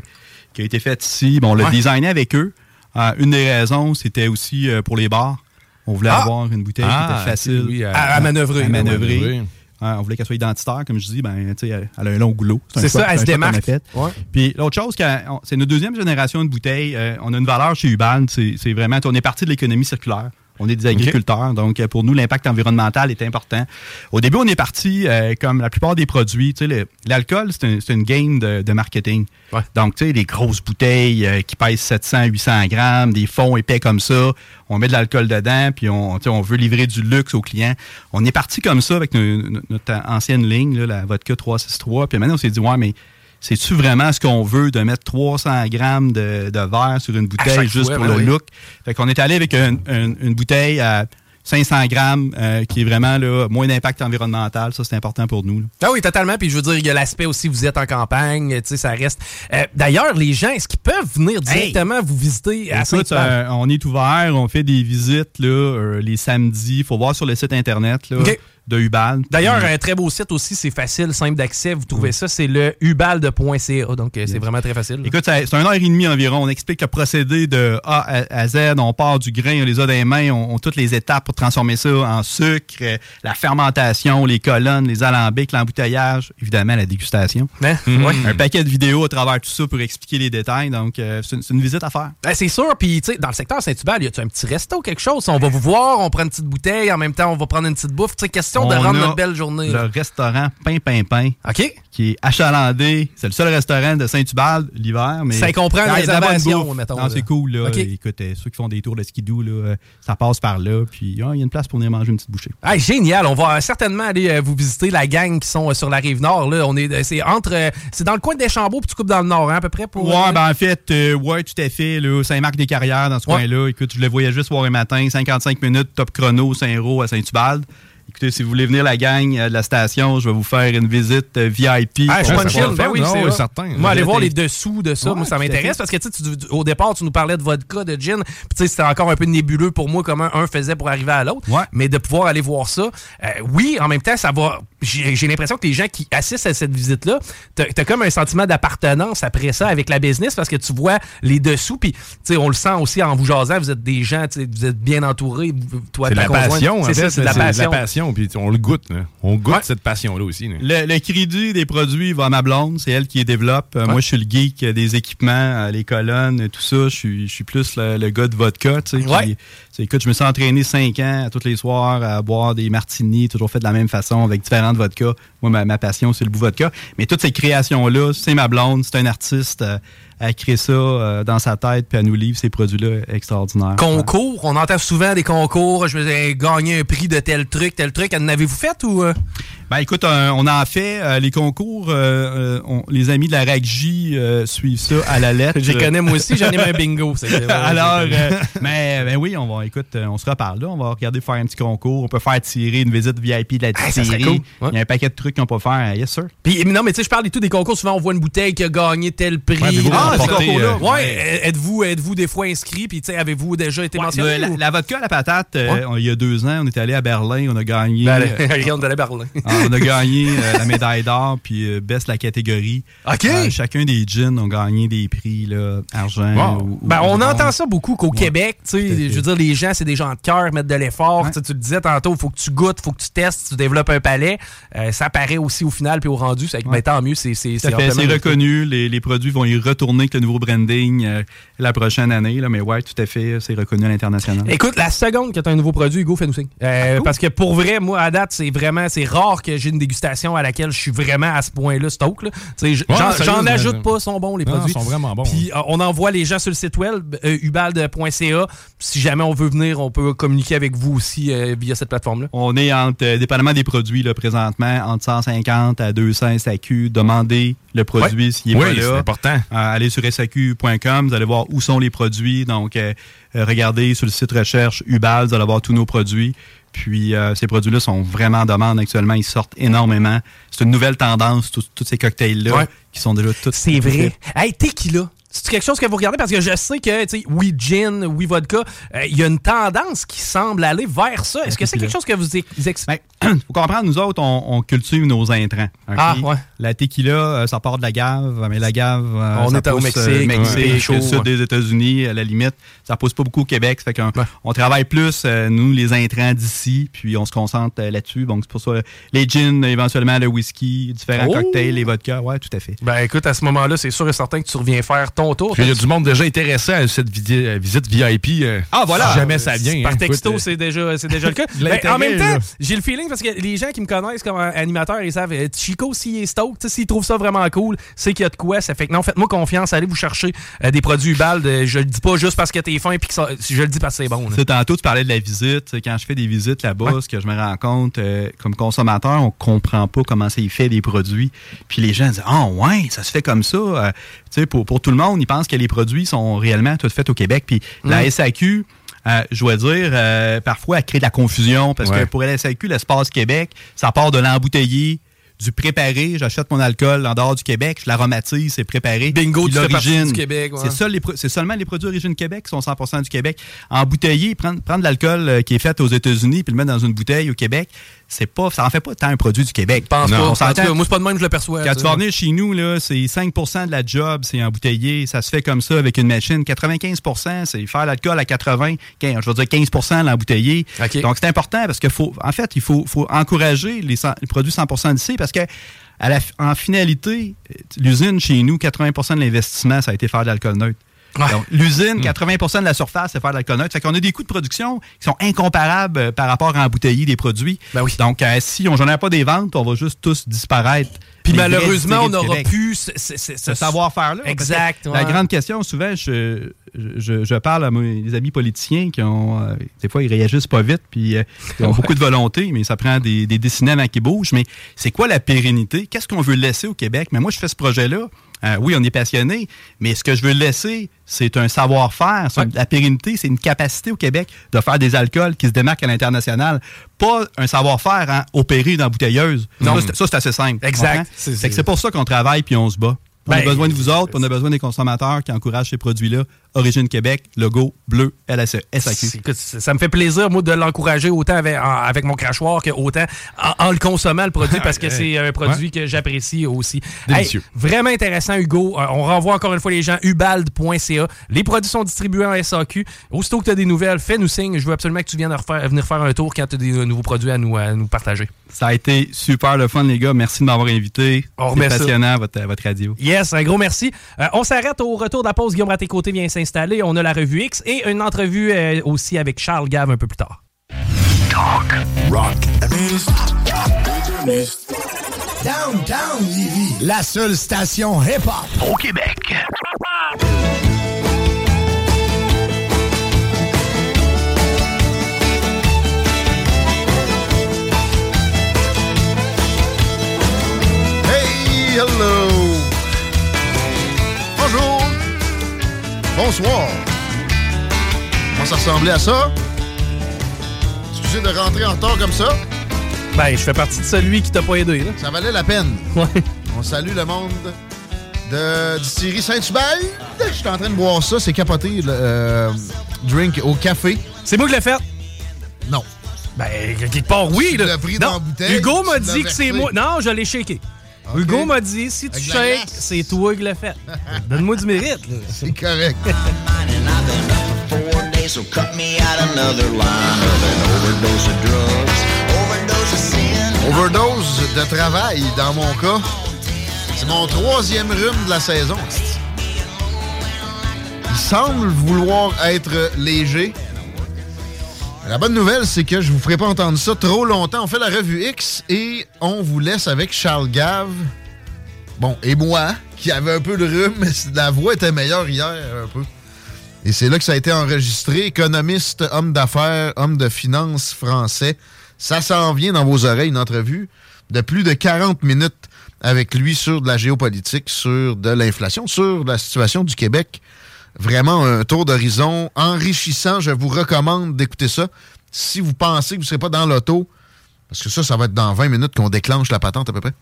Speaker 8: qui a été faite ici. Bon, on l'a
Speaker 4: Ouais.
Speaker 8: designé avec eux. Euh, une des raisons, c'était aussi euh, pour les bars. On voulait
Speaker 4: Ah!
Speaker 8: avoir une bouteille
Speaker 1: Ah,
Speaker 8: qui était facile
Speaker 1: oui,
Speaker 4: à, à manœuvrer.
Speaker 8: à manœuvrer.
Speaker 1: manœuvrer.
Speaker 8: On voulait qu'elle soit identitaire, comme je dis, ben, tu sais, elle a un long goulot.
Speaker 4: C'est ça, elle se démarque.
Speaker 8: fait.
Speaker 4: Ouais.
Speaker 8: Puis l'autre chose, c'est notre deuxième génération de bouteilles. Euh, on a une valeur chez Ubal, c'est c'est vraiment, on est parti de l'économie circulaire. On est des agriculteurs, donc pour nous, l'impact environnemental est important. Au début, on est parti, euh, comme la plupart des produits, tu sais, l'alcool, c'est un- c'est une game de, de marketing. Donc, tu sais, des grosses bouteilles euh, qui pèsent 700, 800 grammes, des fonds épais comme ça, on met de l'alcool dedans, puis on, tu sais, on veut livrer du luxe aux clients. On est parti comme ça avec no- no- notre ancienne ligne, là, la vodka 363, puis maintenant, on s'est dit, ouais, mais c'est-tu vraiment ce qu'on veut de mettre 300 grammes de, de verre sur une bouteille juste
Speaker 4: fois,
Speaker 8: pour
Speaker 4: ben
Speaker 8: le
Speaker 4: oui.
Speaker 8: look? Fait qu'on est allé avec un- un- une bouteille à 500 grammes euh, qui est vraiment là, moins d'impact environnemental. Ça, c'est important pour nous. là.
Speaker 4: Ah oui, totalement. Puis je veux dire, il y a l'aspect aussi, vous êtes en campagne, tu sais, ça reste. Euh, D'ailleurs, les gens, est-ce qu'ils peuvent venir directement vous visiter à
Speaker 8: Écoute, euh, on est ouvert, on fait des visites là, les samedis. Il faut voir sur le site internet là. De Ubal.
Speaker 4: D'ailleurs,
Speaker 8: Puis-
Speaker 4: un très beau site aussi, c'est facile, simple d'accès. Vous trouvez ça, c'est le ubalde.ca. Donc, euh, c'est vraiment très facile.
Speaker 8: Écoute, c'est un heure et demie environ. On explique le procédé de A à, Z. On part du grain, on les a dans les mains, on, on toutes les étapes pour transformer ça en sucre, euh, la fermentation, les colonnes, les alambics, l'embouteillage, évidemment la dégustation.
Speaker 4: Hein?
Speaker 8: Mhm.
Speaker 4: Ouais.
Speaker 8: Un paquet de vidéos à travers tout ça pour expliquer les détails. Donc, euh, c'est une, c'est une visite à faire.
Speaker 4: Ben, c'est sûr, puis tu sais, dans le secteur Saint-Hubert, y a-tu un petit resto, quelque chose? On va vous voir, on prend une petite bouteille, en même temps, on va prendre une petite bouffe. Tu sais, de
Speaker 8: On
Speaker 4: rendre notre belle journée.
Speaker 8: Le
Speaker 4: là.
Speaker 8: restaurant Pain Pain Pain.
Speaker 4: OK.
Speaker 8: Qui est achalandé. C'est le seul restaurant de Saint-Hubert l'hiver. mais
Speaker 4: Ça comprend
Speaker 8: bonne
Speaker 4: réservation, mettons,
Speaker 8: Non, c'est cool. Là. Écoute, euh, ceux qui font des tours de skidoo, là, euh, ça passe par là. Puis il y a une place pour venir manger une petite bouchée.
Speaker 4: Génial, on va euh, certainement aller vous visiter la gang qui sont sur la rive nord. Là. On est, c'est entre, c'est dans le coin de Deschambault puis tu coupes dans le nord, hein, à peu près pour.
Speaker 8: Ouais, ben en fait, euh, ouais, tout à fait. Saint-Marc-des-Carrières, dans ce
Speaker 4: Ouais.
Speaker 8: coin-là. Écoute, je le voyais juste soir et matin, 55 minutes, top chrono, Saint-Roch à Saint-Hubald. Écoutez, si vous voulez venir la gang euh, de la station, je vais vous faire une visite euh, VIP.
Speaker 4: Ah, je
Speaker 8: va
Speaker 4: chill, ben oui, c'est
Speaker 8: certain.
Speaker 4: Moi, aller voir les dessous de ça,
Speaker 8: Ouais,
Speaker 4: moi, ça m'intéresse parce que tu au départ, tu nous parlais de vodka, de gin, puis tu sais, c'était encore un peu nébuleux pour moi comment un faisait pour arriver à l'autre. Mais de pouvoir aller voir ça, euh, oui, en même temps, ça va. J'ai l'impression que les gens qui assistent à cette visite-là, t'as as comme un sentiment d'appartenance après ça avec la business parce que tu vois les dessous, puis tu sais, on le sent aussi en vous jasant, vous êtes des gens, tu sais, vous êtes bien entourés, toi, ta
Speaker 1: la
Speaker 4: conjointe.
Speaker 1: passion, en
Speaker 4: C'est ça,
Speaker 1: fait,
Speaker 4: c'est de la passion.
Speaker 1: Passion, puis on le goûte. là. On goûte cette passion-là aussi. là.
Speaker 8: Le, le crédit des produits va à ma blonde, c'est elle qui les développe. Euh, Moi, je suis le geek euh, des équipements, euh, les colonnes, euh, tout ça. Je suis, je suis plus le, le gars de vodka. Tu sais, qui-
Speaker 4: Ouais.
Speaker 8: c'est- écoute, je me suis entraîné cinq ans à tous les soirs à boire des martinis, toujours fait de la même façon avec différentes vodkas. Moi, ma, ma passion, c'est le bout vodka. Mais toutes ces créations-là, c'est ma blonde, c'est un artiste. euh, elle crée ça euh, dans sa tête, puis elle nous livre ces produits-là extraordinaires.
Speaker 4: Concours, on entend souvent des concours, je vais gagner un prix de tel truc, tel truc. En avez-vous fait ou.
Speaker 8: Ben écoute, euh, on en fait euh, les concours. euh, on- les amis de la RACJ suivent ça à la lettre.
Speaker 4: Je les connais moi aussi, j'en ai un bingo.
Speaker 8: Alors, mais ben oui, on va, écoute, on se reparle là. On va regarder faire un petit concours. On peut faire tirer une visite VIP de la
Speaker 4: Ah, cool. Ouais.
Speaker 8: Il y a un paquet de trucs qu'on peut faire. Yes, sir.
Speaker 4: Puis, non, mais tu sais, je parle et tout des concours. Souvent, on voit une bouteille qui a gagné tel prix.
Speaker 8: Ouais, vous
Speaker 4: Ah, concours-là. ouais.
Speaker 8: ouais.
Speaker 4: Êtes-vous êtes des fois inscrit? Puis, tu sais, avez-vous déjà été mentionné?
Speaker 8: La, la vodka à la patate, euh, il y a deux ans, on est allé à Berlin. On a gagné.
Speaker 4: Ben,
Speaker 8: euh,
Speaker 4: on est allé à Berlin.
Speaker 8: Ah, on a gagné euh, la médaille d'or, puis euh, baisse la catégorie.
Speaker 4: OK.
Speaker 8: Euh, chacun des jeans ont gagné des prix, là, argent.
Speaker 4: Wow.
Speaker 8: ou- ou
Speaker 4: Ben, on entend ça beaucoup qu'au Québec, tu sais, je veux dire, les gens, c'est des gens de cœur, mettent de l'effort. Tu le disais tantôt, il faut que tu goûtes, il faut que tu testes, tu développes un palais. Ça paraît aussi au final puis au rendu. C'est ben, tant mieux, c'est c'est
Speaker 8: reconnu. Les, les produits vont y retourner avec le nouveau branding la prochaine année. Là, mais ouais, tout à fait, c'est reconnu à l'international.
Speaker 4: Écoute, la seconde que tu as un nouveau produit, Hugo, fais-nous signe. Euh, Parce que pour vrai, moi, à date, c'est vraiment, c'est rare que j'ai une dégustation à laquelle je suis vraiment à ce point-là, stock. là. Tu sais, j-
Speaker 1: Ouais,
Speaker 4: J'en ajoute pas, sont bons les
Speaker 1: Non,
Speaker 4: produits.
Speaker 1: ils sont vraiment bons.
Speaker 4: Puis euh, on envoie les gens sur le site web, euh, ubald.ca. Si jamais on veut venir, on peut communiquer avec vous aussi euh, via cette plateforme-là.
Speaker 8: On est entre, euh, dépendamment des produits là, présentement, entre 150 à 200 SAQ. Demandez le produit
Speaker 1: Ouais.
Speaker 8: s'il est
Speaker 1: Oui,
Speaker 8: pas là.
Speaker 1: c'est important.
Speaker 8: Euh, allez sur SAQ.com, vous allez voir où sont les produits. Donc, regardez sur le site recherche Ubal, vous allez voir tous nos produits. Puis, euh, ces produits-là sont vraiment en demande actuellement. Ils sortent énormément. C'est une nouvelle tendance, tous ces cocktails-là,
Speaker 4: Ouais.
Speaker 8: qui sont déjà tous.
Speaker 4: C'est vrai. Hey, tequila. C'est quelque chose que vous regardez? Parce que je sais que, tu sais, oui, gin, oui, vodka, euh, il y a une tendance qui semble aller vers ça. Est-ce que c'est quelque chose que vous expliquez?
Speaker 8: Il faut comprendre, nous autres, on, cultive nos intrants.
Speaker 4: Ah, ouais.
Speaker 8: La tequila, euh, ça part de la gave, mais la gave, euh,
Speaker 4: on
Speaker 8: ça
Speaker 4: est au Mexique,
Speaker 8: Mexique,
Speaker 4: le
Speaker 8: sud des États-Unis, à la limite. Ça pousse pas beaucoup au Québec. Fait qu'on on travaille plus, nous, les intrants d'ici, puis on se concentre là-dessus. Donc, c'est pour ça, les gins, éventuellement, le whisky, différents
Speaker 4: Oh!
Speaker 8: cocktails, les vodkas. Ouais, tout à fait.
Speaker 4: Ben écoute, à ce moment-là, c'est sûr et certain que tu reviens faire ton tour.
Speaker 1: Puis il y a du monde déjà intéressé à cette visite VIP. euh,
Speaker 4: Ah voilà!
Speaker 1: Si jamais ça vient.
Speaker 4: Par
Speaker 1: hein,
Speaker 4: texto,
Speaker 1: écoute, euh,
Speaker 4: c'est déjà, c'est déjà le cas. Ben,
Speaker 1: L'intérêt,
Speaker 4: en même temps, j'ai le feeling parce que les gens qui me connaissent comme animateur, ils savent, euh, Chico, s'il est stoked, s'il trouve ça vraiment cool, c'est qu'il y a de quoi. Ça fait que non, faites-moi confiance, allez vous chercher euh, des produits Ubald. euh, je le dis pas juste parce que t'es fin puis que ça- je le dis parce que c'est bon. là.
Speaker 8: Tu sais, tantôt, tu parlais de la visite. Quand je fais des visites là-bas, ce que je me rends compte, euh, comme consommateur, on comprend pas comment c'est fait des produits. Puis les gens disent Ah, ouais, ça se fait comme ça. Euh, pour, pour tout le monde, ils pensent que les produits sont réellement tous faits au Québec. Puis la. SAQ, euh, je dois dire, euh, parfois, elle crée de la confusion parce
Speaker 1: Ouais.
Speaker 8: que pour la SAQ, l'espace Québec, ça part de l'embouteillé. Du préparé, j'achète mon alcool en dehors du Québec, je l'aromatise, c'est préparé.
Speaker 4: Bingo, partie
Speaker 8: l'origine,
Speaker 4: du Québec, ouais.
Speaker 8: C'est seulement les produits origine Québec qui sont 100% du Québec. Embouteiller, prendre, prendre de l'alcool euh, qui est fait aux États-Unis puis le mettre dans une bouteille au Québec, c'est pas, ça en fait pas tant un produit du Québec.
Speaker 4: pense pas.
Speaker 8: On
Speaker 4: En tout
Speaker 8: s'entend.
Speaker 4: cas, moi, c'est pas de même que je le perçois.
Speaker 8: Quand
Speaker 4: tu
Speaker 8: tu vas venir chez nous, là, c'est 5 de la job, c'est embouteillé. Ça se fait comme ça avec une machine. 95 c'est faire l'alcool à 80, 15, je veux dire 15 l'embouteillé. Donc, c'est important parce que faut, en fait, il faut, faut encourager les, produits 100 d'ici parce que à la, en finalité, l'usine chez nous, 80% de l'investissement, ça a été faire de l'alcool neutre. Donc, l'usine, 80% de la surface, c'est faire de l'alcool. Fait qu'on a des coûts de production qui sont incomparables euh, par rapport à embouteiller des produits. Donc, euh, si on n'en a pas des ventes, on va juste tous disparaître.
Speaker 4: Puis malheureusement, on n'aura plus ce, ce- ce-
Speaker 8: ce savoir-faire-là.
Speaker 4: Exact.
Speaker 8: La grande question, souvent, je, je, je parle à mes amis politiciens qui ont. euh, des fois, ils réagissent pas vite, puis euh, ils ont
Speaker 4: Ouais.
Speaker 8: beaucoup de volonté, mais ça prend des, des décennies avant qu'ils bougent. Mais c'est quoi la pérennité? Qu'est-ce qu'on veut laisser au Québec? Mais moi, je fais ce projet-là. Euh, oui, on est passionné, mais ce que je veux laisser, c'est un savoir-faire. La pérennité, c'est une capacité au Québec de faire des alcools qui se démarquent à l'international. Pas un savoir-faire hein, opéré dans la bouteilleuse.
Speaker 4: Non.
Speaker 8: Ça, c'est- assez simple.
Speaker 4: Exact. C'est-
Speaker 8: pour ça qu'on travaille puis on se bat. On
Speaker 4: Ben,
Speaker 8: a besoin de vous autres, on a besoin des consommateurs qui encouragent ces produits-là. Origine Québec, logo bleu, LSE, SAQ.
Speaker 4: Ça me fait plaisir, moi, de l'encourager autant avec, en- avec mon crachoir que autant en, en le consommant, le produit, parce que c'est un produit que j'apprécie aussi.
Speaker 1: Délicieux.
Speaker 4: Hey, vraiment intéressant, Hugo. Euh, on renvoie encore une fois les gens, ubald.ca. Les produits sont distribués en SAQ. Aussitôt que tu as des nouvelles, fais-nous signe. Je veux absolument que tu viennes refaire- venir faire un tour quand tu as des euh, nouveaux produits à nous, à nous partager.
Speaker 8: Ça a été super le fun, les gars. Merci de m'avoir invité. C'est passionnant, votre, votre radio.
Speaker 4: Yes, un gros merci. Euh, on s'arrête au retour de la pause. Guillaume Raté-Côté vient s'installer. On a la revue X et une entrevue euh, aussi avec Charles Gave un peu plus tard.
Speaker 9: Rock. Downtown la seule station hip-hop au Québec.
Speaker 10: Hey, hello! Bonsoir! Comment ça ressemblait à ça? Excusez de rentrer en retard comme ça?
Speaker 4: Ben, je fais partie de celui qui t'a pas aidé. Là.
Speaker 10: Ça valait la peine.
Speaker 4: Ouais.
Speaker 10: On salue le monde de distillerie Saint-Hubert. Je suis en train de boire ça, c'est capoté, le euh, drink au café.
Speaker 4: C'est moi qui l'ai fait?
Speaker 10: Non.
Speaker 4: Ben, quelque part, oui.
Speaker 10: Tu l'as pris
Speaker 4: Non,
Speaker 10: dans la bouteille,
Speaker 4: Hugo m'a dit que c'est moi. Non, je l'ai shaké. Hugo m'a dit, si tu shakes, c'est toi qui l'as fait. Donne-moi du mérite. là.
Speaker 10: C'est correct.
Speaker 11: four days, so cut me out another line of an overdose of drugs, overdose of sin.
Speaker 10: Overdose de travail, dans mon cas. C'est mon troisième rhume de la saison. Il semble vouloir être léger. La bonne nouvelle, c'est que je vous ferai pas entendre ça trop longtemps. On fait la revue X et on vous laisse avec Charles Gave. Bon, et moi, qui avait un peu de rhume, mais la voix était meilleure hier un peu. Et c'est là que ça a été enregistré. Économiste, homme d'affaires, homme de finances français. Ça s'en vient dans vos oreilles, une entrevue de plus de 40 minutes avec lui sur de la géopolitique, sur de l'inflation, sur la situation du Québec. Vraiment un tour d'horizon enrichissant. Je vous recommande d'écouter ça. Si vous pensez que vous ne serez pas dans l'auto, parce que ça, ça va être dans 20 minutes qu'on déclenche la patente à peu près.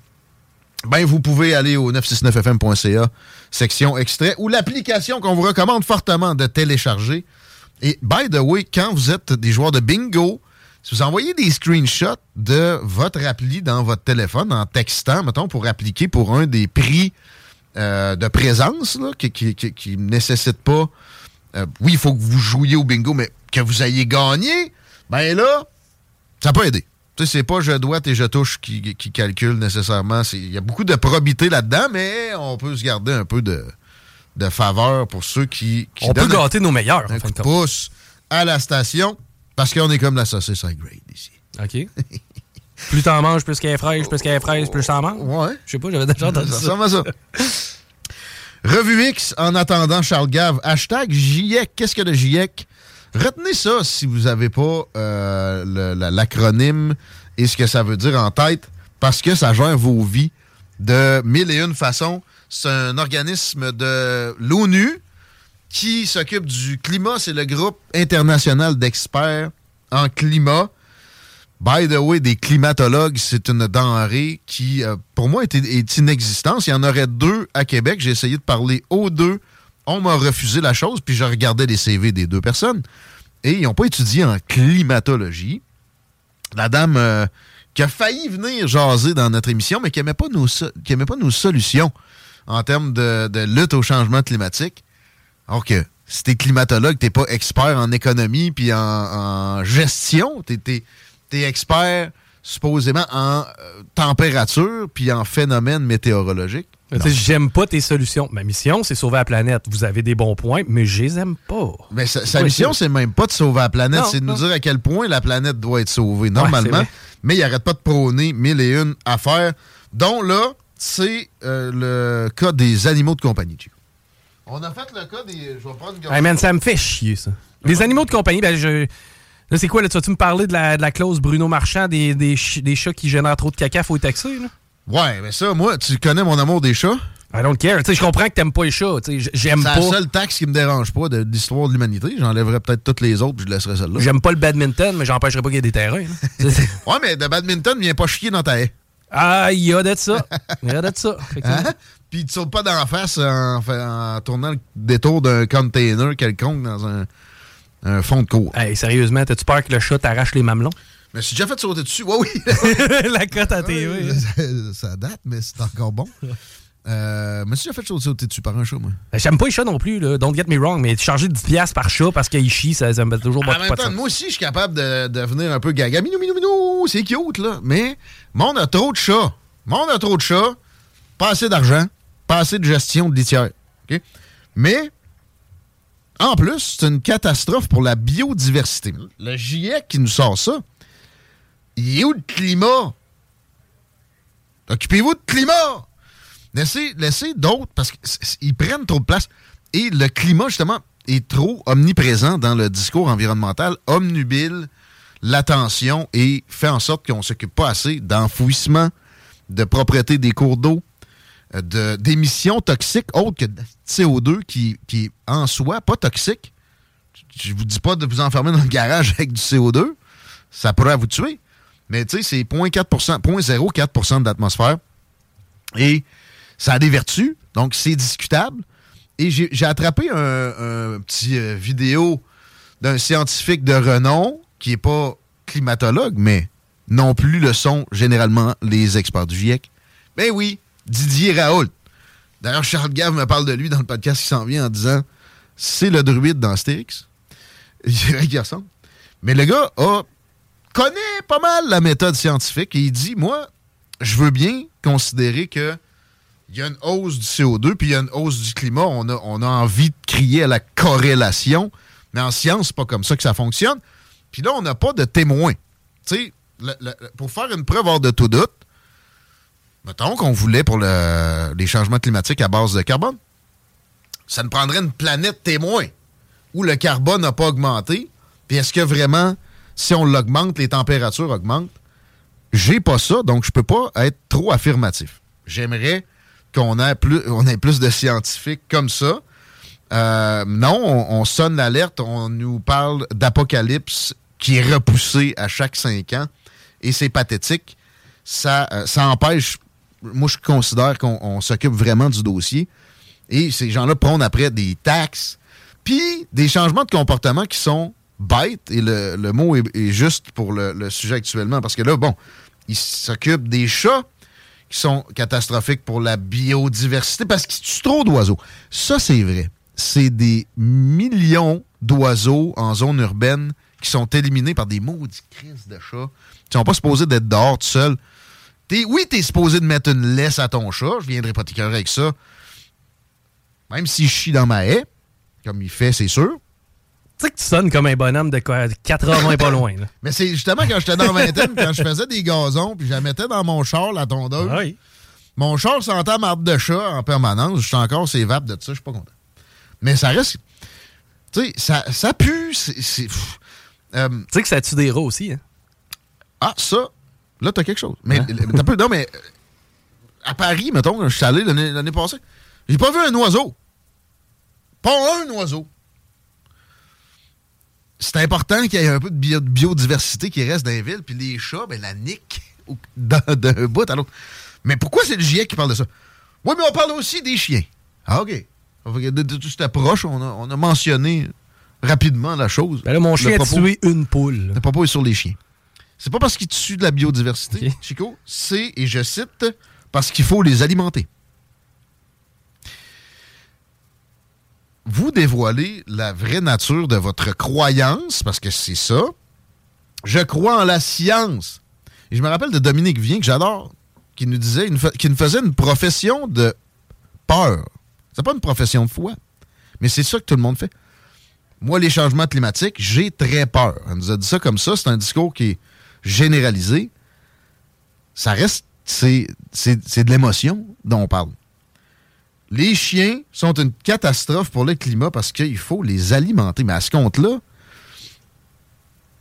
Speaker 10: ben vous pouvez aller au 969fm.ca, section extrait, ou l'application qu'on vous recommande fortement de télécharger. Et by the way, quand vous êtes des joueurs de bingo, si vous envoyez des screenshots de votre appli dans votre téléphone en textant, mettons, pour appliquer pour un des prix euh, de présence là, qui ne nécessite pas. euh, oui, il faut que vous jouiez au bingo, mais que vous ayez gagné, ben là, ça peut aider. Tu sais, c'est pas je dois et je touche qui, qui calcule nécessairement. Il y a beaucoup de probité là-dedans, mais on peut se garder un peu de, de faveur pour ceux qui. qui
Speaker 4: On peut
Speaker 10: un-
Speaker 4: gâter nos meilleurs, en fin de
Speaker 10: pouce à la station parce qu'on est comme la saucisse high grade ici.
Speaker 4: OK. plus t'en manges, plus qu'elle est fraîche, plus qu'elle est fraîche, plus t'en manges.
Speaker 10: Ouais.
Speaker 4: Je sais pas, j'avais déjà entendu
Speaker 10: Ça
Speaker 4: ça.
Speaker 10: ça. Revue X, en attendant Charles Gave, hashtag JIEC. Qu'est-ce que le JIEC? Retenez ça si vous n'avez pas euh, l'acronyme et ce que ça veut dire en tête, parce que ça gère vos vies de mille et une façons. C'est un organisme de l'ONU qui s'occupe du climat. C'est le groupe international d'experts en climat. By the way, des climatologues, c'est une denrée qui, euh, pour moi, est, est inexistante. Il y en aurait deux à Québec. J'ai essayé de parler aux deux. On m'a refusé la chose, puis je regardais les CV des deux personnes. Et ils n'ont pas étudié en climatologie. La dame euh, qui a failli venir jaser dans notre émission, mais qui n'aimait pas, nos pas nos solutions en termes de, de lutte au changement climatique. Alors que si t'es climatologue, t'es pas expert en économie puis en, en gestion, t'es t'es- expert supposément en euh, température puis en phénomènes météorologiques.
Speaker 4: Tu sais, J'aime pas tes solutions. Ma mission, c'est sauver la planète. Vous avez des bons points, mais je les aime pas.
Speaker 10: Mais sa, sa mission, c'est même pas de sauver la planète, c'est de nous dire à quel point la planète doit être sauvée, normalement. mais il arrête pas de prôner mille et une affaires, dont là, c'est euh, le cas des animaux de compagnie. Chico. On a fait le cas des... Je vais prendre une
Speaker 4: Hey man, ça me fait chier, ça. Les animaux de compagnie, ben je. Là, c'est quoi, là? Tu vas-tu me parler de la, de la clause Bruno Marchand des, des, des chats qui génèrent trop de caca, faut les taxer, là?
Speaker 10: Ouais, mais ça, moi, tu connais mon amour des chats?
Speaker 4: I don't care. Tu sais, je comprends que t'aimes pas les chats. Tu j'aime
Speaker 10: C'est
Speaker 4: pas.
Speaker 10: la seule taxe qui me dérange pas de, de l'histoire de l'humanité. J'enlèverais peut-être toutes les autres puis je laisserais celle-là.
Speaker 4: J'aime pas le badminton, mais j'empêcherai pas qu'il y ait des terrains.
Speaker 10: ouais, mais de badminton, viens pas chier dans ta haie.
Speaker 4: ah, il y a de ça. Il y a de ça.
Speaker 10: Hein? Puis tu sautes pas d'en face en, en tournant le détour d'un container quelconque dans un, un fond de cour.
Speaker 4: Hey, sérieusement, t'as-tu peur que le chat t'arrache les mamelons?
Speaker 10: Mais si déjà fait sauter dessus, ouais, oui.
Speaker 4: la cote à TV.
Speaker 10: ça, ça date, mais c'est encore bon. Euh, mais si j'ai fait sauter dessus par un chat, moi.
Speaker 4: Ben, J'aime pas les chats non plus, là. Don't get me wrong, mais charger 10$ par chat parce qu'il chie, ça, ça me fait toujours
Speaker 10: En
Speaker 4: pas,
Speaker 10: même
Speaker 4: pas de
Speaker 10: temps,
Speaker 4: sens.
Speaker 10: moi aussi, je suis capable de de devenir un peu gaga. Minou, minou, minou, c'est cute, là. Mais, monde a trop de chats. Monde a trop de chats. Pas assez d'argent. Pas assez de gestion de litière. OK? Mais, en plus, c'est une catastrophe pour la biodiversité. Le GIEC qui nous sort ça, il est où le climat? Occupez-vous de climat! Laissez, laissez d'autres, parce qu'ils prennent trop de place. Et le climat, justement, est trop omniprésent dans le discours environnemental, omnubile l'attention et fait en sorte qu'on ne s'occupe pas assez d'enfouissement, de propreté des cours d'eau, de- d'émissions toxiques autres que de CO2 qui, est en soi pas toxique. Je vous dis pas de vous enfermer dans le garage avec du CO2. Ça pourrait vous tuer. Mais tu sais, c'est 0.4%, 0.04% de l'atmosphère. Et ça a des vertus, donc c'est discutable. Et j'ai attrapé un, un petit euh, vidéo d'un scientifique de renom qui n'est pas climatologue, mais non plus le sont généralement les experts du GIEC. Ben oui, Didier Raoult. D'ailleurs, Charles Gave me parle de lui dans le podcast qui s'en vient en disant c'est le druide dans Astérix. Je dirais qu'il. Mais le gars connaît pas mal la méthode scientifique et il dit Moi, je veux bien considérer que il y a une hausse du CO2 puis il y a une hausse du climat. On a, on a envie de crier à la corrélation, mais en science, c'est pas comme ça que ça fonctionne. Puis là, on n'a pas de témoins. Tu sais, pour faire une preuve hors de tout doute, mettons qu'on voulait pour le- les changements climatiques à base de carbone, ça nous prendrait une planète témoin où le carbone n'a pas augmenté. Puis est-ce que vraiment, si on l'augmente, les températures augmentent? J'ai pas ça, donc je peux pas être trop affirmatif. J'aimerais qu'on ait plus, ait plus de scientifiques comme ça. Euh, non, on, on sonne l'alerte, on nous parle d'apocalypse qui est repoussé à chaque cinq ans et c'est pathétique. Ça, euh, ça empêche moi, je considère qu'on on s'occupe vraiment du dossier. Et ces gens-là prennent après des taxes, puis des changements de comportement qui sont bêtes. Et le, le mot est, juste pour le, le sujet actuellement. Parce que là, bon, ils s'occupent des chats qui sont catastrophiques pour la biodiversité parce qu'ils tuent trop d'oiseaux. Ça, c'est vrai. C'est des millions d'oiseaux en zone urbaine qui sont éliminés par des maudits crises de chats qui sont pas supposés d'être dehors tout seuls. T'es- oui, t'es supposé de mettre une laisse à ton chat. Je viendrai pas t'écœurer avec ça. Même s'il chie dans ma haie, comme il fait, c'est sûr.
Speaker 4: Tu sais que tu sonnes comme un bonhomme de quoi, 80 pas loin. là.
Speaker 10: Mais c'est justement quand j'étais dans la vingtaine, quand je faisais des gazons, puis je la mettais dans mon char, la tondeuse. Mon char sentait la marde de chat en permanence. Je suis encore ces vapes de ça, je suis pas content. Mais ça reste. Tu sais, ça, ça pue. c'est-. Euh,
Speaker 4: Tu sais que ça tue des rats aussi. Hein?
Speaker 10: ah, ça, là, t'as quelque chose. Mais t'as peu, non, mais euh, à Paris, mettons, je suis allé l'année passée, j'ai pas vu un oiseau. Pas un oiseau. C'est important qu'il y ait un peu de bio- de biodiversité qui reste dans les villes, puis les chats, ben, la nique d'un bout à l'autre. Mais pourquoi c'est le GIEC qui parle de ça? Oui, mais on parle aussi des chiens. Ah, OK. De, cette approche, on a, on a mentionné rapidement la chose.
Speaker 4: Ben là, mon chien a tué une poule.
Speaker 10: Le propos est sur les chiens. C'est pas parce qu'ils tuent de la biodiversité, Chico, c'est, et je cite, parce qu'il faut les alimenter. Vous dévoilez la vraie nature de votre croyance, parce que c'est ça. Je crois en la science. Et je me rappelle de Dominique Vien, que j'adore, qui nous disait, qui nous faisait une profession de peur. C'est pas une profession de foi, mais c'est ça que tout le monde fait. Moi, les changements climatiques, j'ai très peur. Elle nous a dit ça comme ça. C'est un discours qui est généralisé. Ça reste, c'est de l'émotion dont on parle. Les chiens sont une catastrophe pour le climat parce qu'il faut les alimenter. Mais à ce compte-là,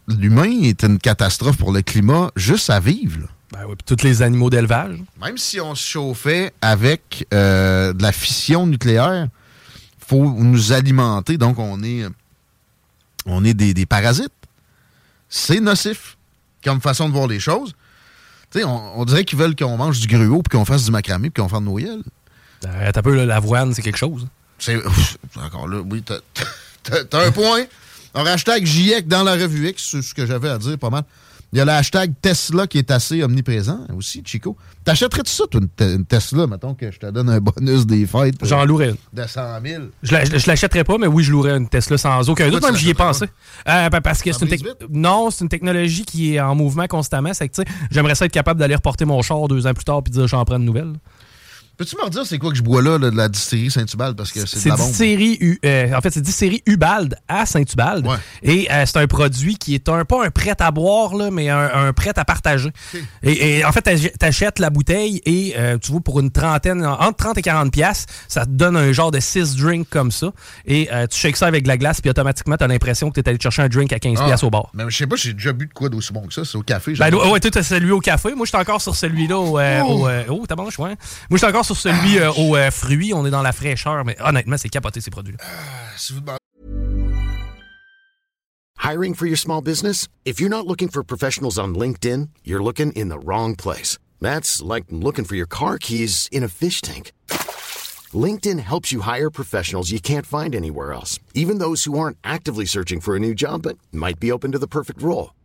Speaker 10: l'humain est une catastrophe pour le climat juste à vivre. là.
Speaker 4: Ben oui, puis tous les animaux d'élevage.
Speaker 10: Même si on se chauffait avec euh, de la fission nucléaire, faut nous alimenter, donc on est, on est des, des parasites. C'est nocif comme façon de voir les choses. On, on dirait qu'ils veulent qu'on mange du gruau, puis qu'on fasse du macramé, puis qu'on fasse de Noël.
Speaker 4: Euh, T'as peu, l'avoine, c'est quelque chose.
Speaker 10: C'est encore là, oui, t'as- un point. Un hashtag GIEC dans la revue X, c'est ce que j'avais à dire pas mal. Il y a le hashtag Tesla qui est assez omniprésent aussi, Chico. T'achèterais-tu ça, toi, une, te- une Tesla, mettons que je te donne un bonus des fêtes? euh,
Speaker 4: J'en louerais une.
Speaker 10: De 100 000.
Speaker 4: Je la- je l'achèterais pas, mais oui, je louerais une Tesla sans aucun doute. Même j'y ai pensé. Euh, ben, parce que c'est une tec- non, c'est une technologie qui est en mouvement constamment. C'est que tu sais, j'aimerais ça être capable d'aller reporter mon char deux ans plus tard puis dire j'en prends de nouvelles.
Speaker 10: Peux-tu me redire c'est quoi que je bois là, là, de la distillerie Saint-Hubald? Parce que c'est de la bombe.
Speaker 4: distillerie, U- euh, en fait, c'est distillerie Ubald à Saint-Ubald. Et euh, c'est un produit qui est un pas un prêt à boire, là, mais un, un prêt à partager. Et, et en fait, t'ach- t'achètes la bouteille et euh, tu vois, pour une trentaine, entre 30 et 40 pièces, ça te donne un genre de 6 drinks comme ça. Et tu shakes ça avec de la glace, puis automatiquement, t'as l'impression que t'es allé chercher un drink à 15
Speaker 10: Ah,
Speaker 4: au bar.
Speaker 10: Mais je sais pas, j'ai déjà bu de quoi d'aussi bon que ça. C'est au café.
Speaker 4: Ben, ouais, toi, t'as celui au café. Moi, j'étais encore sur celui-là au.
Speaker 10: Oh!
Speaker 4: au, oh, t'as bon, ouais. Moi, j'étais encore sur celui euh, au euh, fruit. On est dans la fraîcheur, mais honnêtement, c'est capoté ces produits-là.
Speaker 10: Demandez-
Speaker 12: Hiring for your small business? If you're not looking for professionals on LinkedIn, you're looking in the wrong place. That's like looking for your car keys in a fish tank. LinkedIn helps you hire professionals you can't find anywhere else, even those who aren't actively searching for a new job but might be open to the perfect role.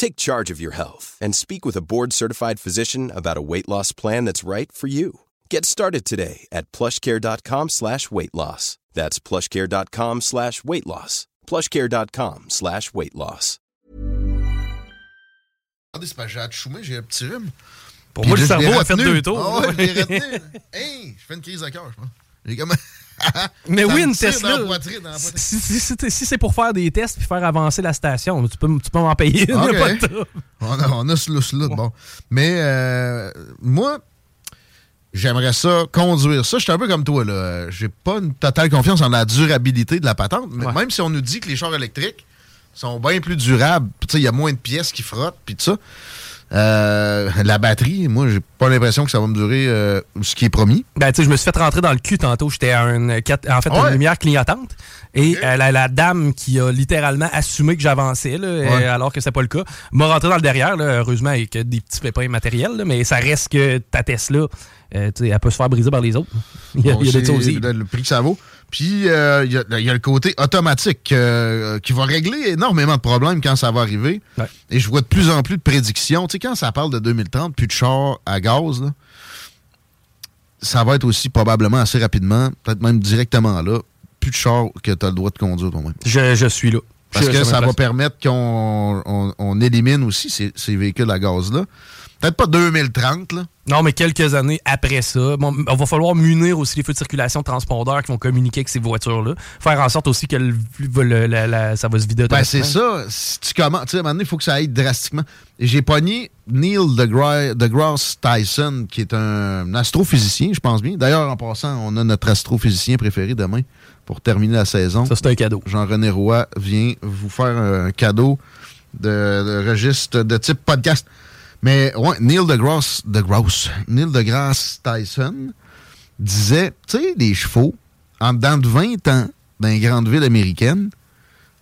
Speaker 13: Take charge of your health and speak with a board-certified physician about a weight loss plan that's right for you. Get started today at plushcare.com slash weight loss. That's plushcare.com slash weight loss. plushcare.com slash weight loss.
Speaker 10: Regardez, c'est pas j'ai atchoumé, j'ai un petit rhume.
Speaker 4: Pour moi, le
Speaker 10: là,
Speaker 4: cerveau a fait deux tours.
Speaker 10: Ah ouais, je l'ai retenu. hey, je fais une crise de cœur, je pense. J'ai comme...
Speaker 4: Mais oui, une Tesla.
Speaker 10: dans la poitrine, dans la poitrine.
Speaker 4: Si, si- si- si c'est pour faire des tests puis faire avancer la station, tu peux, tu peux m'en payer a pas de
Speaker 10: on, a, on a ce lousse-là, bon. Mais euh, moi, J'aimerais ça, conduire ça. Je suis un peu comme toi, là. J'ai pas une totale confiance en la durabilité de la patente. mais Même si on nous dit que les chars électriques sont bien plus durables, il y a moins de pièces qui frottent, puis tout ça. Euh, la batterie, moi, j'ai pas l'impression que ça va me durer euh, ce qui est promis.
Speaker 4: Ben, tu sais, je me suis fait rentrer dans le cul tantôt. J'étais à une, en fait,
Speaker 10: ouais?
Speaker 4: une lumière clignotante. Et euh, la, la dame qui a littéralement assumé que j'avançais,
Speaker 10: Ouais.
Speaker 4: alors que c'est pas le cas, m'a rentré dans le derrière, là, heureusement, avec des petits pépins matériels. là, mais ça reste que ta Tesla, tu sais, elle peut se faire briser par les autres. Il y a,
Speaker 10: Bon,
Speaker 4: il y a de
Speaker 10: c'est
Speaker 4: ça aussi.
Speaker 10: Le, le prix que ça vaut. Puis, euh, il y, a- il y a le côté automatique euh, qui va régler énormément de problèmes quand ça va arriver. Et je vois de plus en plus de prédictions. Tu sais, quand ça parle de 2030, plus de chars à gaz, là, ça va être aussi probablement assez rapidement, peut-être même directement là, plus de chars que tu as le droit de conduire toi-même.
Speaker 4: Je, je suis là.
Speaker 10: Parce
Speaker 4: Je-
Speaker 10: que ça va permettre qu'on on- on élimine aussi ces, ces véhicules à gaz-là. Peut-être pas 2030, là.
Speaker 4: Non, mais quelques années après ça, bon, on va falloir munir aussi les feux de circulation de transpondeurs qui vont communiquer avec ces voitures-là. Faire en sorte aussi que le- le- la- la- ça va se vider
Speaker 10: Ben, c'est ça. Si tu commences, tu sais, à un moment donné, il faut que ça aille drastiquement. J'ai pogné Neil deGra- deGrasse Tyson, qui est un astrophysicien, je pense bien. D'ailleurs, en passant, on a notre astrophysicien préféré demain pour terminer la saison.
Speaker 4: Ça, c'est un cadeau.
Speaker 10: Jean-René Roy vient vous faire un cadeau de, de registre de type podcast. Mais ouais, Neil deGrasse, deGrasse, Neil deGrasse Tyson disait, tu sais, les chevaux, en dedans de 20 ans, dans les grandes villes américaines,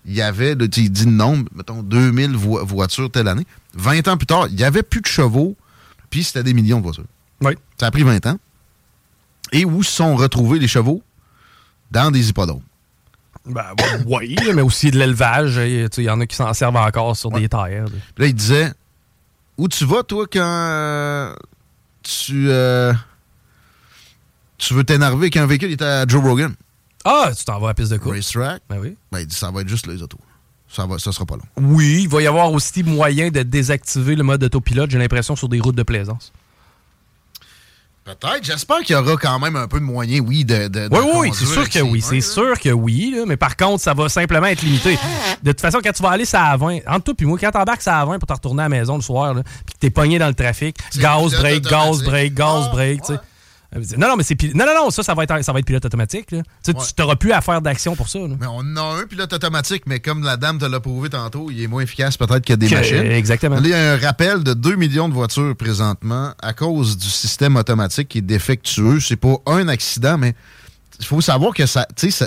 Speaker 10: il y avait, sais, il dit le nombre, mettons 2000 vo- voitures telle année. 20 ans plus tard, il n'y avait plus de chevaux, puis c'était des millions de voitures.
Speaker 4: Oui.
Speaker 10: Ça a pris 20 ans. Et où se sont retrouvés les chevaux? Dans des hippodromes.
Speaker 4: Ben, oui, mais aussi de l'élevage. Il y en a qui s'en servent encore sur des terres.
Speaker 10: Puis là, il disait Où tu vas, toi, quand euh, tu, euh, tu veux t'énerver avec un véhicule? Était à Joe Rogan?
Speaker 4: Ah, tu t'en vas à la piste de course.
Speaker 10: Racetrack.
Speaker 4: Ben oui.
Speaker 10: Ben, il dit Ça va être juste les autos. Ça, va, ça sera pas long.
Speaker 4: Oui, il va y avoir aussi moyen de désactiver le mode autopilote, j'ai l'impression, sur des routes de plaisance.
Speaker 10: Peut-être. J'espère qu'il y aura quand même un peu de moyens, oui, de.
Speaker 4: Oui, oui, c'est sûr que oui. C'est sûr que oui. là, mais par contre, ça va simplement être limité. De toute façon, quand tu vas aller ça à 20, entre toi puis moi, quand t'embarques ça à 20 pour te retourner à la maison le soir, là, puis que t'es pogné dans le trafic, gaz, break, gaz, break, gaz, break, tu sais. Non, non, mais c'est pil- non, non, non, ça, ça va être, ça va être pilote automatique. Là. Tu
Speaker 10: Ouais.
Speaker 4: N'auras plus à faire d'action pour ça. là.
Speaker 10: Mais on a un pilote automatique, mais comme la dame te l'a prouvé tantôt, il est moins efficace peut-être que des
Speaker 4: Que-
Speaker 10: machines.
Speaker 4: exactement.
Speaker 10: Il y a un rappel de 2 millions de voitures présentement à cause du système automatique qui est défectueux. C'est pas un accident, mais il faut savoir que ça. Tu sais,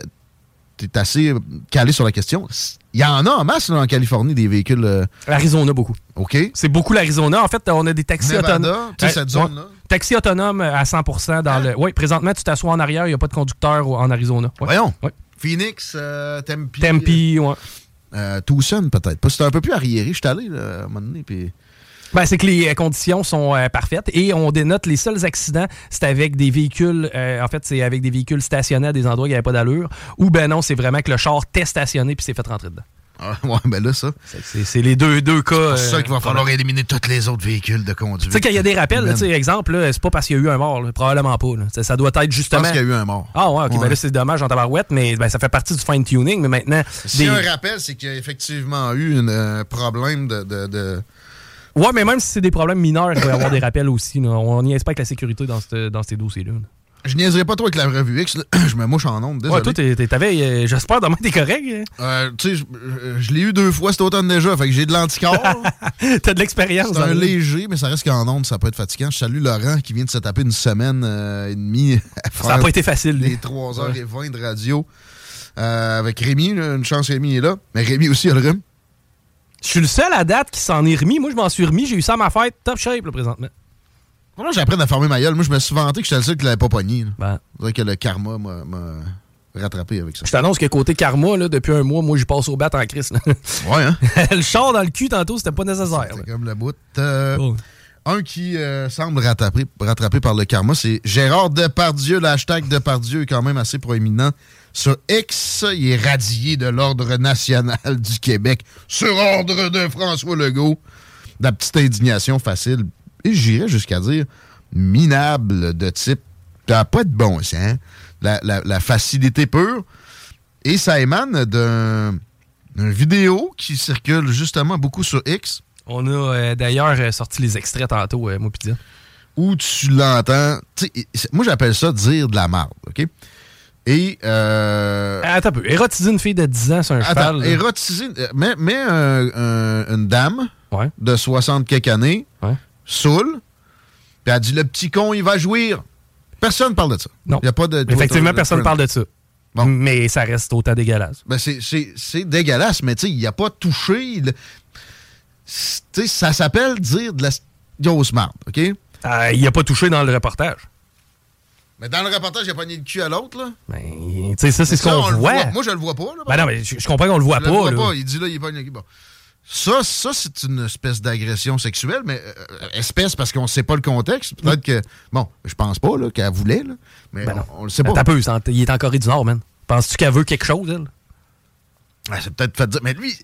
Speaker 10: tu es assez calé sur la question. Il y en a en masse là, en Californie des véhicules. euh,
Speaker 4: Arizona, beaucoup.
Speaker 10: OK.
Speaker 4: C'est beaucoup l'Arizona. En fait, on a des taxis autonomes.
Speaker 10: tu sais, cette zone-là.
Speaker 4: Taxis autonomes à 100% dans le. Oui, présentement, tu t'assois en arrière, il n'y a pas de conducteur en Arizona. Ouais.
Speaker 10: Voyons.
Speaker 4: Ouais.
Speaker 10: Phoenix, euh, Tempe.
Speaker 4: Tempe, ouais.
Speaker 10: Euh, Tucson, peut-être. C'était un peu plus arriéré. Je suis allé là, à un moment donné. Puis...
Speaker 4: Ben, c'est que les euh, conditions sont euh, parfaites et on dénote les seuls accidents, c'est avec des véhicules, euh, en fait, c'est avec des véhicules stationnés à des endroits où il n'y avait pas d'allure, ou ben non, c'est vraiment que le char t'est stationné puis s'est fait rentrer dedans.
Speaker 10: Ah, ouais, ben là, ça.
Speaker 4: C'est les deux, deux cas.
Speaker 10: C'est ça
Speaker 4: euh,
Speaker 10: qu'il va falloir éliminer tous les autres véhicules de conduite.
Speaker 4: Tu sais, quand il y a des rappels, là,
Speaker 10: Humaine.
Speaker 4: tu sais, exemple, c'est pas parce qu'il y a eu un mort, là, probablement pas. là. Ça, doit être justement.
Speaker 10: pense qu'il y a eu un mort.
Speaker 4: Ah ouais, ok,
Speaker 10: Ouais.
Speaker 4: ben là c'est dommage en tabarouette, mais ben, ça fait partie du fine-tuning, mais maintenant. Des-
Speaker 10: a un rappel, c'est qu'il y a effectivement eu un euh, problème de, de- de-
Speaker 4: Ouais, mais même si c'est des problèmes mineurs, il va y avoir des rappels aussi. là. On n'y pas avec la sécurité dans, ce- dans ces dossiers-là. là.
Speaker 10: Je niaiserai pas trop avec la revue X. je me mouche en ondes, désolé.
Speaker 4: Ouais, toi, t'es- t'es- t'avais, euh, j'espère, demain, t'es correct. hein?
Speaker 10: Euh, tu sais, je, je l'ai eu deux fois cet automne déjà, fait que j'ai de l'anticorps.
Speaker 4: T'as de l'expérience.
Speaker 10: C'est un léger, mais ça reste qu'en ondes, ça peut être fatigant. Je salue Laurent qui vient de se taper une semaine euh, et demie. à
Speaker 4: Ça n'a pas été facile.
Speaker 10: Les 3h20 de radio euh, avec Rémi. là. Une chance, Rémi est là. Mais Rémi aussi a le rhume.
Speaker 4: Je suis le seul à date qui s'en est remis. Moi, je m'en suis remis. J'ai eu ça à ma fête. Top shape, là, présentement.
Speaker 10: Moi, j'apprends à fermer ma gueule. Moi, je me suis vanté que j'étais le seul qui l'avait pas pogné.
Speaker 4: Ben.
Speaker 10: C'est vrai que le karma m'a rattrapé avec ça.
Speaker 4: Je t'annonce que côté karma, là, depuis un mois, moi, j'y passe au bat en crise.
Speaker 10: Ouais, hein?
Speaker 4: le char dans le cul, tantôt, c'était pas nécessaire.
Speaker 10: C'est
Speaker 4: là.
Speaker 10: comme le bout. Euh,
Speaker 4: Oh.
Speaker 10: Un qui euh, semble rattrapé, rattrapé par le karma, c'est Gérard Depardieu. Le hashtag Depardieu est quand même assez proéminent. Sur X, il est radié de l'Ordre national du Québec sur ordre de François Legault. De la petite indignation facile, et j'irais jusqu'à dire minable de type t'as pas de bon sens. La, la- la facilité pure. Et ça émane d'un d'une vidéo qui circule justement beaucoup sur X.
Speaker 4: On a euh, d'ailleurs euh, sorti les extraits tantôt, euh, moi,
Speaker 10: où tu l'entends. Moi, j'appelle ça dire de la marde, OK? Et. Euh,
Speaker 4: Attends un peu. Érotiser une fille de 10 ans sur un
Speaker 10: Attends,
Speaker 4: cheval.
Speaker 10: érotiser. euh, Mets, mets un- un- une dame de 60 quelques années, saoule, puis elle dit le petit con, il va jouir. Personne parle de ça.
Speaker 4: Non.
Speaker 10: Il y a pas de.
Speaker 4: Effectivement, personne ne parle de ça. Mais ça reste autant dégueulasse.
Speaker 10: Ben c'est- c'est c'est dégueulasse, mais tu sais, il n'y a pas touché. c'est- sais, ça s'appelle dire de la grosse marde, OK?
Speaker 4: Euh, il n'a pas touché dans le reportage.
Speaker 10: Mais dans le reportage, il a pogné le cul à l'autre, là.
Speaker 4: Ben, tu sais, ça, c'est ce qu'on
Speaker 10: on le
Speaker 4: voit.
Speaker 10: Moi, je le vois pas, là.
Speaker 4: Ben non, mais je, je comprends qu'on le voit
Speaker 10: Je
Speaker 4: pas.
Speaker 10: le vois
Speaker 4: là.
Speaker 10: pas. Il dit là, il pogne le cul. Bon. Ça, ça c'est une espèce d'agression sexuelle, mais euh, espèce parce qu'on ne sait pas le contexte. Peut-être que. Bon, je pense pas là, qu'elle voulait, là, mais
Speaker 4: Ben
Speaker 10: on, on le sait pas.
Speaker 4: Ben, peu, il est en Corée du Nord, man. Penses-tu qu'elle veut quelque chose, elle?
Speaker 10: Ah, c'est peut-être fait dire. Mais lui,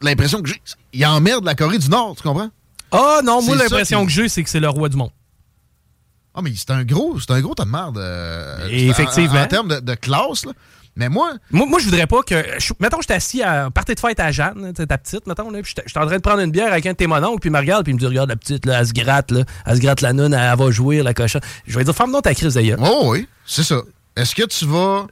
Speaker 10: l'impression que j'ai, il emmerde la Corée du Nord, tu comprends?
Speaker 4: Ah non, moi, l'impression que j'ai, c'est que c'est le roi du monde.
Speaker 10: Ah, mais c'est un gros, c'est un gros tas de merde. euh,
Speaker 4: effectivement.
Speaker 10: En, en termes de, de classe, là. Mais moi,
Speaker 4: Moi, moi je voudrais pas que. je- mettons, je suis assis à partie de fête à Jeanne, ta petite, mettons, là, puis je suis en train de prendre une bière avec un de tes mononcles, puis il me regarde, puis il me dit Regarde la petite, là, elle se gratte, là, elle se gratte la noune, elle, elle va jouir, la cochonne. Je vais dire Ferme donc ta crise d'ailleurs.
Speaker 10: Oh oui, c'est ça. Est-ce que tu vas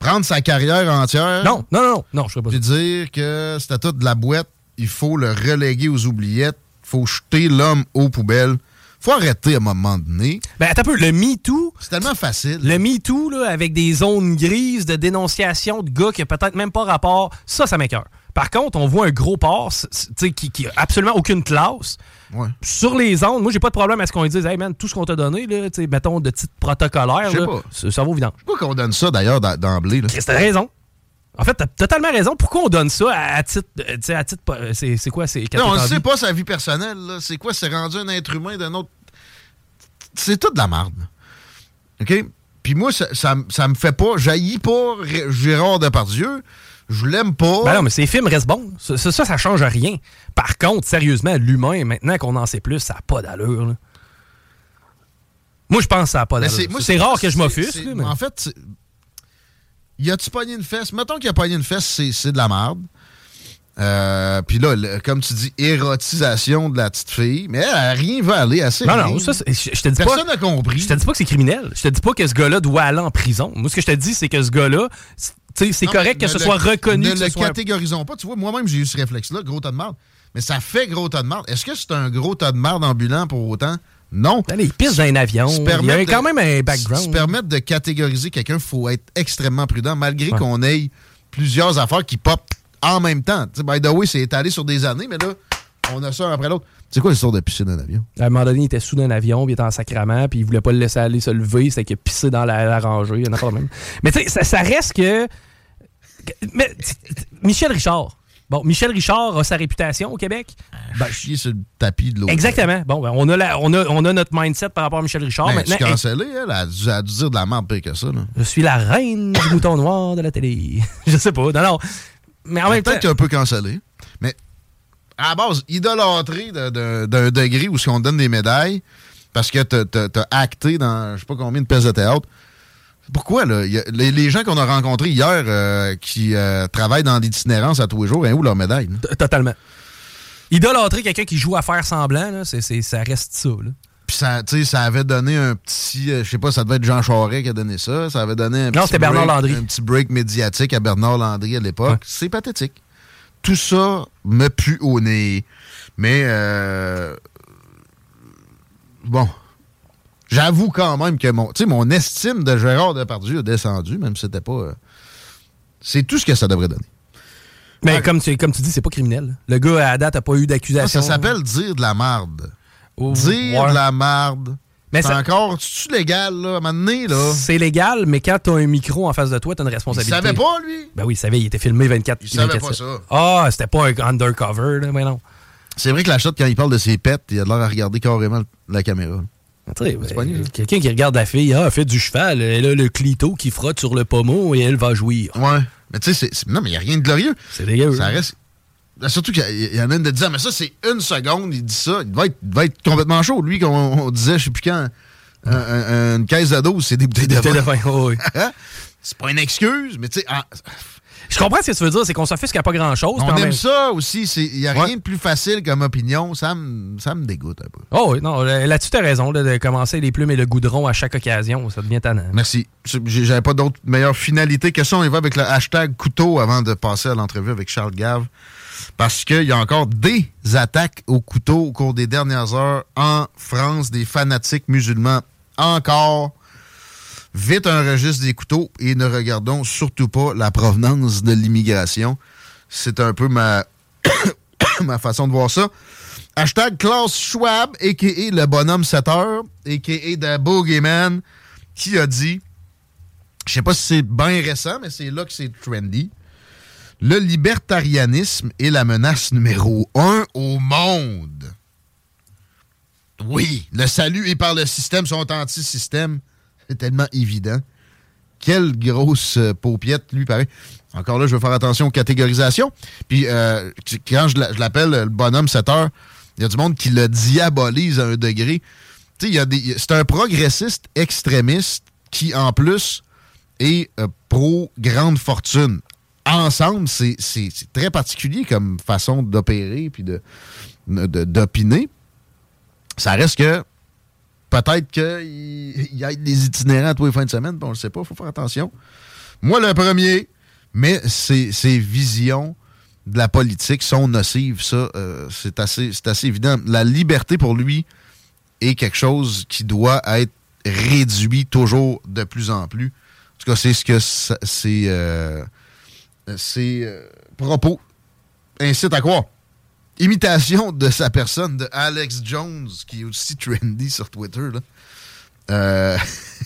Speaker 10: prendre sa carrière entière?
Speaker 4: Non, non, non, non, je serais pas
Speaker 10: Puis dire que c'était tout de la boîte, il faut le reléguer aux oubliettes, faut jeter l'homme aux poubelles. Faut arrêter à un moment donné.
Speaker 4: Ben, attends un peu, le MeToo.
Speaker 10: C'est tellement facile.
Speaker 4: Le MeToo, là, avec des zones grises de dénonciation de gars qui a peut-être même pas rapport, ça, ça m'écœure. Par contre, on voit un gros sais, qui, qui a absolument aucune classe.
Speaker 10: Ouais.
Speaker 4: Sur les ondes, moi, j'ai pas de problème à ce qu'on dise, hey man, tout ce qu'on t'a donné, là, tu sais, mettons, de titre protocolaire,
Speaker 10: Je sais
Speaker 4: là,
Speaker 10: pas.
Speaker 4: ça, ça va au vidange.
Speaker 10: Pourquoi qu'on donne ça d'ailleurs d'em- d'emblée? là?
Speaker 4: T'as raison. En fait, t'as totalement raison. Pourquoi on donne ça à, titre. euh, à titre. euh, C'est c'est quoi? C'est
Speaker 10: Non, on ne sait pas sa vie personnelle. là. C'est quoi? C'est rendu un être humain d'un autre. C'est tout de la merde. OK? Puis moi, ça, ça, me fait pas. J'haïs pas Gérard Depardieu. Je l'aime pas.
Speaker 4: Ben non, mais ces films restent bons. Ça, ça, ça, change rien. Par contre, sérieusement, l'humain, maintenant qu'on en sait plus, ça n'a pas d'allure. là. Moi, je pense que ça n'a pas
Speaker 10: Mais
Speaker 4: d'allure.
Speaker 10: moi,
Speaker 4: C'est rare que je m'offusque. mais-
Speaker 10: En fait, c'est- y a-tu pogné une fesse? Mettons qu'il a pogné une fesse, c'est c'est de la merde. Euh, Puis là, le- comme tu dis, érotisation de la petite fille. Mais elle, elle, rien va aller assez.
Speaker 4: Non,
Speaker 10: rien.
Speaker 4: non, ça, je, je te dis pas.
Speaker 10: Personne n'a compris.
Speaker 4: Je te dis pas que c'est criminel. Je te dis pas que ce gars-là doit aller en prison. Moi, ce que je te dis, c'est que ce gars-là, c'est- correct que ce soit reconnu.
Speaker 10: Ne le
Speaker 4: soit
Speaker 10: catégorisons pas. Tu vois, moi-même, j'ai eu ce réflexe-là, gros tas de merde. Mais ça fait gros tas de merde. Est-ce que c'est un gros tas de merde ambulant pour autant? Non.
Speaker 4: Il pisse dans un avion. Il y a quand même un background.
Speaker 10: Se permettre de catégoriser quelqu'un, il faut être extrêmement prudent, malgré
Speaker 4: Ouais.
Speaker 10: qu'on ait plusieurs affaires qui pop en même temps. By the way, c'est étalé sur des années, mais là, on a ça un après l'autre. C'est quoi l'histoire de piscine d'un avion?
Speaker 4: À un moment donné, il était sous d'un avion, puis il était en sacrament, puis il voulait pas le laisser aller se lever, c'était qu'il a pissé dans la, la rangée, il y en a pas même. Mais tu sais, ça, ça reste que. Mais, Michel Richard. Bon, Michel Richard a sa réputation au Québec. Ben,
Speaker 10: Chier sur le tapis de l'autre.
Speaker 4: Exactement. Bon, ben, on, a la- on, a, on a notre mindset par rapport à Michel Richard.
Speaker 10: Ben,
Speaker 4: Maintenant,
Speaker 10: elle, elle a dû, elle a dû dire de la merde pire que ça. Là.
Speaker 4: je suis la reine du mouton noir de la télé. je sais pas. Non, non. Mais en même temps.
Speaker 10: Peut-être qu'un peu cancellé. Mais à la base, de- de- d'un degré où on te donne des médailles parce que t'as acté dans je sais pas combien de pièces de théâtre. Pourquoi, là? Y a- les, les gens qu'on a rencontrés hier euh, qui euh, travaillent dans l'itinérance à tous les jours, hein, où leur médaille?
Speaker 4: Totalement. Idolâtrer quelqu'un qui joue à faire semblant, là, ça reste ça. Là.
Speaker 10: Puis ça, tu sais, ça avait donné un petit, euh, je sais pas, ça devait être Jean Charest qui a donné ça. Ça avait donné un
Speaker 4: Non,
Speaker 10: petit
Speaker 4: c'était Bernard
Speaker 10: break-
Speaker 4: Landry.
Speaker 10: Un petit break médiatique à Bernard Landry à l'époque. C'est pathétique. Tout ça me pue au nez. Mais euh, bon, j'avoue quand même que mon, tu sais, mon estime de Gérard Depardieu a descendu, même si c'était pas. euh, c'est tout ce que ça devrait donner.
Speaker 4: Mais comme, tu, comme tu dis, c'est pas criminel. Le gars, à date, n'a pas eu d'accusation.
Speaker 10: ça s'appelle dire de la marde.
Speaker 4: Oh,
Speaker 10: dire
Speaker 4: ouais.
Speaker 10: de la marde.
Speaker 4: Mais
Speaker 10: c'est
Speaker 4: ça-
Speaker 10: encore, c'est-tu légal, là, à un moment donné, là?
Speaker 4: C'est légal, mais quand t'as un micro en face de toi, t'as une
Speaker 10: Il
Speaker 4: responsabilité.
Speaker 10: savait pas, lui?
Speaker 4: Ben oui, il savait, il était filmé 24
Speaker 10: Il savait
Speaker 4: 24
Speaker 10: pas ça.
Speaker 4: Ah, c'était pas un undercover, là, mais non.
Speaker 10: C'est vrai que la shot, quand il parle de ses pets, il a l'air à regarder carrément la caméra.
Speaker 4: Ben, Quelqu'un qui regarde la fille, ah, elle fait du cheval, elle a le clito qui frotte sur le pommeau et elle va jouir.
Speaker 10: Ouais. Mais tu sais, non, mais il n'y a rien de glorieux.
Speaker 4: C'est dégueu.
Speaker 10: Ça reste. Là, Surtout qu'il y a- il y en a une de dire, mais ça, c'est une seconde, il dit ça. Il devait être, il devait être complètement chaud. Lui, qu'on on disait, je sais plus quand, un- un- une caisse de dose, c'est des bouteilles de vin.
Speaker 4: oui,
Speaker 10: c'est pas une excuse, mais tu sais, en-
Speaker 4: Je comprends ce que tu veux dire, c'est qu'on s'offusque à pas grand-chose.
Speaker 10: On aime
Speaker 4: même-
Speaker 10: ça aussi. Il n'y a
Speaker 4: Ouais.
Speaker 10: rien de plus facile comme opinion. Ça me ça me dégoûte un peu.
Speaker 4: Oh oui, non, là-dessus, t'as raison, là, de commencer les plumes et le goudron à chaque occasion, ça devient tannant.
Speaker 10: Merci. J'avais pas d'autre meilleure finalité que ça. On y va avec le hashtag couteau avant de passer à l'entrevue avec Charles Gave. Parce qu'il y a encore des attaques au couteau au cours des dernières heures en France, des fanatiques musulmans encore. Vite un registre des couteaux et ne regardons surtout pas la provenance de l'immigration. C'est un peu ma, ma façon de voir ça. Hashtag Klaus Schwab, a.k.a. le bonhomme 7 heures, a.k.a. The Boogeyman, qui a dit, je sais pas si c'est bien récent, mais c'est là que c'est trendy, le libertarianisme est la menace numéro un au monde. Oui, le salut et par le système sont anti-système. C'est tellement évident. Quelle grosse euh, paupiette, lui, pareil. Encore là, je veux faire attention aux catégorisations. Puis, euh, quand je l'a- je l'appelle le bonhomme 7 heures, il y a du monde qui le diabolise à un degré. C'est un progressiste extrémiste qui, en plus, est euh, pro-grande fortune. Ensemble, c'est très particulier comme façon d'opérer puis de- de- d'opiner. Ça reste que peut-être qu'il y a des itinérants tous les fins de semaine, on le sait pas, il faut faire attention. Moi, le premier, mais ces, ces visions de la politique sont nocives, ça, euh, c'est assez, assez évident. La liberté, pour lui, est quelque chose qui doit être réduit toujours de plus en plus. En tout cas, c'est ce que ces, euh, euh, propos incitent à croire imitation de sa personne, de Alex Jones, qui est aussi trendy sur Twitter. là. Euh,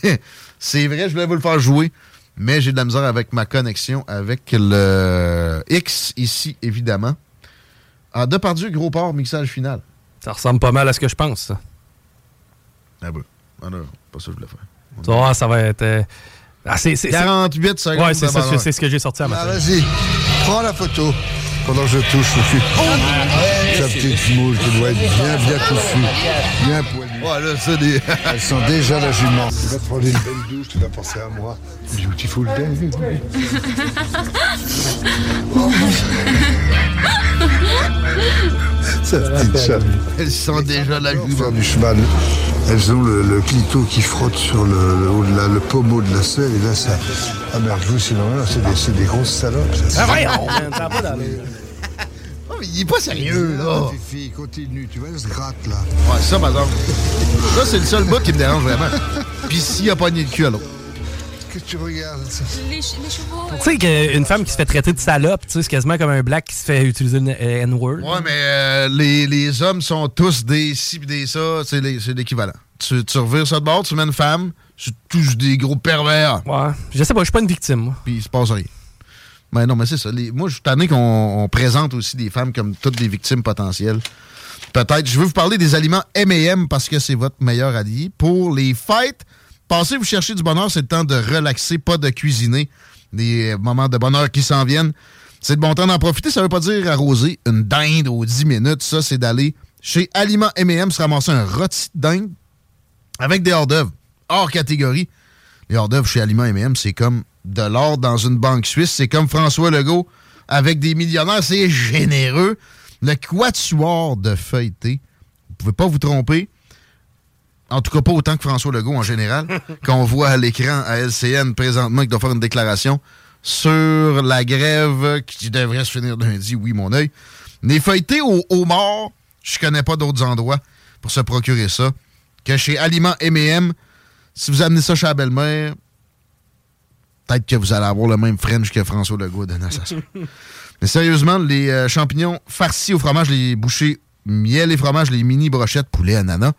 Speaker 10: c'est vrai, je voulais vous le faire jouer, mais j'ai de la misère avec ma connexion avec le X ici, évidemment. Ah, Depardieu, gros port, mixage final.
Speaker 4: Ça ressemble pas mal à ce que je pense, ça.
Speaker 10: Ah ben, ah non, pas ça que je voulais faire.
Speaker 4: Vas voir, ça va être... euh, ah, c'est- c'est- c'est-
Speaker 10: 48 secondes
Speaker 4: Ouais, c'est
Speaker 10: de
Speaker 4: ça, c'est ce que j'ai sorti à
Speaker 5: Ah,
Speaker 4: matin.
Speaker 5: Vas-y, prends la photo pendant que je touche le cul. Sa petite moule qui doit être bien, bien touffue, bien poilue.
Speaker 10: Voilà, ça, des...
Speaker 5: Elles sont déjà la jument. Tu vas te prendre une belle douche, tu vas penser à moi. Beautiful day. Sa petite chatte.
Speaker 10: Elles sont déjà la
Speaker 5: faire du cheval. Elles ont le, le clito qui frotte sur le, le, haut de la- le pommeau de la selle et là ça. Ah merde, vous c'est normal, c'est des, c'est des grosses salopes. Ça,
Speaker 4: Ah, voyons, man, ça a pas d'allure.
Speaker 10: Oh, mais il est pas sérieux, là.
Speaker 5: Fifi, continue, tu vois, elle se gratte là.
Speaker 10: Ouais, ça, par exemple. Ça, c'est le seul bout qui me dérange vraiment. Puis s'il a pogné le cul à l'autre.
Speaker 5: Qu'est-ce que tu regardes ça?
Speaker 14: Les, ch- les chevaux.
Speaker 4: Tu sais qu'une femme qui se fait traiter de salope, tu sais, c'est quasiment comme un black qui se fait utiliser le euh, N-word.
Speaker 10: Ouais, mais euh, les, les hommes sont tous des ci pis des ça, c'est l'équivalent. Tu, tu revires ça de bord, tu mets une femme, tu touches des gros pervers.
Speaker 4: Ouais. Je sais pas, je suis pas une victime, moi.
Speaker 10: Puis il se passe rien. Mais non, mais c'est ça. Moi, je suis tanné qu'on on présente aussi des femmes comme toutes des victimes potentielles. Peut-être. Je veux vous parler des aliments M&M parce que c'est votre meilleur allié. Pour les fêtes, passez vous chercher du bonheur, c'est le temps de relaxer, pas de cuisiner. Des moments de bonheur qui s'en viennent. C'est le bon temps d'en profiter. Ça veut pas dire arroser une dinde aux 10 minutes. Ça, c'est d'aller chez Aliments M&M se ramasser un rôti de dinde avec des hors-d'œuvre. Hors catégorie. Les hors-d'œuvre chez Aliments M&M, c'est comme de l'or dans une banque suisse. C'est comme François Legault avec des millionnaires. C'est généreux. Le quatuor de feuilleté. Vous pouvez pas vous tromper. En tout cas, pas autant que François Legault en général, qu'on voit à l'écran à LCN présentement qui doit faire une déclaration sur la grève qui devrait se finir lundi. Oui, mon œil. Les feuilletés au, au mort, je connais pas d'autres endroits pour se procurer ça que chez Aliments M&M. Si vous amenez ça chez la belle-mère, peut-être que vous allez avoir le même French que François Legault soeur. Mais sérieusement, les euh, champignons farcis au fromage, les bouchées miel et fromage, les mini brochettes poulet ananas,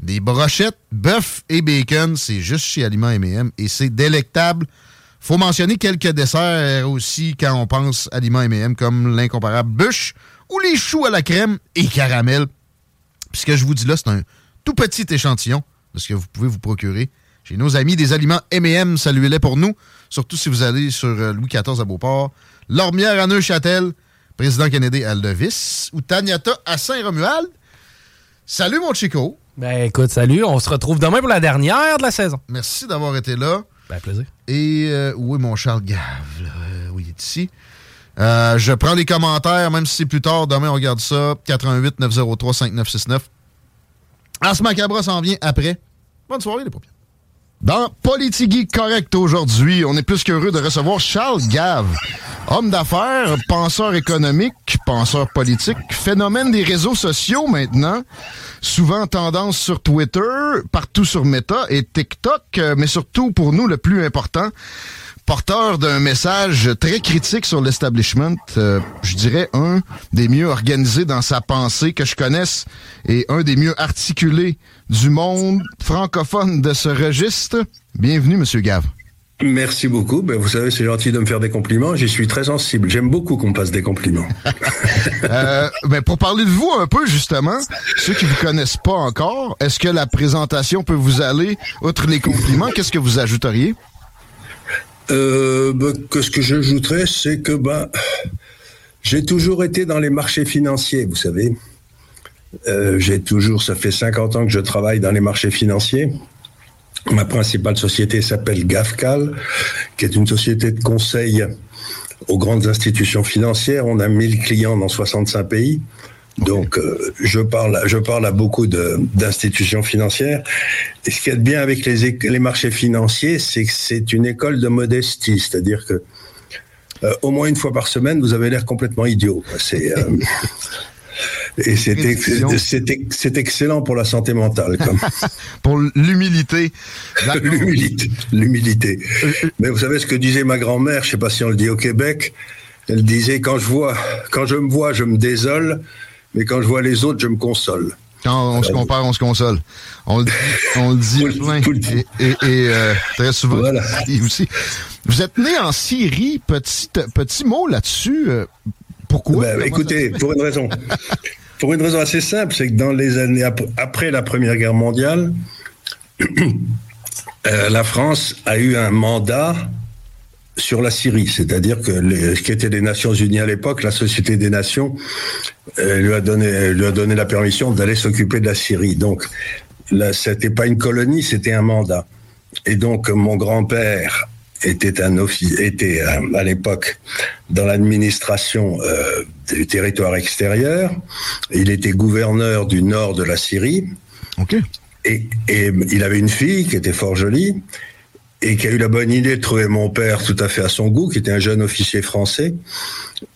Speaker 10: des brochettes bœuf et bacon, c'est juste chez Aliments M&M et c'est délectable. Faut mentionner quelques desserts aussi quand on pense Aliments M&M comme l'incomparable bûche ou les choux à la crème et caramel. Puis ce que je vous dis là, c'est un tout petit échantillon de ce que vous pouvez vous procurer chez nos amis des aliments M&M. Saluez-les pour nous, surtout si vous allez sur euh, Louis XIV à Beauport, Lormière à Neuchâtel, Président Kennedy à Levis ou Taniata à Saint-Romuald. Salut mon Chico.
Speaker 4: Ben écoute, salut. On se retrouve demain pour la dernière de la saison.
Speaker 10: Merci d'avoir été là.
Speaker 4: Ben plaisir.
Speaker 10: Et euh, oui, mon Charles Gave. là, euh, oui, est ici. Euh, je prends les commentaires, même si c'est plus tard. Demain, on regarde ça. 88 903 5969. Ars Macabra s'en vient après. Bonne soirée, les paupières. Dans Politigui Correct aujourd'hui, on est plus qu'heureux de recevoir Charles Gave, homme d'affaires, penseur économique, penseur politique, phénomène des réseaux sociaux maintenant, souvent tendance sur Twitter, partout sur Meta et TikTok, euh, mais surtout pour nous le plus important, porteur d'un message très critique sur l'establishment, euh, je dirais un des mieux organisés dans sa pensée que je connaisse et un des mieux articulés du monde francophone de ce registre. Bienvenue, Monsieur Gave.
Speaker 14: Merci beaucoup. Ben, vous savez, c'est gentil de me faire des compliments. J'y suis très sensible. J'aime beaucoup qu'on passe des compliments.
Speaker 10: euh, ben, pour parler de vous un peu, justement, ceux qui vous connaissent pas encore, est-ce que la présentation peut vous aller, outre les compliments, qu'est-ce que vous ajouteriez?
Speaker 14: Euh, bah, que ce que j'ajouterais, c'est que bah, j'ai toujours été dans les marchés financiers, vous savez. Euh, j'ai toujours, ça fait 50 ans que je travaille dans les marchés financiers. Ma principale société s'appelle GAFCAL, qui est une société de conseil aux grandes institutions financières. On a 1000 clients dans 65 pays. Donc, euh, je parle, je parle à beaucoup d'institutions financières. Et ce qui est bien avec les, les marchés financiers, c'est que c'est une école de modestie, c'est-à-dire que euh, au moins une fois par semaine, vous avez l'air complètement idiot. C'est euh, et c'est excellent pour la santé mentale.
Speaker 10: pour l'humilité.
Speaker 14: l'humilité. L'humilité. Mais vous savez ce que disait ma grand-mère, je sais pas si on le dit au Québec, elle disait quand je vois, quand je me vois, je me désole mais quand je vois les autres, je me console.
Speaker 10: Quand on se compare, on se console. On le dit, on le dit plein. Et, euh, très souvent voilà. aussi. Vous êtes né en Syrie, petit, petit mot là-dessus. Euh, pourquoi?
Speaker 14: Ben, écoutez, pour une raison. pour une raison assez simple, c'est que dans les années après la Première Guerre mondiale, euh, la France a eu un mandat sur la Syrie, c'est-à-dire que les, ce qui était des Nations Unies à l'époque, la Société des Nations euh, lui a donné lui a donné la permission d'aller s'occuper de la Syrie. Donc là, c'était pas une colonie, c'était un mandat. Et donc mon grand-père était un était euh, à, l'époque dans l'administration euh, du territoire extérieur. Il était gouverneur du nord de la Syrie. Et il avait une fille qui était fort jolie et qui a eu la bonne idée de trouver mon père tout à fait à son goût, qui était un jeune officier français.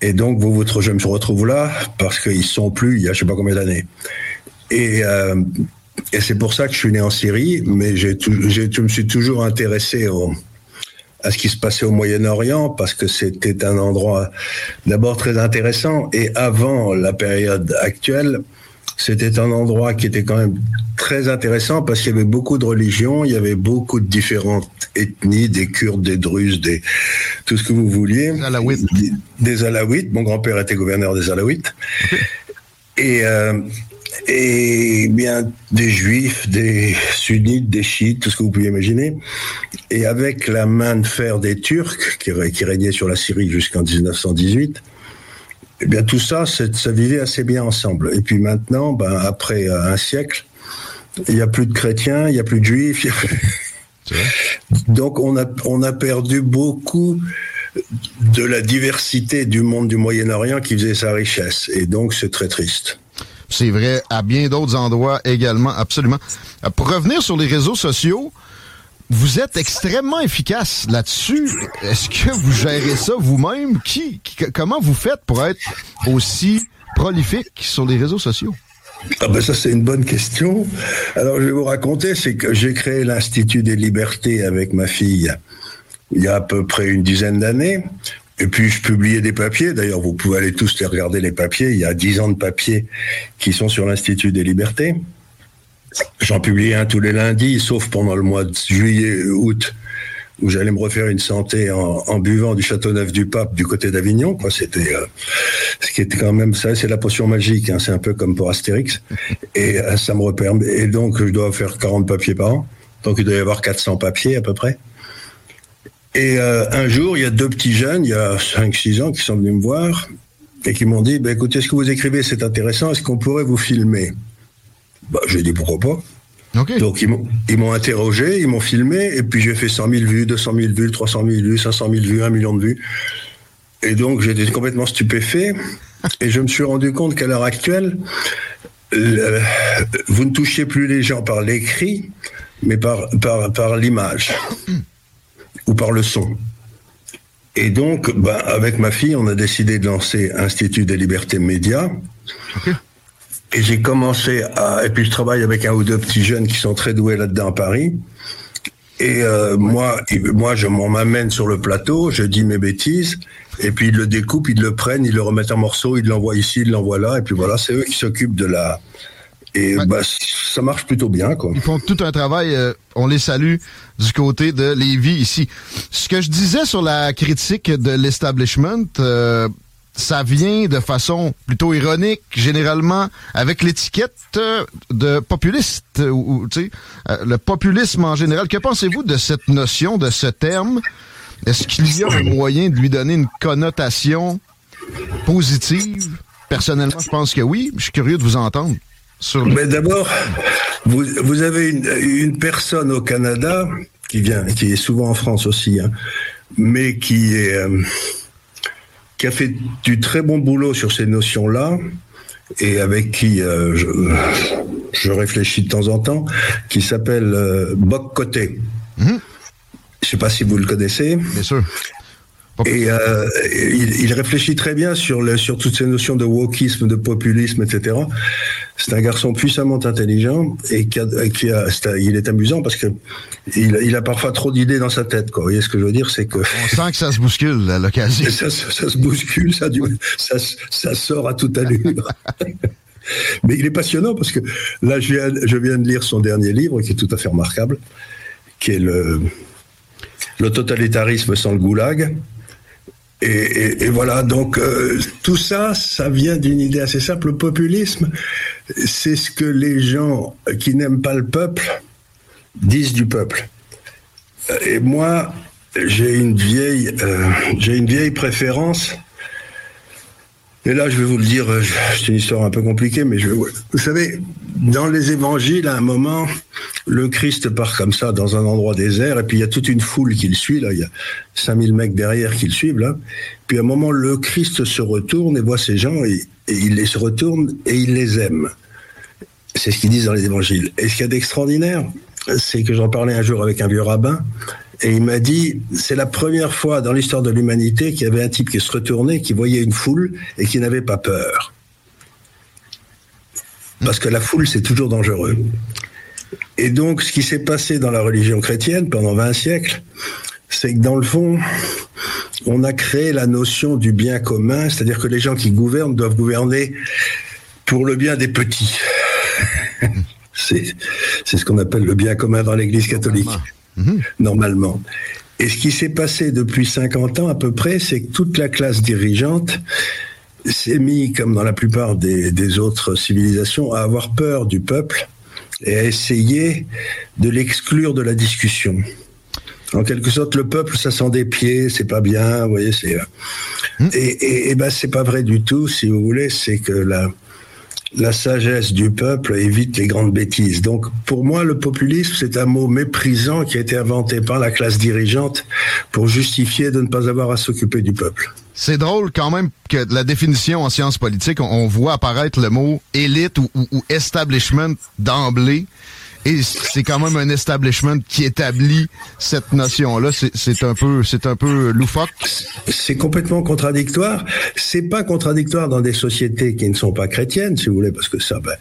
Speaker 14: Et donc, vous, je me retrouve là parce qu'ils sont plus il y a je sais pas combien d'années. Et, euh, c'est pour ça que je suis né en Syrie, mais je me suis toujours intéressé à ce qui se passait au Moyen-Orient parce que c'était un endroit d'abord très intéressant et avant la période actuelle, c'était un endroit qui était quand même très intéressant parce qu'il y avait beaucoup de religions, il y avait beaucoup de différentes ethnies, des Kurdes, des Druzes, des tout ce que vous vouliez.
Speaker 10: Des Alaouites.
Speaker 14: Des, Alaouites. Mon grand-père était gouverneur des Alaouites. Et euh, et bien des juifs, des sunnites, des chiites, tout ce que vous pouvez imaginer. Et avec la main de fer des Turcs qui, qui régnaient sur la Syrie jusqu'en 1918 eh bien, tout ça, ça vivait assez bien ensemble. Et puis maintenant, ben, après euh, un siècle, il n'y a plus de chrétiens, il n'y a plus de juifs. Donc, on a, on a perdu beaucoup de la diversité du monde du Moyen-Orient qui faisait sa richesse. Et donc, c'est très triste.
Speaker 10: C'est vrai à bien d'autres endroits également, absolument. Euh, pour revenir sur les réseaux sociaux, vous êtes extrêmement efficace là-dessus. Est-ce que vous gérez ça vous-même? Qui, comment vous faites pour être aussi prolifique sur les réseaux sociaux?
Speaker 14: Ah ben ça c'est une bonne question. Alors je vais vous raconter, c'est que j'ai créé l'Institut des libertés avec ma fille il y a à peu près une dizaine d'années. Et puis je publiais des papiers. D'ailleurs, vous pouvez aller tous les regarder les papiers. Il y a dix ans de papiers qui sont sur l'Institut des libertés. J'en publiais un tous les lundis, sauf pendant le mois de juillet, août, où j'allais me refaire une santé en, buvant du Châteauneuf du Pape du côté d'Avignon. C'était euh, ce qui était quand même ça, c'est la potion magique. Hein, c'est un peu comme pour Astérix, et euh, ça me repère. Et donc, je dois faire 40 papiers par an. Donc, il doit y avoir 400 papiers à peu près. Et euh, un jour, il y a deux petits jeunes, il y a 5-6 ans, qui sont venus me voir et qui m'ont dit, bah, écoutez, ce que vous écrivez, c'est intéressant, est-ce qu'on pourrait vous filmer? Bah, J'ai dit pourquoi pas. Donc ils m'ont interrogé, ils m'ont filmé, et puis j'ai fait 100 000 vues, 200 000 vues, 300 000 vues, 500 000 vues, 1 million de vues. Et donc, j'étais complètement stupéfait. Et je me suis rendu compte qu'à l'heure actuelle, le- vous ne touchez plus les gens par l'écrit, mais par, par, par l'image ou par le son. Et donc, ben, avec ma fille, on a décidé de lancer Institut des libertés médias. Et j'ai commencé à. Et puis, je travaille avec un ou deux petits jeunes qui sont très doués là-dedans à Paris. Et euh, moi, moi, je m'en m'amène sur le plateau, je dis mes bêtises, et puis ils le découpent, ils le prennent, ils le remettent en morceaux, ils l'envoient ici, ils l'envoient là, et puis voilà, c'est eux qui s'occupent de la. Et bah, ça marche plutôt bien, quoi.
Speaker 10: Ils font tout un travail, euh, on les salue du côté de Lévis ici. Ce que je disais sur la critique de l'establishment, euh, ça vient de façon plutôt ironique, généralement avec l'étiquette euh, de populiste, ou, tu sais, euh, le populisme en général. Que pensez-vous de cette notion, de ce terme? Est-ce qu'il y a un moyen de lui donner une connotation positive? Personnellement, je pense que oui. Je suis curieux de vous entendre. Sur
Speaker 14: Mais d'abord, vous, avez une, une personne au Canada qui vient, qui est souvent en France aussi, hein, mais qui est euh, qui a fait du très bon boulot sur ces notions-là et avec qui euh, je, je réfléchis de temps en temps, qui s'appelle euh, Boc Côté. Je sais pas si vous le connaissez.
Speaker 10: Bien sûr.
Speaker 14: Et euh, il, il réfléchit très bien sur, le, sur toutes ces notions de wokisme, de populisme, etc. C'est un garçon puissamment intelligent et qui a, qui a- c'est un- il est amusant parce que il, il a parfois trop d'idées dans sa tête. Quoi. Vous voyez ce que je veux dire, c'est que
Speaker 10: On sent que ça se bouscule à l'occasion.
Speaker 14: ça, se- ça se bouscule, ça, sort à toute allure. Mais il est passionnant parce que là, je viens, je viens de lire son dernier livre qui est tout à fait remarquable, qui est le, le totalitarisme sans le goulag. Et, voilà, donc euh, tout ça, ça vient d'une idée assez simple. Le populisme, c'est ce que les gens qui n'aiment pas le peuple disent du peuple. Et moi, j'ai une vieille, euh, j'ai une vieille préférence. Et là, je vais vous le dire, euh, c'est une histoire un peu compliquée, mais je, vous savez, dans les évangiles, à un moment, le Christ part comme ça dans un endroit désert, et puis il y a toute une foule qui le suit, là, il y a 5000 mecs derrière qui le suivent, là. Puis à un moment, le Christ se retourne et voit ces gens, et, et il les se retourne et il les aime. C'est ce qu'ils disent dans les évangiles. Et ce qu'il y a d'extraordinaire, c'est que j'en parlais un jour avec un vieux rabbin, et il m'a dit, c'est la première fois dans l'histoire de l'humanité qu'il y avait un type qui se retournait, qui voyait une foule et qui n'avait pas peur. Parce que la foule, c'est toujours dangereux. Et donc, ce qui s'est passé dans la religion chrétienne pendant 20 siècles, c'est que dans le fond, on a créé la notion du bien commun, c'est-à-dire que les gens qui gouvernent doivent gouverner pour le bien des petits. c'est ce qu'on appelle le bien commun dans l'Église catholique, normalement. Et ce qui s'est passé depuis 50 ans à peu près, c'est que toute la classe dirigeante s'est mis, comme dans la plupart des, des autres civilisations, à avoir peur du peuple et à essayer de l'exclure de la discussion. En quelque sorte, le peuple, ça sent des pieds, c'est pas bien, vous voyez, c'est. Et, et, et ben, c'est pas vrai du tout, si vous voulez, c'est que la, la sagesse du peuple évite les grandes bêtises. Donc, pour moi, le populisme, c'est un mot méprisant qui a été inventé par la classe dirigeante pour justifier de ne pas avoir à s'occuper du peuple.
Speaker 10: C'est drôle quand même que la définition en sciences politiques, on, voit apparaître le mot élite ou- ou establishment d'emblée. Et c'est quand même un establishment qui établit cette notion-là. C'est- un peu, c'est un peu loufoque.
Speaker 14: C'est complètement contradictoire. C'est pas contradictoire dans des sociétés qui ne sont pas chrétiennes, si vous voulez, parce que ça, ben,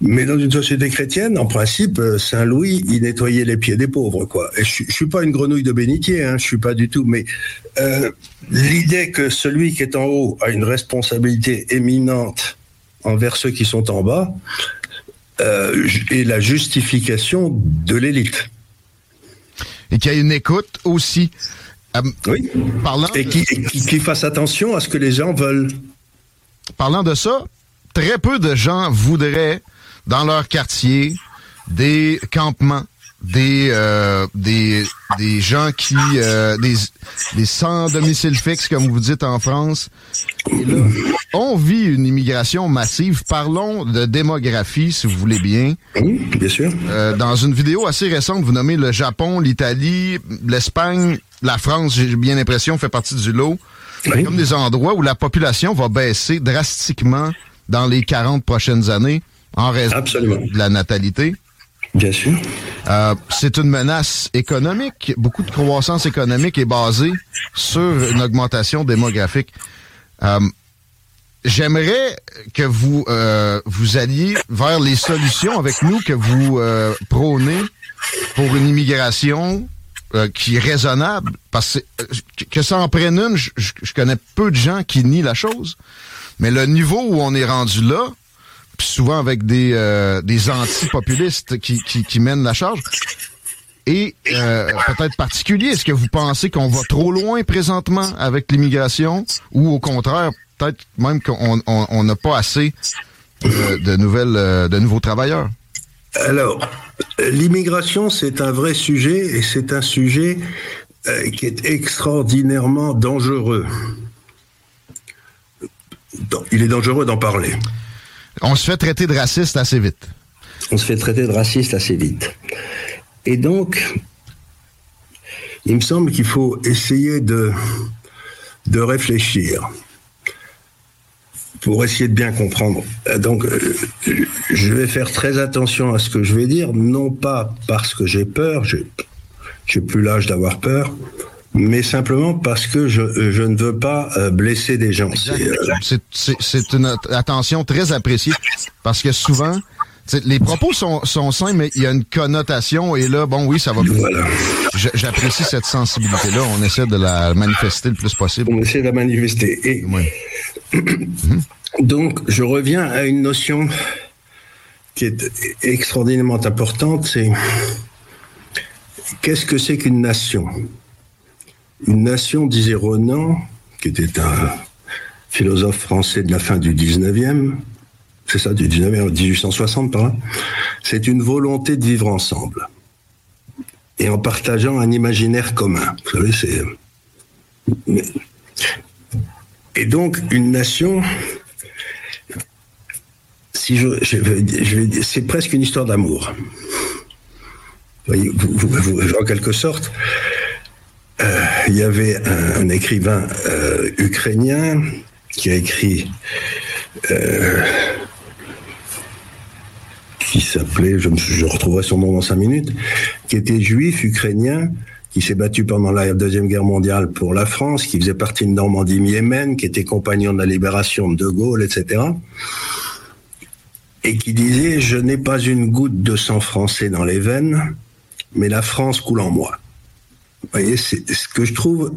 Speaker 14: mais dans une société chrétienne, en principe, euh, Saint Louis, il nettoyait les pieds des pauvres, quoi. Je, je suis pas une grenouille de bénitier, hein, je suis pas du tout. Mais euh, l'idée que celui qui est en haut a une responsabilité éminente envers ceux qui sont en bas euh, est la justification de l'élite.
Speaker 10: Et qu'il y a une écoute aussi.
Speaker 14: oui.
Speaker 10: Parlant
Speaker 14: et qui, et qui- qui fasse attention à ce que les gens veulent.
Speaker 10: Parlant de ça, très peu de gens voudraient, dans leur quartier, des campements, des, euh, des, des gens qui... euh, des, des sans domicile fixe, comme vous dites en France. Et là, on vit une immigration massive. Parlons de démographie, si vous voulez bien.
Speaker 14: Oui, bien sûr.
Speaker 10: Euh, dans une vidéo assez récente, vous nommez le Japon, l'Italie, l'Espagne, la France, j'ai bien l'impression, fait partie du lot. comme des endroits où la population va baisser drastiquement dans les 40 prochaines années en raison de la natalité.
Speaker 14: Bien sûr.
Speaker 10: Euh, c'est une menace économique. Beaucoup de croissance économique est basée sur une augmentation démographique. Euh, J'aimerais que vous euh, vous alliez vers les solutions avec nous que vous euh, prônez pour une immigration euh, qui est raisonnable. Parce que, que ça en prenne une, je, je connais peu de gens qui nient la chose. Mais le niveau où on est rendu là, souvent avec des, euh, des anti-populistes qui, qui, qui, mènent la charge, est euh, peut-être particulier. Est-ce que vous pensez qu'on va trop loin présentement avec l'immigration ou au contraire, peut-être même qu'on n'a on, pas assez de, de nouvelles, euh, de nouveaux travailleurs?
Speaker 14: Alors, l'immigration, c'est un vrai sujet et c'est un sujet euh, qui est extraordinairement dangereux. Il est dangereux d'en parler.
Speaker 10: On se fait traiter de raciste assez vite.
Speaker 14: On se fait traiter de raciste assez vite. Et donc, il me semble qu'il faut essayer de, de réfléchir pour essayer de bien comprendre. Donc, je vais faire très attention à ce que je vais dire, non pas parce que j'ai peur, j'ai plus l'âge d'avoir peur, mais simplement parce que je, je ne veux pas euh, blesser des gens.
Speaker 10: C'est une attention très appréciée parce que souvent, les propos sont, sont simples, mais il y a une connotation et là, bon, oui, ça va.
Speaker 14: Voilà.
Speaker 10: J'apprécie cette sensibilité-là. On essaie de la manifester le plus possible.
Speaker 14: On essaie de la manifester. Et donc, je reviens à une notion qui est extraordinairement importante, c'est qu'est-ce que c'est qu'une nation? Une nation, disait Renan, qui était un philosophe français de la fin du 19e, c'est ça, du 19e, 1860 par là, c'est une volonté de vivre ensemble. Et en partageant un imaginaire commun. Vous savez, c'est. Et donc, une nation, si je, c'est presque une histoire d'amour. Vous en quelque sorte, euh, il y avait un, écrivain euh, ukrainien qui a écrit euh, qui s'appelait, je, je retrouverai son nom dans cinq minutes, qui était juif ukrainien, qui s'est battu pendant la Deuxième Guerre mondiale pour la France, qui faisait partie de Normandie-Yémen, qui était compagnon de la libération de De Gaulle, etc. Et qui disait, je n'ai pas une goutte de sang français dans les veines, mais la France coule en moi. Vous voyez, c'est ce que je trouve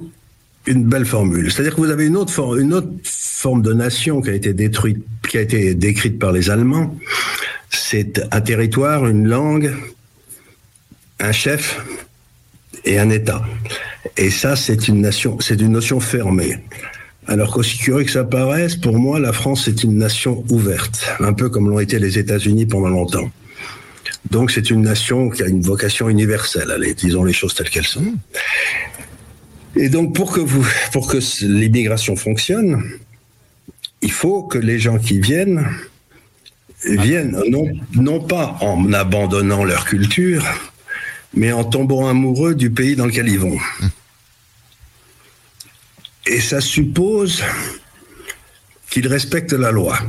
Speaker 14: une belle formule. C'est-à-dire que vous avez une autre, une autre forme de nation qui a été détruite, qui a été décrite par les Allemands. C'est un territoire, une langue, un chef et un État. Et ça, c'est une nation, c'est une notion fermée. Alors qu'aussi curieux que ça paraisse, pour moi, la France est une nation ouverte, un peu comme l'ont été les États-Unis pendant longtemps. Donc c'est une nation qui a une vocation universelle. Allez, disons les choses telles qu'elles sont. Et donc pour que vous, pour que l'immigration fonctionne, il faut que les gens qui viennent viennent non, non pas en abandonnant leur culture, mais en tombant amoureux du pays dans lequel ils vont. Et ça suppose qu'ils respectent la loi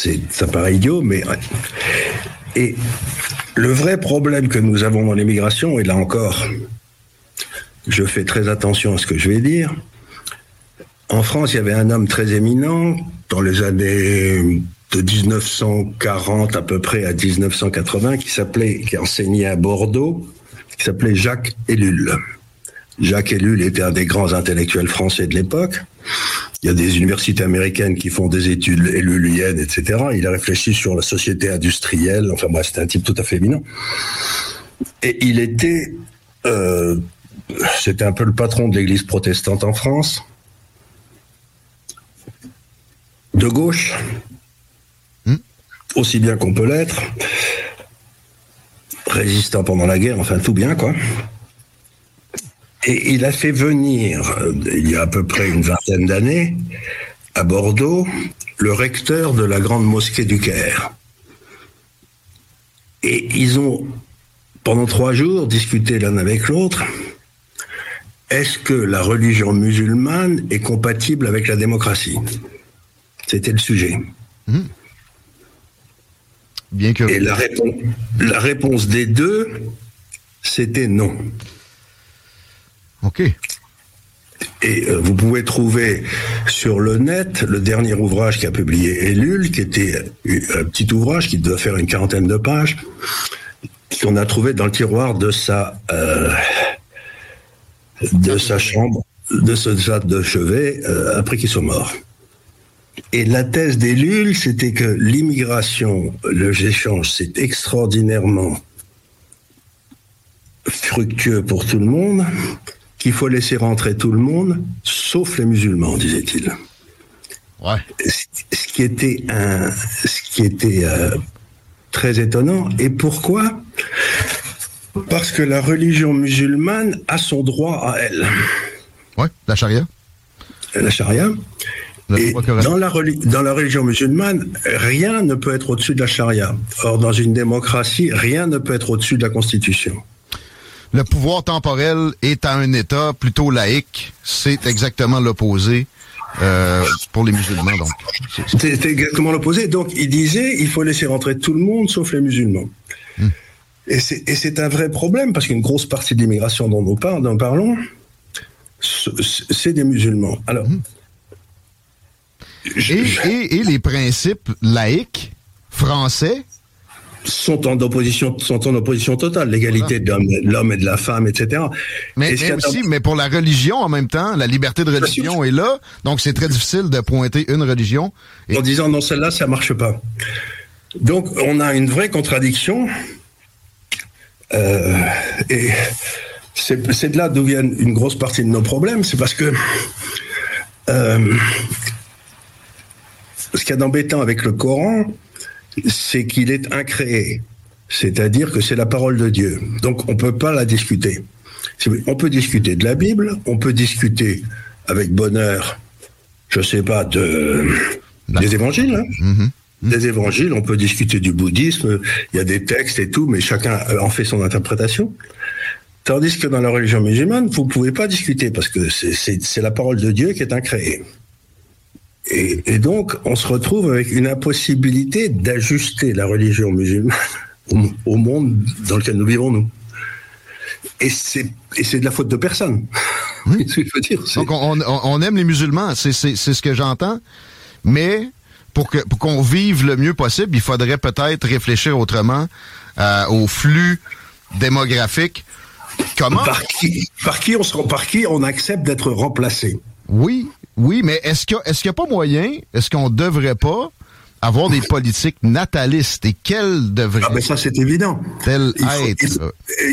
Speaker 14: c'est ça paraît idiot, mais et le vrai problème que nous avons dans l'immigration, et là encore, je fais très attention à ce que je vais dire. En France, il y avait un homme très éminent dans les années de 1940 à peu près à 1980 qui s'appelait, qui enseignait à Bordeaux, qui s'appelait Jacques Ellul. Jacques Ellul était un des grands intellectuels français de l'époque. Il y a des universités américaines qui font des études éluliennes, etc. Il a réfléchi sur la société industrielle. Enfin bref, c'était un type tout à fait éminent. Et il était, euh, c'était un peu le patron de l'Église protestante en France, de gauche, aussi bien qu'on peut l'être, résistant pendant la guerre, enfin tout bien quoi. Et il a fait venir, euh, il y a à peu près une vingtaine d'années, à Bordeaux, le recteur de la grande mosquée du Caire. Et ils ont, pendant trois jours, discuté l'un avec l'autre. est-ce que la religion musulmane est compatible avec la démocratie? C'était le sujet.
Speaker 10: Bien que.
Speaker 14: Et la, réponse, la réponse des deux, c'était non.
Speaker 10: OK.
Speaker 14: Et euh, vous pouvez trouver sur le net le dernier ouvrage qu'a publié Ellul, qui était un petit ouvrage qui doit faire une quarantaine de pages, qu'on a trouvé dans le tiroir de sa, euh, de sa chambre, de ce de chevet, euh, après qu'il soit mort. Et la thèse d'Ellul, c'était que l'immigration, les échanges, c'est extraordinairement fructueux pour tout le monde, qu'il faut laisser rentrer tout le monde, sauf les musulmans, disait-il.
Speaker 10: Ouais.
Speaker 14: Ce qui était un, ce qui était euh, très étonnant. Et pourquoi? Parce que la religion musulmane a son droit à elle.
Speaker 10: Ouais, la charia.
Speaker 14: La charia. Et dans la, reli- dans la religion musulmane, rien ne peut être au-dessus de la charia. Or, dans une démocratie, rien ne peut être au-dessus de la constitution.
Speaker 10: Le pouvoir temporel est à un État plutôt laïque. C'est exactement l'opposé euh, pour les musulmans, donc.
Speaker 14: C'est exactement l'opposé. Donc, il disait, il faut laisser rentrer tout le monde sauf les musulmans. Et c'est et c'est un vrai problème parce qu'une grosse partie de l'immigration dont nous, parlons, c'est des musulmans. Alors,
Speaker 10: Et, et- et les principes laïques français
Speaker 14: sont en opposition, sont en opposition totale, l'égalité de l'homme- de l'homme et de la femme, etc.
Speaker 10: Mais,
Speaker 14: Et
Speaker 10: aussi, mais pour la religion en même temps, la liberté de religion est là, donc c'est très difficile de pointer une religion.
Speaker 14: en disant non, celle-là, ça marche pas. Donc, on a une vraie contradiction. Euh, et c'est c'est de là d'où viennent une grosse partie de nos problèmes. C'est parce que euh, ce qu'il y a d'embêtant avec le Coran, c'est qu'il est incréé. C'est-à-dire que c'est la parole de Dieu. Donc, on ne peut pas la discuter. On peut discuter de la Bible, on peut discuter avec bonheur, je sais pas, de, des évangiles. hein. Des évangiles, on peut discuter du bouddhisme, il y a des textes et tout, mais chacun en fait son interprétation. Tandis que dans la religion musulmane, vous ne pouvez pas discuter parce que c'est la parole de Dieu qui est incréée. Et, et donc, on se retrouve avec une impossibilité d'ajuster la religion musulmane au, monde dans lequel nous vivons, nous. Et c'est et c'est de la faute de personne. C'est ce que je veux dire.
Speaker 10: Donc on, aime les musulmans, c'est c'est- c'est ce que j'entends, mais pour que pour qu'on vive le mieux possible, il faudrait peut-être réfléchir autrement euh, au flux démographique. Comment
Speaker 14: Par qui, par qui on se par qui on accepte d'être remplacé?
Speaker 10: Oui, oui, mais est-ce qu'il n'y a pas moyen, est-ce qu'on devrait pas avoir des politiques natalistes? Et quelles devraient
Speaker 14: Ah ben ça c'est évident.
Speaker 10: elles
Speaker 14: Il faut,
Speaker 10: être
Speaker 14: il faut-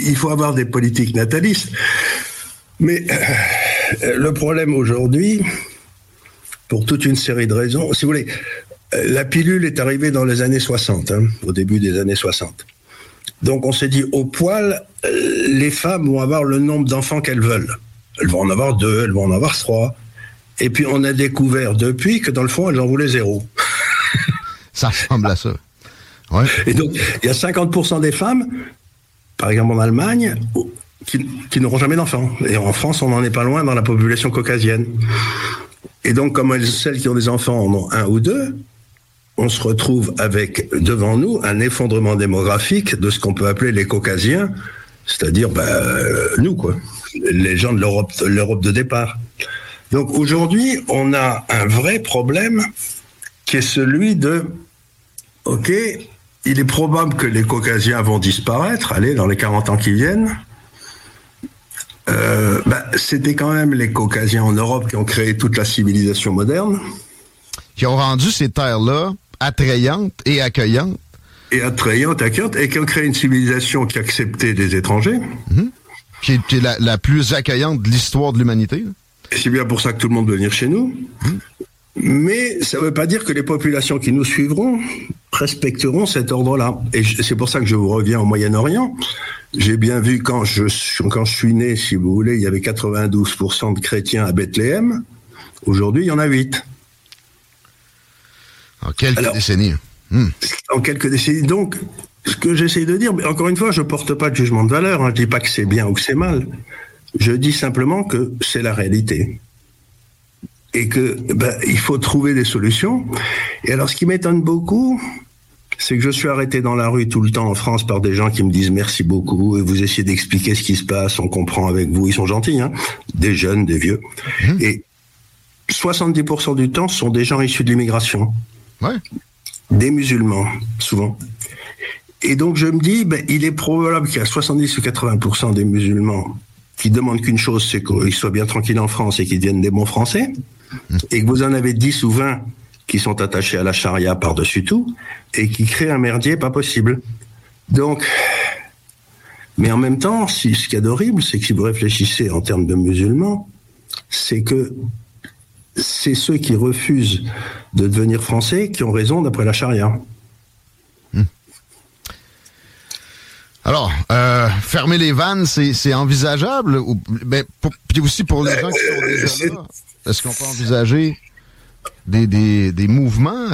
Speaker 14: il faut avoir des politiques natalistes. Mais euh, le problème aujourd'hui, pour toute une série de raisons, si vous voulez, euh, la pilule est arrivée dans les années 60, hein, au début des années 60. Donc on s'est dit, au poil, euh, les femmes vont avoir le nombre d'enfants qu'elles veulent. Elles vont en avoir deux, elles vont en avoir trois. Et puis on a découvert depuis que dans le fond, elles en voulaient zéro.
Speaker 10: Ça ressemble à ça.
Speaker 14: Et donc, il y a 50% des femmes, par exemple en Allemagne, qui, qui n'auront jamais d'enfants. Et en France, on n'en est pas loin dans la population caucasienne. Et donc, comme elles- celles qui ont des enfants en ont un ou deux, on se retrouve avec devant nous un effondrement démographique de ce qu'on peut appeler les caucasiens, c'est-à-dire ben, nous, quoi, les gens de l'Europe de départ. Donc aujourd'hui, on a un vrai problème qui est celui de OK, il est probable que les caucasiens vont disparaître, allez, dans les 40 ans qui viennent. Euh, bah, C'était quand même les caucasiens en Europe qui ont créé toute la civilisation moderne.
Speaker 10: Qui ont rendu ces terres-là attrayantes et accueillantes.
Speaker 14: Et attrayantes, accueillantes, et qui ont créé une civilisation qui acceptait des étrangers.
Speaker 10: Qui est, qui est la, la plus accueillante de l'histoire de l'humanité.
Speaker 14: C'est bien pour ça que tout le monde veut venir chez nous. Mais ça ne veut pas dire que les populations qui nous suivront respecteront cet ordre-là. Et c'est pour ça que je vous reviens au Moyen-Orient. J'ai bien vu quand je, suis- quand je suis né, si vous voulez, il y avait 92% de chrétiens à Bethléem. Aujourd'hui, il y en a 8.
Speaker 10: En quelques
Speaker 14: Alors-
Speaker 10: décennies. Hmm.
Speaker 14: En quelques décennies. Donc, ce que j'essaie de dire, mais encore une fois, je ne porte pas de jugement de valeur. hein. Je ne dis pas que c'est bien ou que c'est mal. Je dis simplement que c'est la réalité. Et que ben, il faut trouver des solutions. Et alors, ce qui m'étonne beaucoup, c'est que je suis arrêté dans la rue tout le temps en France par des gens qui me disent merci beaucoup et vous essayez d'expliquer ce qui se passe, on comprend avec vous, ils sont gentils, hein des jeunes, des vieux. Et 70% du temps sont des gens issus de l'immigration. Des musulmans, souvent. Et donc je me dis, ben, il est probable qu'il y a 70 ou 80% des musulmans qui demandent qu'une chose, c'est qu'ils soient bien tranquilles en France et qu'ils deviennent des bons Français, et que vous en avez 10 ou 20 qui sont attachés à la charia par-dessus tout, et qui créent un merdier pas possible. Donc, mais en même temps, si, ce qu'il y a d'horrible, c'est que si vous réfléchissez en termes de musulmans, c'est que c'est ceux qui refusent de devenir français qui ont raison d'après la charia.
Speaker 10: Alors, euh, fermer les vannes, c'est c'est envisageable? Ou, ben, pour- puis aussi pour les gens qui sont déjà là, est-ce qu'on peut envisager des, des, des mouvements?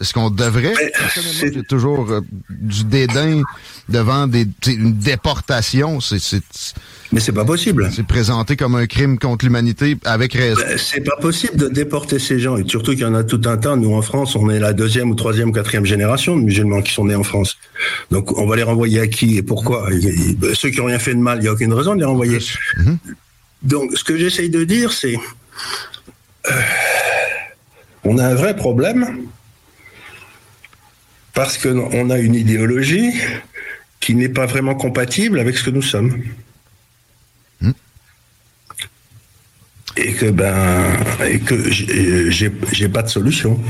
Speaker 10: Est-ce qu'on devrait? Personnellement, j'ai toujours euh, du dédain devant des, une déportation. C'est, c'est,
Speaker 14: Mais c'est pas possible.
Speaker 10: C'est présenté comme un crime contre l'humanité avec raison.
Speaker 14: Ben, C'est pas possible de déporter ces gens, et surtout qu'il y en a tout un tas. Nous, en France, on est la deuxième ou troisième ou quatrième génération de musulmans qui sont nés en France. Donc, on va les renvoyer à qui et pourquoi? Et- ben, Ceux qui ont rien fait de mal, il n'y a aucune raison de les renvoyer. Donc, ce que j'essaye de dire, c'est... euh, on a un vrai problème parce qu'on a une idéologie qui n'est pas vraiment compatible avec ce que nous sommes. Et que ben et que j'ai pas de solution.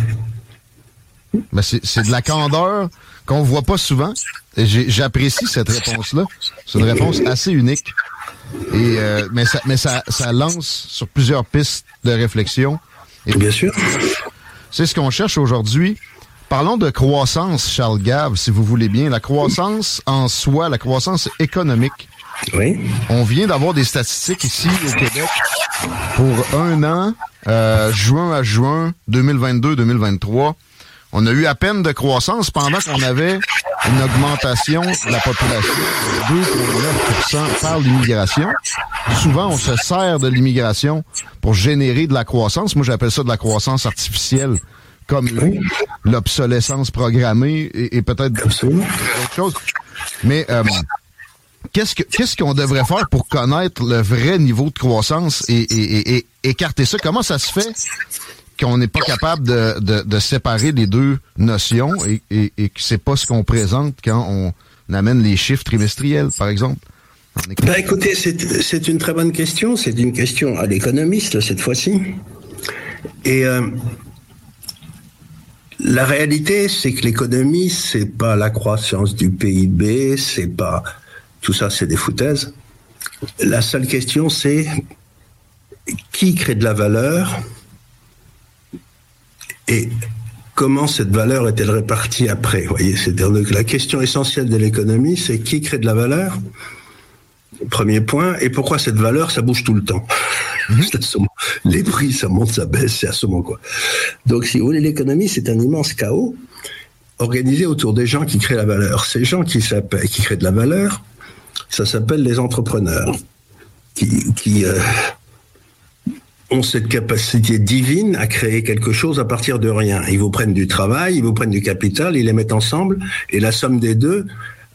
Speaker 10: Mais c'est, de la candeur qu'on voit pas souvent. J'apprécie cette réponse-là. C'est une réponse assez unique. Et, euh, mais ça, mais ça, ça lance sur plusieurs pistes de réflexion. Et
Speaker 14: Bien sûr.
Speaker 10: C'est ce qu'on cherche aujourd'hui. Parlons de croissance, Charles Gave, si vous voulez bien. La croissance en soi, la croissance économique.
Speaker 14: Oui.
Speaker 10: On vient d'avoir des statistiques ici au Québec pour un an, euh, juin à juin 2022-2023. On a eu à peine de croissance pendant qu'on avait une augmentation de la population de 2,9 par l'immigration. Souvent, on se sert de l'immigration pour générer de la croissance. Moi, j'appelle ça de la croissance artificielle, comme l'obsolescence programmée et, et peut-être d'autres choses. Mais euh, qu'est-ce que qu'est-ce qu'on devrait faire pour connaître le vrai niveau de croissance et, et- et- et écarter ça? Comment ça se fait qu'on n'est pas capable de, de- de séparer les deux notions et, que c'est pas ce qu'on présente quand on amène les chiffres trimestriels, par exemple?
Speaker 14: Ben, écoutez, c'est c'est une très bonne question. C'est une question à l'économiste cette fois-ci. Et euh, la réalité, c'est que l'économie, c'est pas la croissance du PIB, c'est pas tout ça, c'est des foutaises. La seule question, c'est qui crée de la valeur et comment cette valeur est-elle répartie après. vous Voyez, c'est-à-dire que la question essentielle de l'économie, c'est qui crée de la valeur? Premier point. Et pourquoi cette valeur, ça bouge tout le temps? C'est assommant. Les prix, ça monte, ça baisse, c'est assommant, quoi. Donc, si vous voulez, l'économie, c'est un immense chaos organisé autour des gens qui créent la valeur. Ces gens qui, créent de la valeur, ça s'appelle les entrepreneurs, qui, euh, ont cette capacité divine à créer quelque chose à partir de rien. Ils vous prennent du travail, ils vous prennent du capital, ils les mettent ensemble, et la somme des deux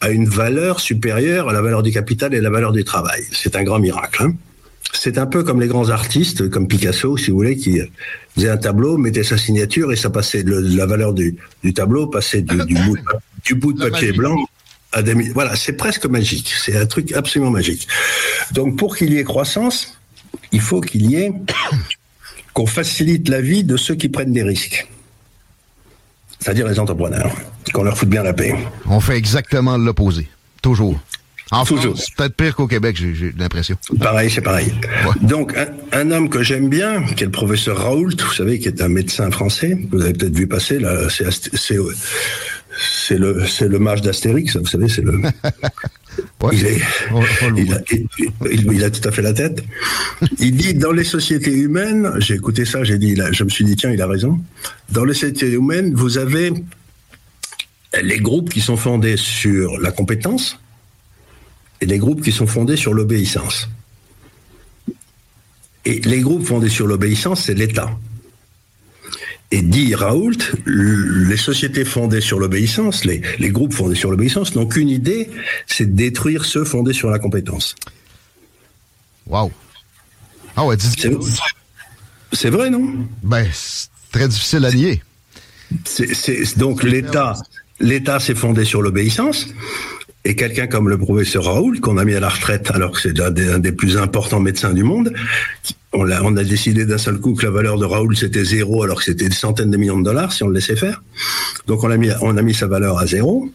Speaker 14: a une valeur supérieure à la valeur du capital et la valeur du travail. C'est un grand miracle. hein. C'est un peu comme les grands artistes, comme Picasso, si vous voulez, qui faisait un tableau, mettait sa signature et ça passait, le- la valeur du, du tableau passait du, du bout, de, du bout de papier blanc à des... Voilà, c'est presque magique. C'est un truc absolument magique. Donc pour qu'il y ait croissance, il faut qu'il y ait qu'on facilite la vie de ceux qui prennent des risques. C'est-à-dire les entrepreneurs, qu'on leur foute bien la paix.
Speaker 10: On fait exactement l'opposé. Toujours. En
Speaker 14: Toujours.
Speaker 10: France, c'est peut-être pire qu'au Québec, j'ai j'ai l'impression.
Speaker 14: Pareil, c'est pareil. Donc, un, un homme que j'aime bien, qui est le professeur Raoult, vous savez, qui est un médecin français, vous avez peut-être vu passer, là, c'est Ast- c'est c'est le, c'est le mage d'Astérix, vous savez, c'est le... Il, est- il, a, il- il a tout à fait la tête. Il dit dans les sociétés humaines, j'ai écouté ça, j'ai dit, je me suis dit tiens, il a raison. Dans les sociétés humaines, vous avez les groupes qui sont fondés sur la compétence et les groupes qui sont fondés sur l'obéissance. Et les groupes fondés sur l'obéissance, c'est l'État. Et dit Raoult, les sociétés fondées sur l'obéissance, les, les groupes fondés sur l'obéissance n'ont qu'une idée, c'est de détruire ceux fondés sur la compétence.
Speaker 10: Wow. Ah ouais,
Speaker 14: c'est vrai, non?
Speaker 10: Ben, c'est très difficile à nier.
Speaker 14: Donc l'État, l'État s'est fondé sur l'obéissance. Et quelqu'un comme le professeur Raoult, qu'on a mis à la retraite alors que c'est un des, plus importants médecins du monde, on a, décidé d'un seul coup que la valeur de Raoult c'était zéro alors que c'était des centaines de millions de dollars si on le laissait faire. Donc on a mis, sa valeur à zéro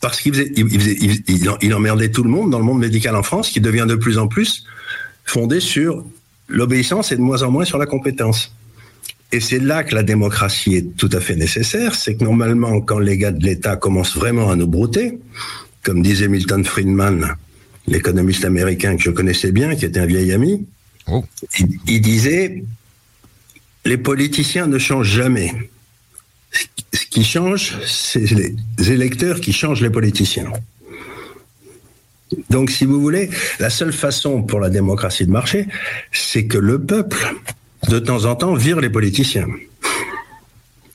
Speaker 14: parce qu'il emmerdait tout le monde dans le monde médical en France qui devient de plus en plus fondé sur l'obéissance et de moins en moins sur la compétence. Et c'est là que la démocratie est tout à fait nécessaire, c'est que normalement, quand les gars de l'État commencent vraiment à nous brouter, comme disait Milton Friedman, l'économiste américain que je connaissais bien, qui était un vieil ami, oh. il, disait les politiciens ne changent jamais. Ce qui change, c'est les électeurs qui changent les politiciens. Donc, si vous voulez, la seule façon pour la démocratie de marcher, c'est que le peuple, de temps en temps, vire les politiciens.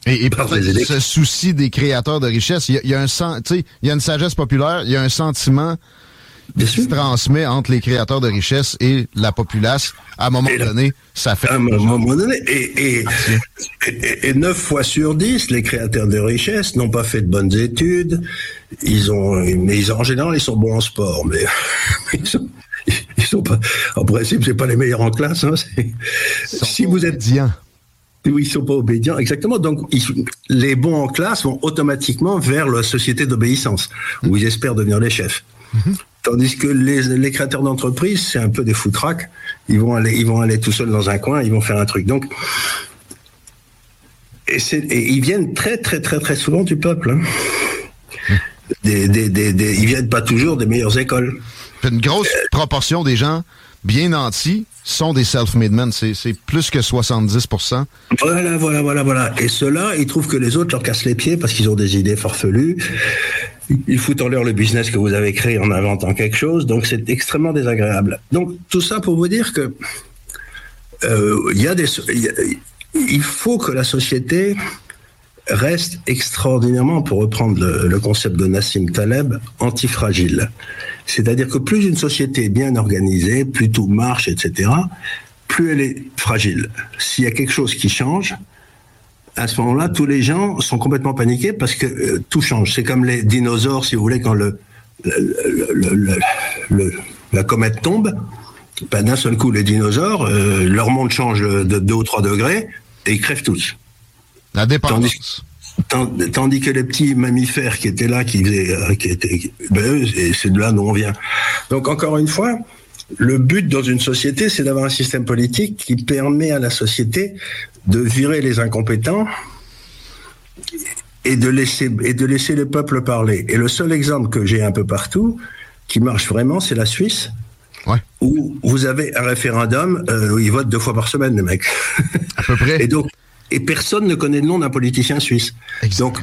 Speaker 10: Et, et ce souci des créateurs de richesse, il y, a, un il y a une sagesse populaire, il y a un sentiment qui se transmet entre les créateurs de richesse et la populace. À un moment donné, ça fait...
Speaker 14: À un moment donné. Et, et, neuf fois sur dix, les créateurs de richesse n'ont pas fait de bonnes études. Ils ont, mais ils, en général, ils sont bons en sport, mais ils sont, sont pas, en principe, c'est pas les meilleurs en classe. Hein,
Speaker 10: si vous êtes bien
Speaker 14: oui, ils sont pas obédients, exactement. Donc, les bons en classe vont automatiquement vers la société d'obéissance, où ils espèrent devenir les chefs. Tandis que les, créateurs d'entreprises, c'est un peu des foutraques. Ils vont aller, ils vont aller tout seuls dans un coin, ils vont faire un truc. Donc, et, ils viennent très, très, très, très souvent du peuple. Hein. Des, des, des, ils viennent pas toujours des meilleures écoles.
Speaker 10: Une grosse proportion des gens bien nantis sont des self-made men. C'est plus que 70%
Speaker 14: Voilà, voilà, voilà, voilà. Et ceux-là, ils trouvent que les autres leur cassent les pieds parce qu'ils ont des idées farfelues. Ils foutent en l'air le business que vous avez créé en inventant quelque chose. Donc, c'est extrêmement désagréable. Donc, tout ça pour vous dire que euh, il y a des, il faut que la société reste extraordinairement, pour reprendre le, concept de Nassim Taleb, antifragile. C'est-à-dire que plus une société est bien organisée, plus tout marche, etc., plus elle est fragile. S'il y a quelque chose qui change, à ce moment-là, tous les gens sont complètement paniqués parce que euh, tout change. C'est comme les dinosaures, si vous voulez, quand la comète tombe, ben, d'un seul coup, les dinosaures, euh, leur monde change de 2 ou 3 degrés et ils crèvent tous.
Speaker 10: La dépendance.
Speaker 14: Tandis que les petits mammifères qui étaient là, qui, faisaient, euh, qui étaient, ben, c'est de là d'où on vient. Donc encore une fois, le but dans une société, c'est d'avoir un système politique qui permet à la société de virer les incompétents et de laisser et de laisser le peuple parler. Et le seul exemple que j'ai un peu partout qui marche vraiment, c'est la Suisse. Où vous avez un référendum euh, où ils votent deux fois par semaine, les mecs.
Speaker 10: À peu près.
Speaker 14: Et donc, et personne ne connaît le nom d'un politicien suisse. Donc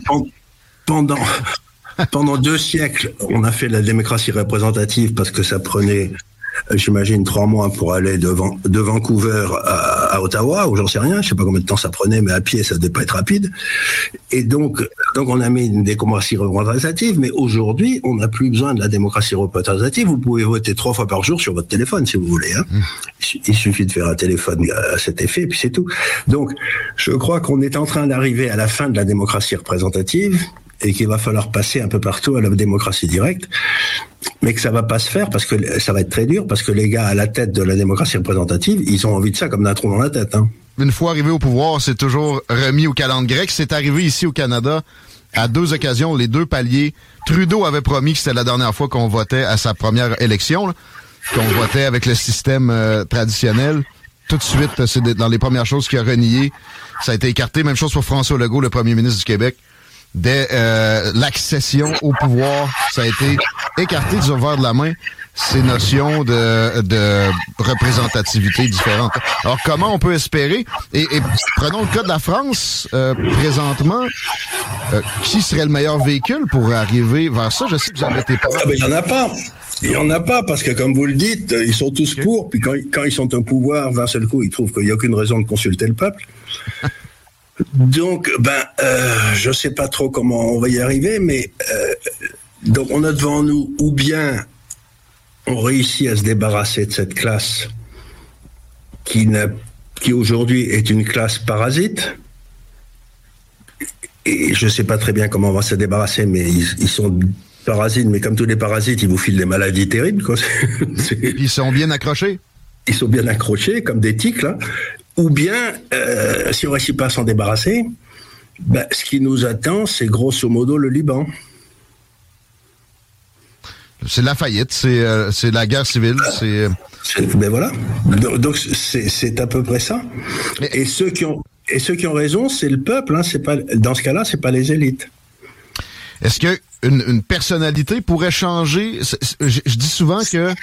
Speaker 14: pendant pendant deux siècles, on a fait la démocratie représentative parce que ça prenait j'imagine trois mois pour aller de, de Vancouver à, Ottawa, ou j'en sais rien, je sais pas combien de temps ça prenait, mais à pied ça devait pas être rapide. Et donc, donc on a mis une démocratie représentative, mais aujourd'hui on n'a plus besoin de la démocratie représentative. Vous pouvez voter trois fois par jour sur votre téléphone si vous voulez. Hein. Mmh. Il suffit de faire un téléphone à cet effet, puis c'est tout. Donc, je crois qu'on est en train d'arriver à la fin de la démocratie représentative et qu'il va falloir passer un peu partout à la démocratie directe, mais que ça va pas se faire parce que ça va être très dur parce que les gars à la tête de la démocratie représentative, ils ont envie de ça comme d'un trou dans la tête. Hein.
Speaker 10: Une fois arrivé au pouvoir, c'est toujours remis au calendrier grec. C'est arrivé ici au Canada à deux occasions, les deux paliers. Trudeau avait promis que c'était la dernière fois qu'on votait à sa première élection, qu'on votait avec le système euh, traditionnel. Tout de suite, c'est dans les premières choses qu'il a renié. Ça a été écarté. Même chose pour François Legault, le premier ministre du Québec dès euh, l'accession au pouvoir, ça a été écarté du revers de la main ces notions de, de représentativité différentes. Alors, comment on peut espérer, et, prenons le cas de la France, euh, présentement, euh, qui serait le meilleur véhicule pour arriver vers ça? Je sais que vous en mettez pas.
Speaker 14: Ah, ben, il n'y en a pas. Il n'y en a pas, parce que comme vous le dites, ils sont tous pour, puis quand, quand ils sont au pouvoir, d'un seul coup, ils trouvent qu'il n'y a aucune raison de consulter le peuple. Donc, ben, euh, je ne sais pas trop comment on va y arriver, mais euh, donc on a devant nous ou bien on réussit à se débarrasser de cette classe qui, n'a- qui aujourd'hui est une classe parasite. Et je ne sais pas très bien comment on va se débarrasser, mais ils, ils sont parasites, mais comme tous les parasites, ils vous filent des maladies terribles. Quoi.
Speaker 10: Ils sont bien accrochés
Speaker 14: Ils sont bien accrochés, comme des tiques, là. Ou bien, euh, si on ne réussit pas à s'en débarrasser, ben, ce qui nous attend, c'est grosso modo le Liban.
Speaker 10: C'est la faillite, c'est euh, la guerre civile, c'est...
Speaker 14: Ben voilà. Donc c'est à peu près ça. Et ceux qui ont et ceux qui ont raison, c'est le peuple. Hein, c'est pas dans ce cas-là, c'est pas les élites.
Speaker 10: Est-ce que une, une personnalité pourrait changer? Je, je dis souvent que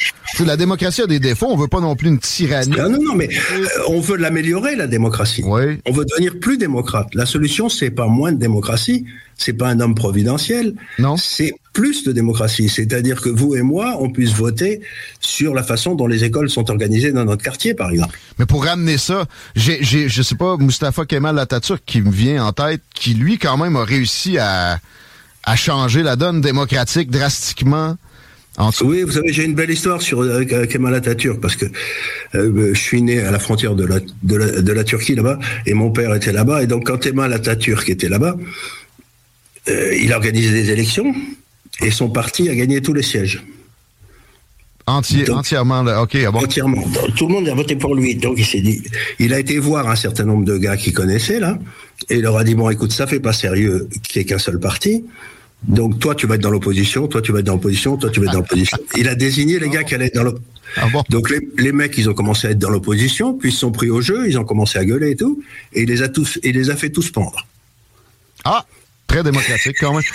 Speaker 10: la démocratie a des défauts. On veut pas non plus une tyrannie.
Speaker 14: Ah non, non, mais euh, on veut l'améliorer, la démocratie. On veut devenir plus démocrate. La solution, c'est pas moins de démocratie, c'est pas un homme providentiel.
Speaker 10: Non.
Speaker 14: C'est plus de démocratie. C'est-à-dire que vous et moi, on puisse voter sur la façon dont les écoles sont organisées dans notre quartier, par exemple.
Speaker 10: Mais pour ramener ça, j'ai, j'ai, je sais pas, Mustafa Kemal Atatürk qui me vient en tête, qui lui quand même a réussi à, à changer la donne démocratique drastiquement.
Speaker 14: Oui, vous savez, j'ai une belle histoire sur euh, Kemal Atatürk parce que euh, je suis né à la frontière de la, de la, de la Turquie là-bas et mon père était là-bas. Et donc, quand Kemal Atatürk était là-bas, euh, il a organisé des élections et son parti a gagné tous les sièges.
Speaker 10: Entier, entièrement, là. OK, ah bon.
Speaker 14: Entièrement. Tout le monde a voté pour lui. Donc, il s'est dit, il a été voir un certain nombre de gars qu'il connaissait, là, et il leur a dit, bon, écoute, ça fait pas sérieux qu'il n'y ait qu'un seul parti. Donc, toi, tu vas être dans l'opposition, toi, tu vas être dans l'opposition, toi, tu vas être dans l'opposition. Il a désigné les gars qui allaient être dans l'opposition. Donc, les, les mecs, ils ont commencé à être dans l'opposition, puis ils se sont pris au jeu, ils ont commencé à gueuler et tout, et il les a tous, il les a fait tous pendre.
Speaker 10: Ah, très démocratique quand même.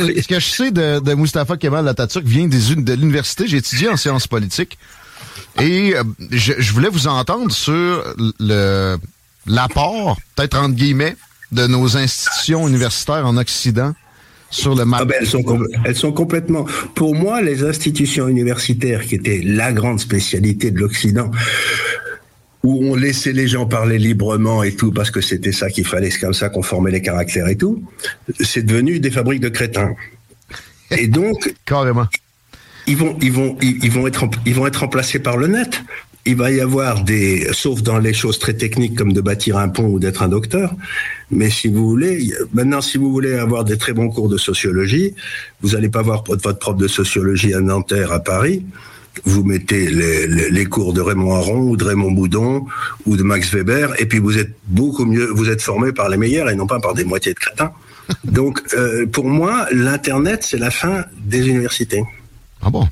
Speaker 10: Euh, Ce que je sais de, de Mustafa Kemal Atatürk vient des, de l'université. J'ai étudié en sciences politiques. Et euh, je, je voulais vous entendre sur le l'apport, peut-être entre guillemets, de nos institutions universitaires en Occident sur le.
Speaker 14: Ah ben, elles, sont elles sont complètement. Pour moi, les institutions universitaires, qui étaient la grande spécialité de l'Occident, où on laissait les gens parler librement et tout, parce que c'était ça qu'il fallait, c'est comme ça qu'on formait les caractères et tout, c'est devenu des fabriques de crétins. Et donc,
Speaker 10: carrément,
Speaker 14: ils vont, ils vont, ils, ils vont être, ils vont être remplacés par le net. Il va y avoir des, sauf dans les choses très techniques comme de bâtir un pont ou d'être un docteur. Mais si vous voulez, maintenant, si vous voulez avoir des très bons cours de sociologie, vous n'allez pas voir votre prof de sociologie à Nanterre, à Paris. Vous mettez les, les- les cours de Raymond Aron ou de Raymond Boudon ou de Max Weber, et puis vous êtes beaucoup mieux, vous êtes formé par les meilleurs et non pas par des moitiés de crétins. Donc, euh, pour moi, l'Internet, c'est la fin des universités.
Speaker 10: Ah bon?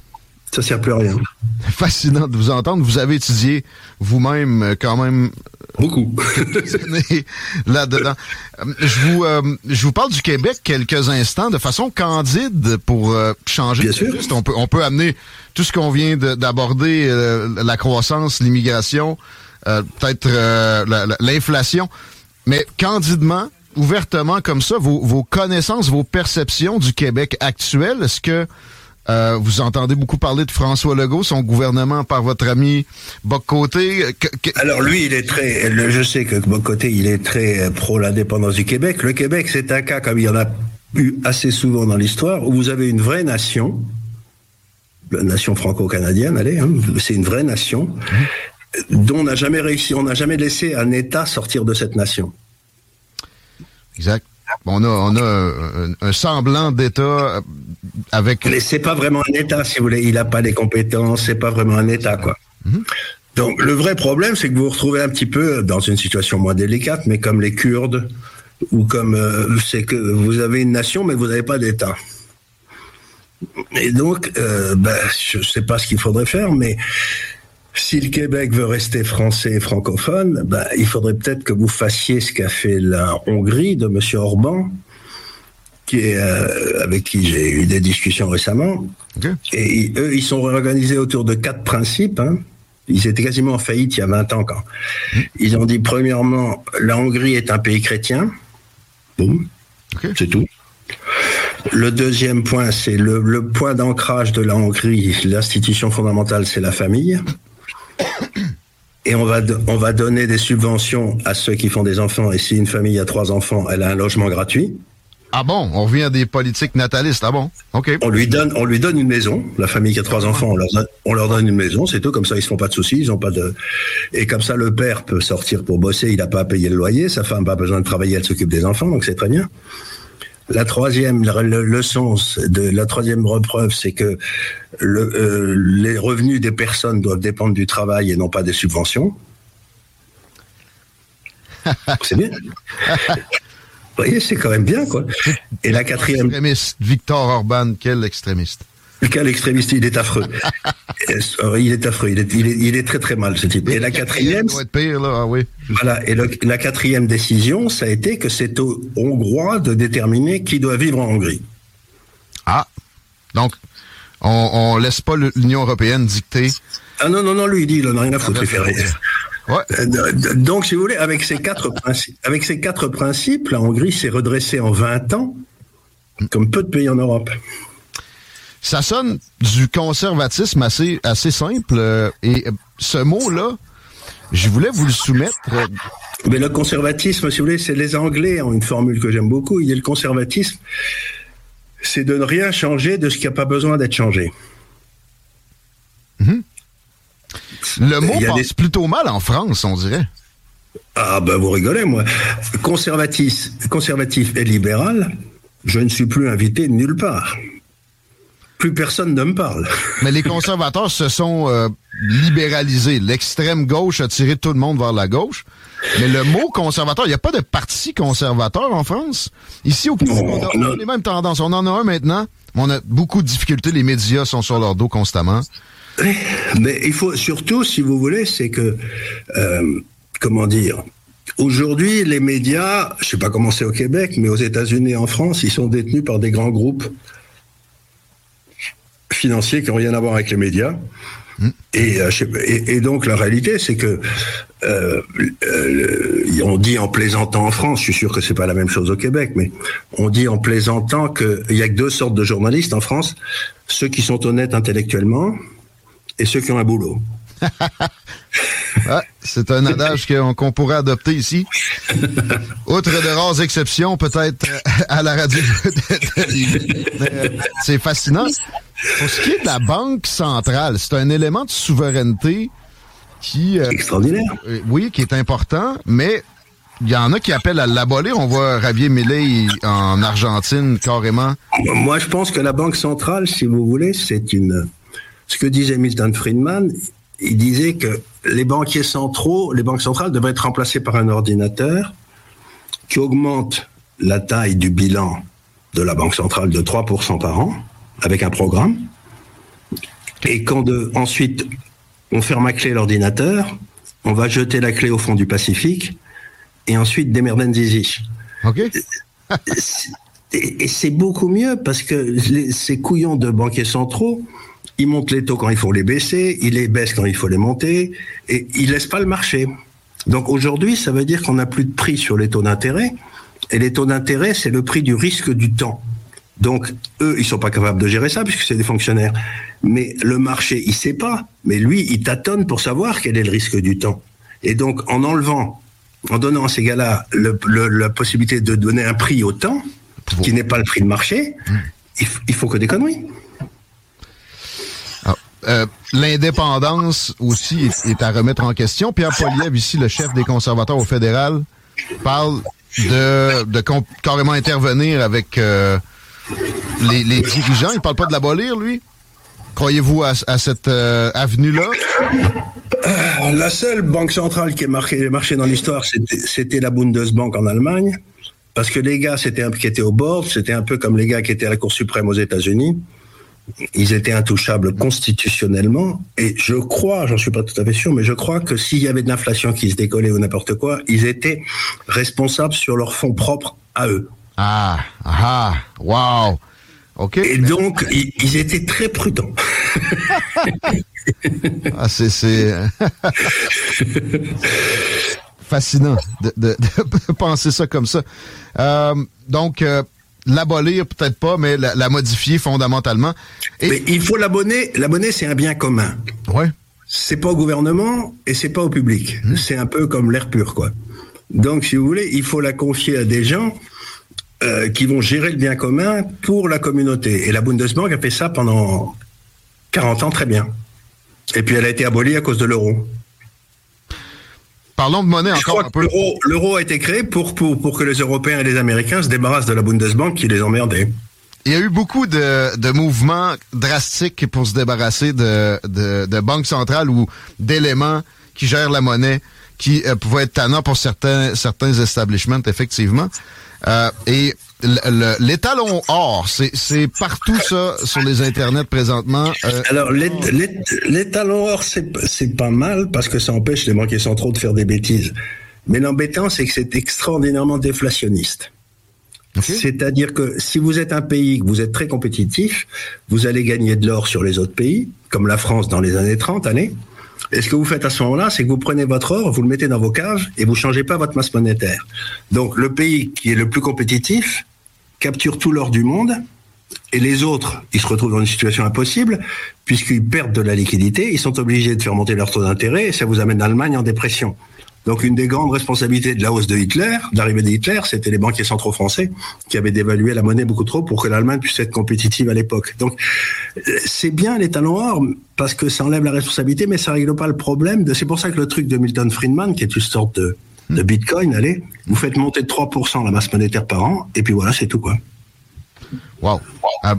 Speaker 14: Ça sert plus à rien.
Speaker 10: Fascinant de vous entendre. Vous avez étudié vous-même euh, quand même.
Speaker 14: Beaucoup.
Speaker 10: Là-dedans. Je vous, euh, je vous parle du Québec quelques instants de façon candide pour euh, changer.
Speaker 14: Bien sûr.
Speaker 10: On peut, on peut amener tout ce qu'on vient de- d'aborder, euh, la croissance, l'immigration, euh, peut-être euh, la- la- l'inflation. Mais candidement, ouvertement comme ça, vos, vos connaissances, vos perceptions du Québec actuel, est-ce que euh, vous entendez beaucoup parler de François Legault, son gouvernement par votre ami que-
Speaker 14: Alors lui, il est très. le- Je sais que côté, il est très euh, pro l'indépendance du Québec. Le Québec, c'est un cas comme il y en a eu assez souvent dans l'histoire où vous avez une vraie nation, la nation franco-canadienne, allez, hein, c'est une vraie nation dont on n'a jamais réussi, on n'a jamais laissé un État sortir de cette nation.
Speaker 10: Exact. On a, on a un, un semblant d'État euh, avec.
Speaker 14: Mais c'est pas vraiment un État, si vous voulez. Il n'a pas les compétences, c'est pas vraiment un État, quoi. Donc le vrai problème, c'est que vous vous retrouvez un petit peu dans une situation moins délicate, mais comme les Kurdes ou comme euh, c'est que vous avez une nation, mais vous n'avez pas d'État. Et donc, euh, ben, je ne sais pas ce qu'il faudrait faire, mais si le Québec veut rester français et francophone, ben, il faudrait peut-être que vous fassiez ce qu'a fait la Hongrie de M. Orban, qui est, euh, avec qui j'ai eu des discussions récemment. Et ils- eux, ils sont organisés autour de quatre principes. hein. Ils étaient quasiment en faillite il y a 20 ans. Quand. Ils ont dit, premièrement, la Hongrie est un pays chrétien. Boum. C'est tout. Le deuxième point, c'est le, le point d'ancrage de la Hongrie. L'institution fondamentale, c'est la famille. Et on va, on va donner des subventions à ceux qui font des enfants. Et si une famille a trois enfants, elle a un logement gratuit.
Speaker 10: Ah bon? On revient à des politiques natalistes. Ah bon? OK.
Speaker 14: On lui donne, on lui donne une maison. La famille qui a trois enfants, on leur donne, on leur donne une maison, c'est tout. Comme ça, ils se font pas de soucis, ils ont pas de. Et comme ça, le père peut sortir pour bosser, il n'a pas à payer le loyer. Sa femme n'a pas besoin de travailler, elle s'occupe des enfants, donc c'est très bien. La troisième le- leçon de la troisième repreuve, c'est que le, euh, les revenus des personnes doivent dépendre du travail et non pas des subventions. c'est bien. Vous voyez, c'est quand même bien, quoi. Et la quatrième.
Speaker 10: Extrémiste. Victor Orban, quel extrémiste.
Speaker 14: Quel extrémiste, il est affreux. Euh, il est affreux, il est, il, est, il est très très mal ce type. Et la quatrième,
Speaker 10: être pire, là, ah oui.
Speaker 14: voilà, et le- la quatrième décision, ça a été que c'est aux Hongrois de déterminer qui doit vivre en Hongrie.
Speaker 10: Ah, donc, on, on laisse pas l'Union européenne dicter.
Speaker 14: Ah non, non, non, lui, il dit, il en a rien à foutre, fait rien. Euh, Donc, si vous voulez, avec ces quatre principes, avec ces quatre principes, la Hongrie s'est redressée en 20 ans, comme peu de pays en Europe.
Speaker 10: Ça sonne du conservatisme assez, assez simple. euh, et ce mot-là, je voulais vous le soumettre.
Speaker 14: Mais le conservatisme, si vous voulez, c'est les Anglais ont une formule que j'aime beaucoup. Il dit le conservatisme, c'est de ne rien changer de ce qui n'a pas besoin d'être changé.
Speaker 10: Le mot
Speaker 14: y a
Speaker 10: passe plutôt mal en France, on dirait.
Speaker 14: Ah ben vous rigolez, moi. Conservatif, conservatif et libéral, je ne suis plus invité nulle part. Plus personne ne me parle.
Speaker 10: Mais les conservateurs se sont euh, libéralisés. L'extrême gauche a tiré tout le monde vers la gauche. Mais le mot conservateur, il n'y a pas de parti conservateur en France? Ici, au Québec, on a, on a les mêmes tendances. On en a un maintenant. mais On a beaucoup de difficultés. Les médias sont sur leur dos constamment.
Speaker 14: Mais il faut surtout, si vous voulez, c'est que, euh, comment dire, aujourd'hui, les médias, je sais pas comment c'est au Québec, mais aux États-Unis et en France, ils sont détenus par des grands groupes financiers qui n'ont rien à voir avec les médias. Et, euh, et, et donc la réalité, c'est que euh, euh, on dit en plaisantant en France, je suis sûr que c'est pas la même chose au Québec, mais on dit en plaisantant qu'il y a que deux sortes de journalistes en France ceux qui sont honnêtes intellectuellement et ceux qui ont un boulot.
Speaker 10: Ah, c'est un adage qu'on pourrait adopter ici. Outre de rares exceptions, peut-être euh, à la radio. C'est fascinant. Pour ce qui est de la Banque centrale, c'est un élément de souveraineté qui... euh,
Speaker 14: Extraordinaire.
Speaker 10: euh, oui, qui est important, mais il y en a qui appellent à l'abolir. On voit Javier Milei en Argentine carrément.
Speaker 14: Moi, je pense que la Banque centrale, si vous voulez, c'est une. Ce que disait Milton Friedman, il disait que les banquiers centraux, les banques centrales devraient être remplacées par un ordinateur qui augmente la taille du bilan de la Banque centrale de 3% par an avec un programme. Et quand de, ensuite on ferme à clé l'ordinateur, on va jeter la clé au fond du Pacifique et ensuite démerden zizi.
Speaker 10: OK.
Speaker 14: Et, et c'est beaucoup mieux parce que les- ces couillons de banquiers centraux, ils montent les taux quand il faut les baisser, ils les baissent quand il faut les monter, et ils laissent pas le marché. Donc aujourd'hui, ça veut dire qu'on n'a plus de prix sur les taux d'intérêt, et les taux d'intérêt, c'est le prix du risque du temps. Donc eux, ils sont pas capables de gérer ça puisque c'est des fonctionnaires. Mais le marché, il sait pas. Mais lui, il tâtonne pour savoir quel est le risque du temps. Et donc en enlevant, en donnant à ces gars-là le- le- la possibilité de donner un prix au temps, qui n'est pas le prix de marché, il, f- il faut que des conneries.
Speaker 10: Ah, euh, L'indépendance aussi est, est à remettre en question. Pierre Poliev, ici, le chef des conservateurs au fédéral, parle de, carrément intervenir avec euh, les, dirigeants. Il parle pas de l'abolir, lui? Croyez-vous à, cette euh, avenue-là?
Speaker 14: Euh, La seule banque centrale qui est marquée, marché dans l'histoire, c'était- la Bundesbank en Allemagne. Parce que les gars c'était qui étaient au board, c'était un peu comme les gars qui étaient à la Cour suprême aux États-Unis. Ils étaient intouchables constitutionnellement. Et je crois, j'en suis pas tout à fait sûr, mais je crois que s'il y avait de l'inflation qui se décollait ou n'importe quoi, ils étaient responsables sur leurs fonds propres à eux.
Speaker 10: Ah, ah, wow. OK.
Speaker 14: Et donc, ils, ils étaient très prudents.
Speaker 10: Ah, c'est- c'est fascinant de, de- de penser ça comme ça. Euh, donc, euh, l'abolir, peut-être pas, mais la, la modifier fondamentalement.
Speaker 14: Mais il faut la monnaie. La monnaie, c'est un bien commun.
Speaker 10: Ouais.
Speaker 14: C'est pas au gouvernement et c'est pas au public. C'est un peu comme l'air pur, quoi. Donc, si vous voulez, il faut la confier à des gens euh, qui vont gérer le bien commun pour la communauté. Et la Bundesbank a fait ça pendant 40 ans très bien. Et puis elle a été abolie à cause de l'euro.
Speaker 10: Parlons de monnaie
Speaker 14: Je
Speaker 10: encore
Speaker 14: crois que l'euro- L'euro a été créé pour, pour, pour que les Européens et les Américains se débarrassent de la Bundesbank qui les emmerdait.
Speaker 10: Il y a eu beaucoup de, de mouvements drastiques pour se débarrasser de, de, de banques centrales ou d'éléments qui gèrent la monnaie, qui euh, pouvaient être tannants pour certains, certains establishments, effectivement. Euh, et l'étalon or, c'est partout ça sur les internets présentement. Euh,
Speaker 14: Alors, l'é- l'é- l'étalon or, c'est pas mal parce que ça empêche les banquiers centraux de faire des bêtises. Mais l'embêtant, c'est que c'est extraordinairement déflationniste. C'est-à-dire que si vous êtes un pays, que vous êtes très compétitif, vous allez gagner de l'or sur les autres pays, comme la France dans les années 30, allez. Et ce que vous faites à ce moment-là, c'est que vous prenez votre or, vous le mettez dans vos caves et vous changez pas votre masse monétaire. Donc le pays qui est le plus compétitif capture tout l'or du monde et les autres, ils se retrouvent dans une situation impossible puisqu'ils perdent de la liquidité, ils sont obligés de faire monter leur taux d'intérêt et ça vous amène l'Allemagne en dépression. Donc une des grandes responsabilités de la hausse de Hitler, de l'arrivée de Hitler, c'était les banquiers centraux français qui avaient dévalué la monnaie beaucoup trop pour que l'Allemagne puisse être compétitive à l'époque. Donc c'est bien les talons or parce que ça enlève la responsabilité, mais ça règle pas le problème. de- C'est pour ça que le truc de Milton Friedman, qui est une sorte de, de Bitcoin, allez, vous faites monter de 3% la masse monétaire par an, et puis voilà, c'est tout quoi.
Speaker 10: Wow. Euh,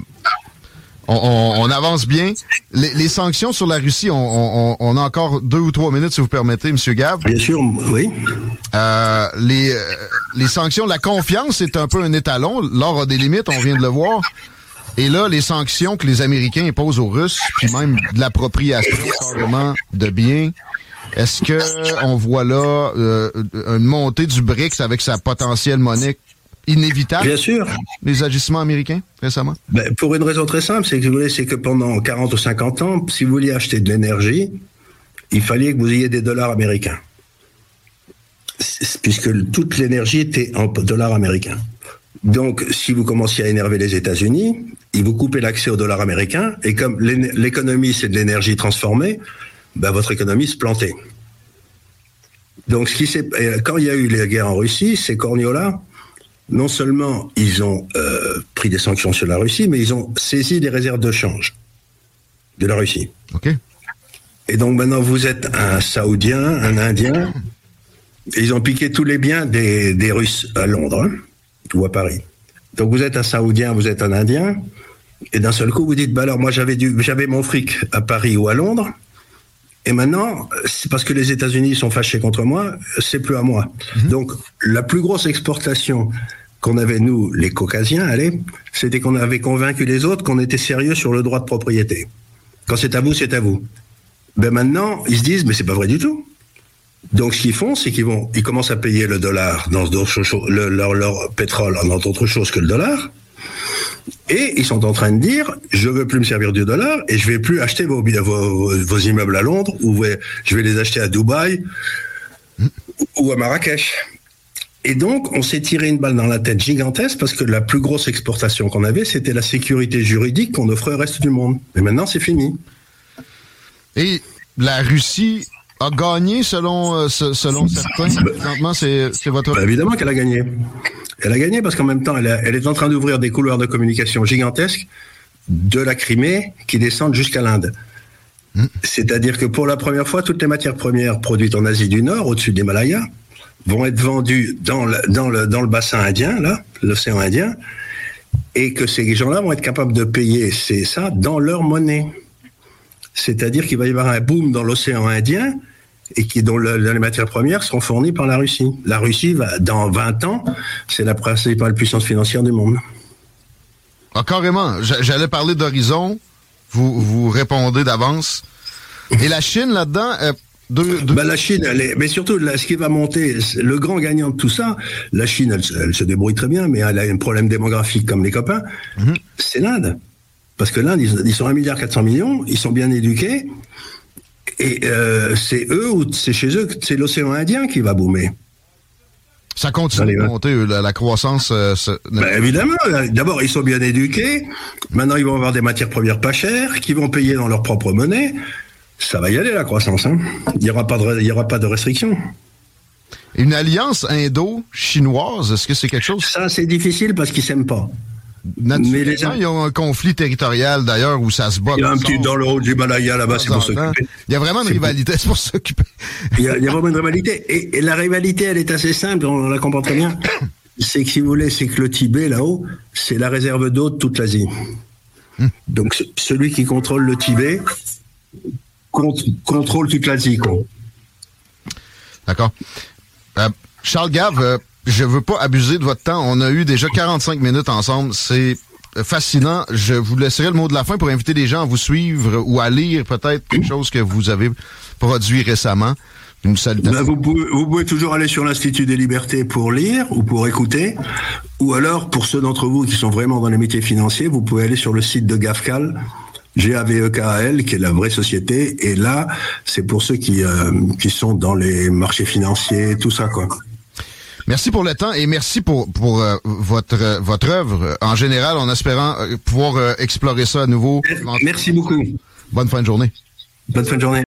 Speaker 10: on, on- on avance bien. Les, les sanctions sur la Russie, on, on- on- on a encore deux ou trois minutes, si vous permettez, M. Gab.
Speaker 14: Bien sûr, oui.
Speaker 10: Euh, les, euh, les sanctions, la confiance est un peu un étalon. L'or a des limites, on vient de le voir. Et là, les sanctions que les Américains imposent aux Russes, puis même de l'appropriation carrément de biens, est-ce que on voit là euh, une montée du BRICS avec sa potentielle monnaie inévitable?
Speaker 14: Bien sûr.
Speaker 10: Les agissements américains récemment?
Speaker 14: Ben, pour une raison très simple, c'est que, vous voulez, c'est que pendant 40 ou 50 ans, si vous vouliez acheter de l'énergie, il fallait que vous ayez des dollars américains. C'est- Puisque toute l'énergie était en dollars américains. Donc, si vous commenciez à énerver les États-Unis, ils vous coupaient l'accès au dollar américain, et comme l'é- l'économie, c'est de l'énergie transformée, ben, votre économie se plantait. Donc, ce qui quand il y a eu les guerres en Russie, ces corgnots-là, non seulement ils ont euh, pris des sanctions sur la Russie, mais ils ont saisi des réserves de change de la Russie.
Speaker 10: OK.
Speaker 14: Et donc maintenant, vous êtes un Saoudien, un Indien, et ils ont piqué tous les biens des, des Russes à Londres hein, ou à Paris. Donc vous êtes un Saoudien, vous êtes un Indien, et d'un seul coup, vous dites, bah alors moi j'avais mon fric à Paris ou à Londres, et maintenant, c'est parce que les États-Unis sont fâchés contre moi, c'est plus à moi. Donc, la plus grosse exportation qu'on avait, nous, les Caucasiens, allez, c'était qu'on avait convaincu les autres qu'on était sérieux sur le droit de propriété. Quand c'est à vous, c'est à vous. Ben maintenant, ils se disent, mais c'est pas vrai du tout. Donc, ce qu'ils font, c'est qu'ils vont, ils commencent à payer le dollar dans d'autres choses, le- leur, leur pétrole dans d'autres choses que le dollar. Et ils sont en train de dire, je veux plus me servir du dollar et je vais plus acheter vos, immeubles à Londres ou je vais les acheter à Dubaï ou à Marrakech. Et donc, on s'est tiré une balle dans la tête gigantesque parce que la plus grosse exportation qu'on avait, c'était la sécurité juridique qu'on offrait au reste du monde. Mais maintenant, c'est fini.
Speaker 10: Et la Russie a gagné selon, euh, ce- selon certains. Présentement, c'est c'est votre.
Speaker 14: Bah, évidemment qu'elle a gagné. Elle a gagné parce qu'en même temps, elle, a- elle est en train d'ouvrir des couloirs de communication gigantesques de la Crimée qui descendent jusqu'à l'Inde. C'est-à-dire que pour la première fois, toutes les matières premières produites en Asie du Nord, au-dessus de l'Himalaya, vont être vendues dans le, dans le, dans le bassin indien, là, l'océan Indien, et que ces gens-là vont être capables de payer c'est ça dans leur monnaie. C'est-à-dire qu'il va y avoir un boom dans l'océan Indien et qui, dont le- les matières premières seront fournies par la Russie. La Russie, va, dans 20 ans, c'est la principale puissance financière du monde.
Speaker 10: Ah, carrément. J'a- J'allais parler d'horizon. Vous, vous répondez d'avance. Et la Chine, là-dedans, euh, deux-
Speaker 14: Bah, la Chine, elle est, mais surtout, là, ce qui va monter, le grand gagnant de tout ça, la Chine, elle, se- elle se débrouille très bien, mais elle a un problème démographique comme les copains, c'est l'Inde. Parce que l'Inde, ils, ils sont 1,4 milliard millions, ils sont bien éduqués, et euh, c'est eux ou c'est chez eux, c'est l'océan Indien qui va boomer.
Speaker 10: Ça continue de monter, euh, la, la croissance. euh, se-
Speaker 14: Ben, évidemment. D'abord, ils sont bien éduqués. Maintenant, ils vont avoir des matières premières pas chères, qui vont payer dans leur propre monnaie. Ça va y aller, la croissance. hein. Il n'y aura, pas de- il y aura pas de restrictions.
Speaker 10: Une alliance indo-chinoise, est-ce que c'est quelque chose?
Speaker 14: Ça, c'est difficile parce qu'ils s'aiment pas.
Speaker 10: Mais les gens, ils ont un conflit territorial d'ailleurs où ça se bat.
Speaker 14: Il y a un petit dans le haut du Himalaya là-bas, c'est pour s'occuper.
Speaker 10: Il y a vraiment une rivalité, c'est pour s'occuper.
Speaker 14: Il y, a, il y a vraiment une rivalité. Et, et la rivalité, elle est assez simple, on la comprend très bien. C'est que si vous voulez, c'est que le Tibet, là-haut, c'est la réserve d'eau de toute l'Asie. Donc ce- celui qui contrôle le Tibet con- contrôle toute l'Asie.
Speaker 10: D'accord. Euh, Charles Gave, euh, je veux pas abuser de votre temps. On a eu déjà 45 minutes ensemble. C'est fascinant. Je vous laisserai le mot de la fin pour inviter les gens à vous suivre ou à lire peut-être quelque chose que vous avez produit récemment. Une.
Speaker 14: Ben, vous, pouvez, vous pouvez toujours aller sur l'Institut des libertés pour lire ou pour écouter. Ou alors, pour ceux d'entre vous qui sont vraiment dans les métiers financiers, vous pouvez aller sur le site de GAFCAL, G-A-V-E-K-A-L, qui est la vraie société. Et là, c'est pour ceux qui, euh, qui sont dans les marchés financiers, tout ça, quoi.
Speaker 10: Merci pour le temps et merci pour, pour euh, votre, euh, votre œuvre en général, en espérant euh, pouvoir euh, explorer ça à nouveau.
Speaker 14: Merci beaucoup.
Speaker 10: Bonne fin de journée.
Speaker 14: Bonne fin de journée.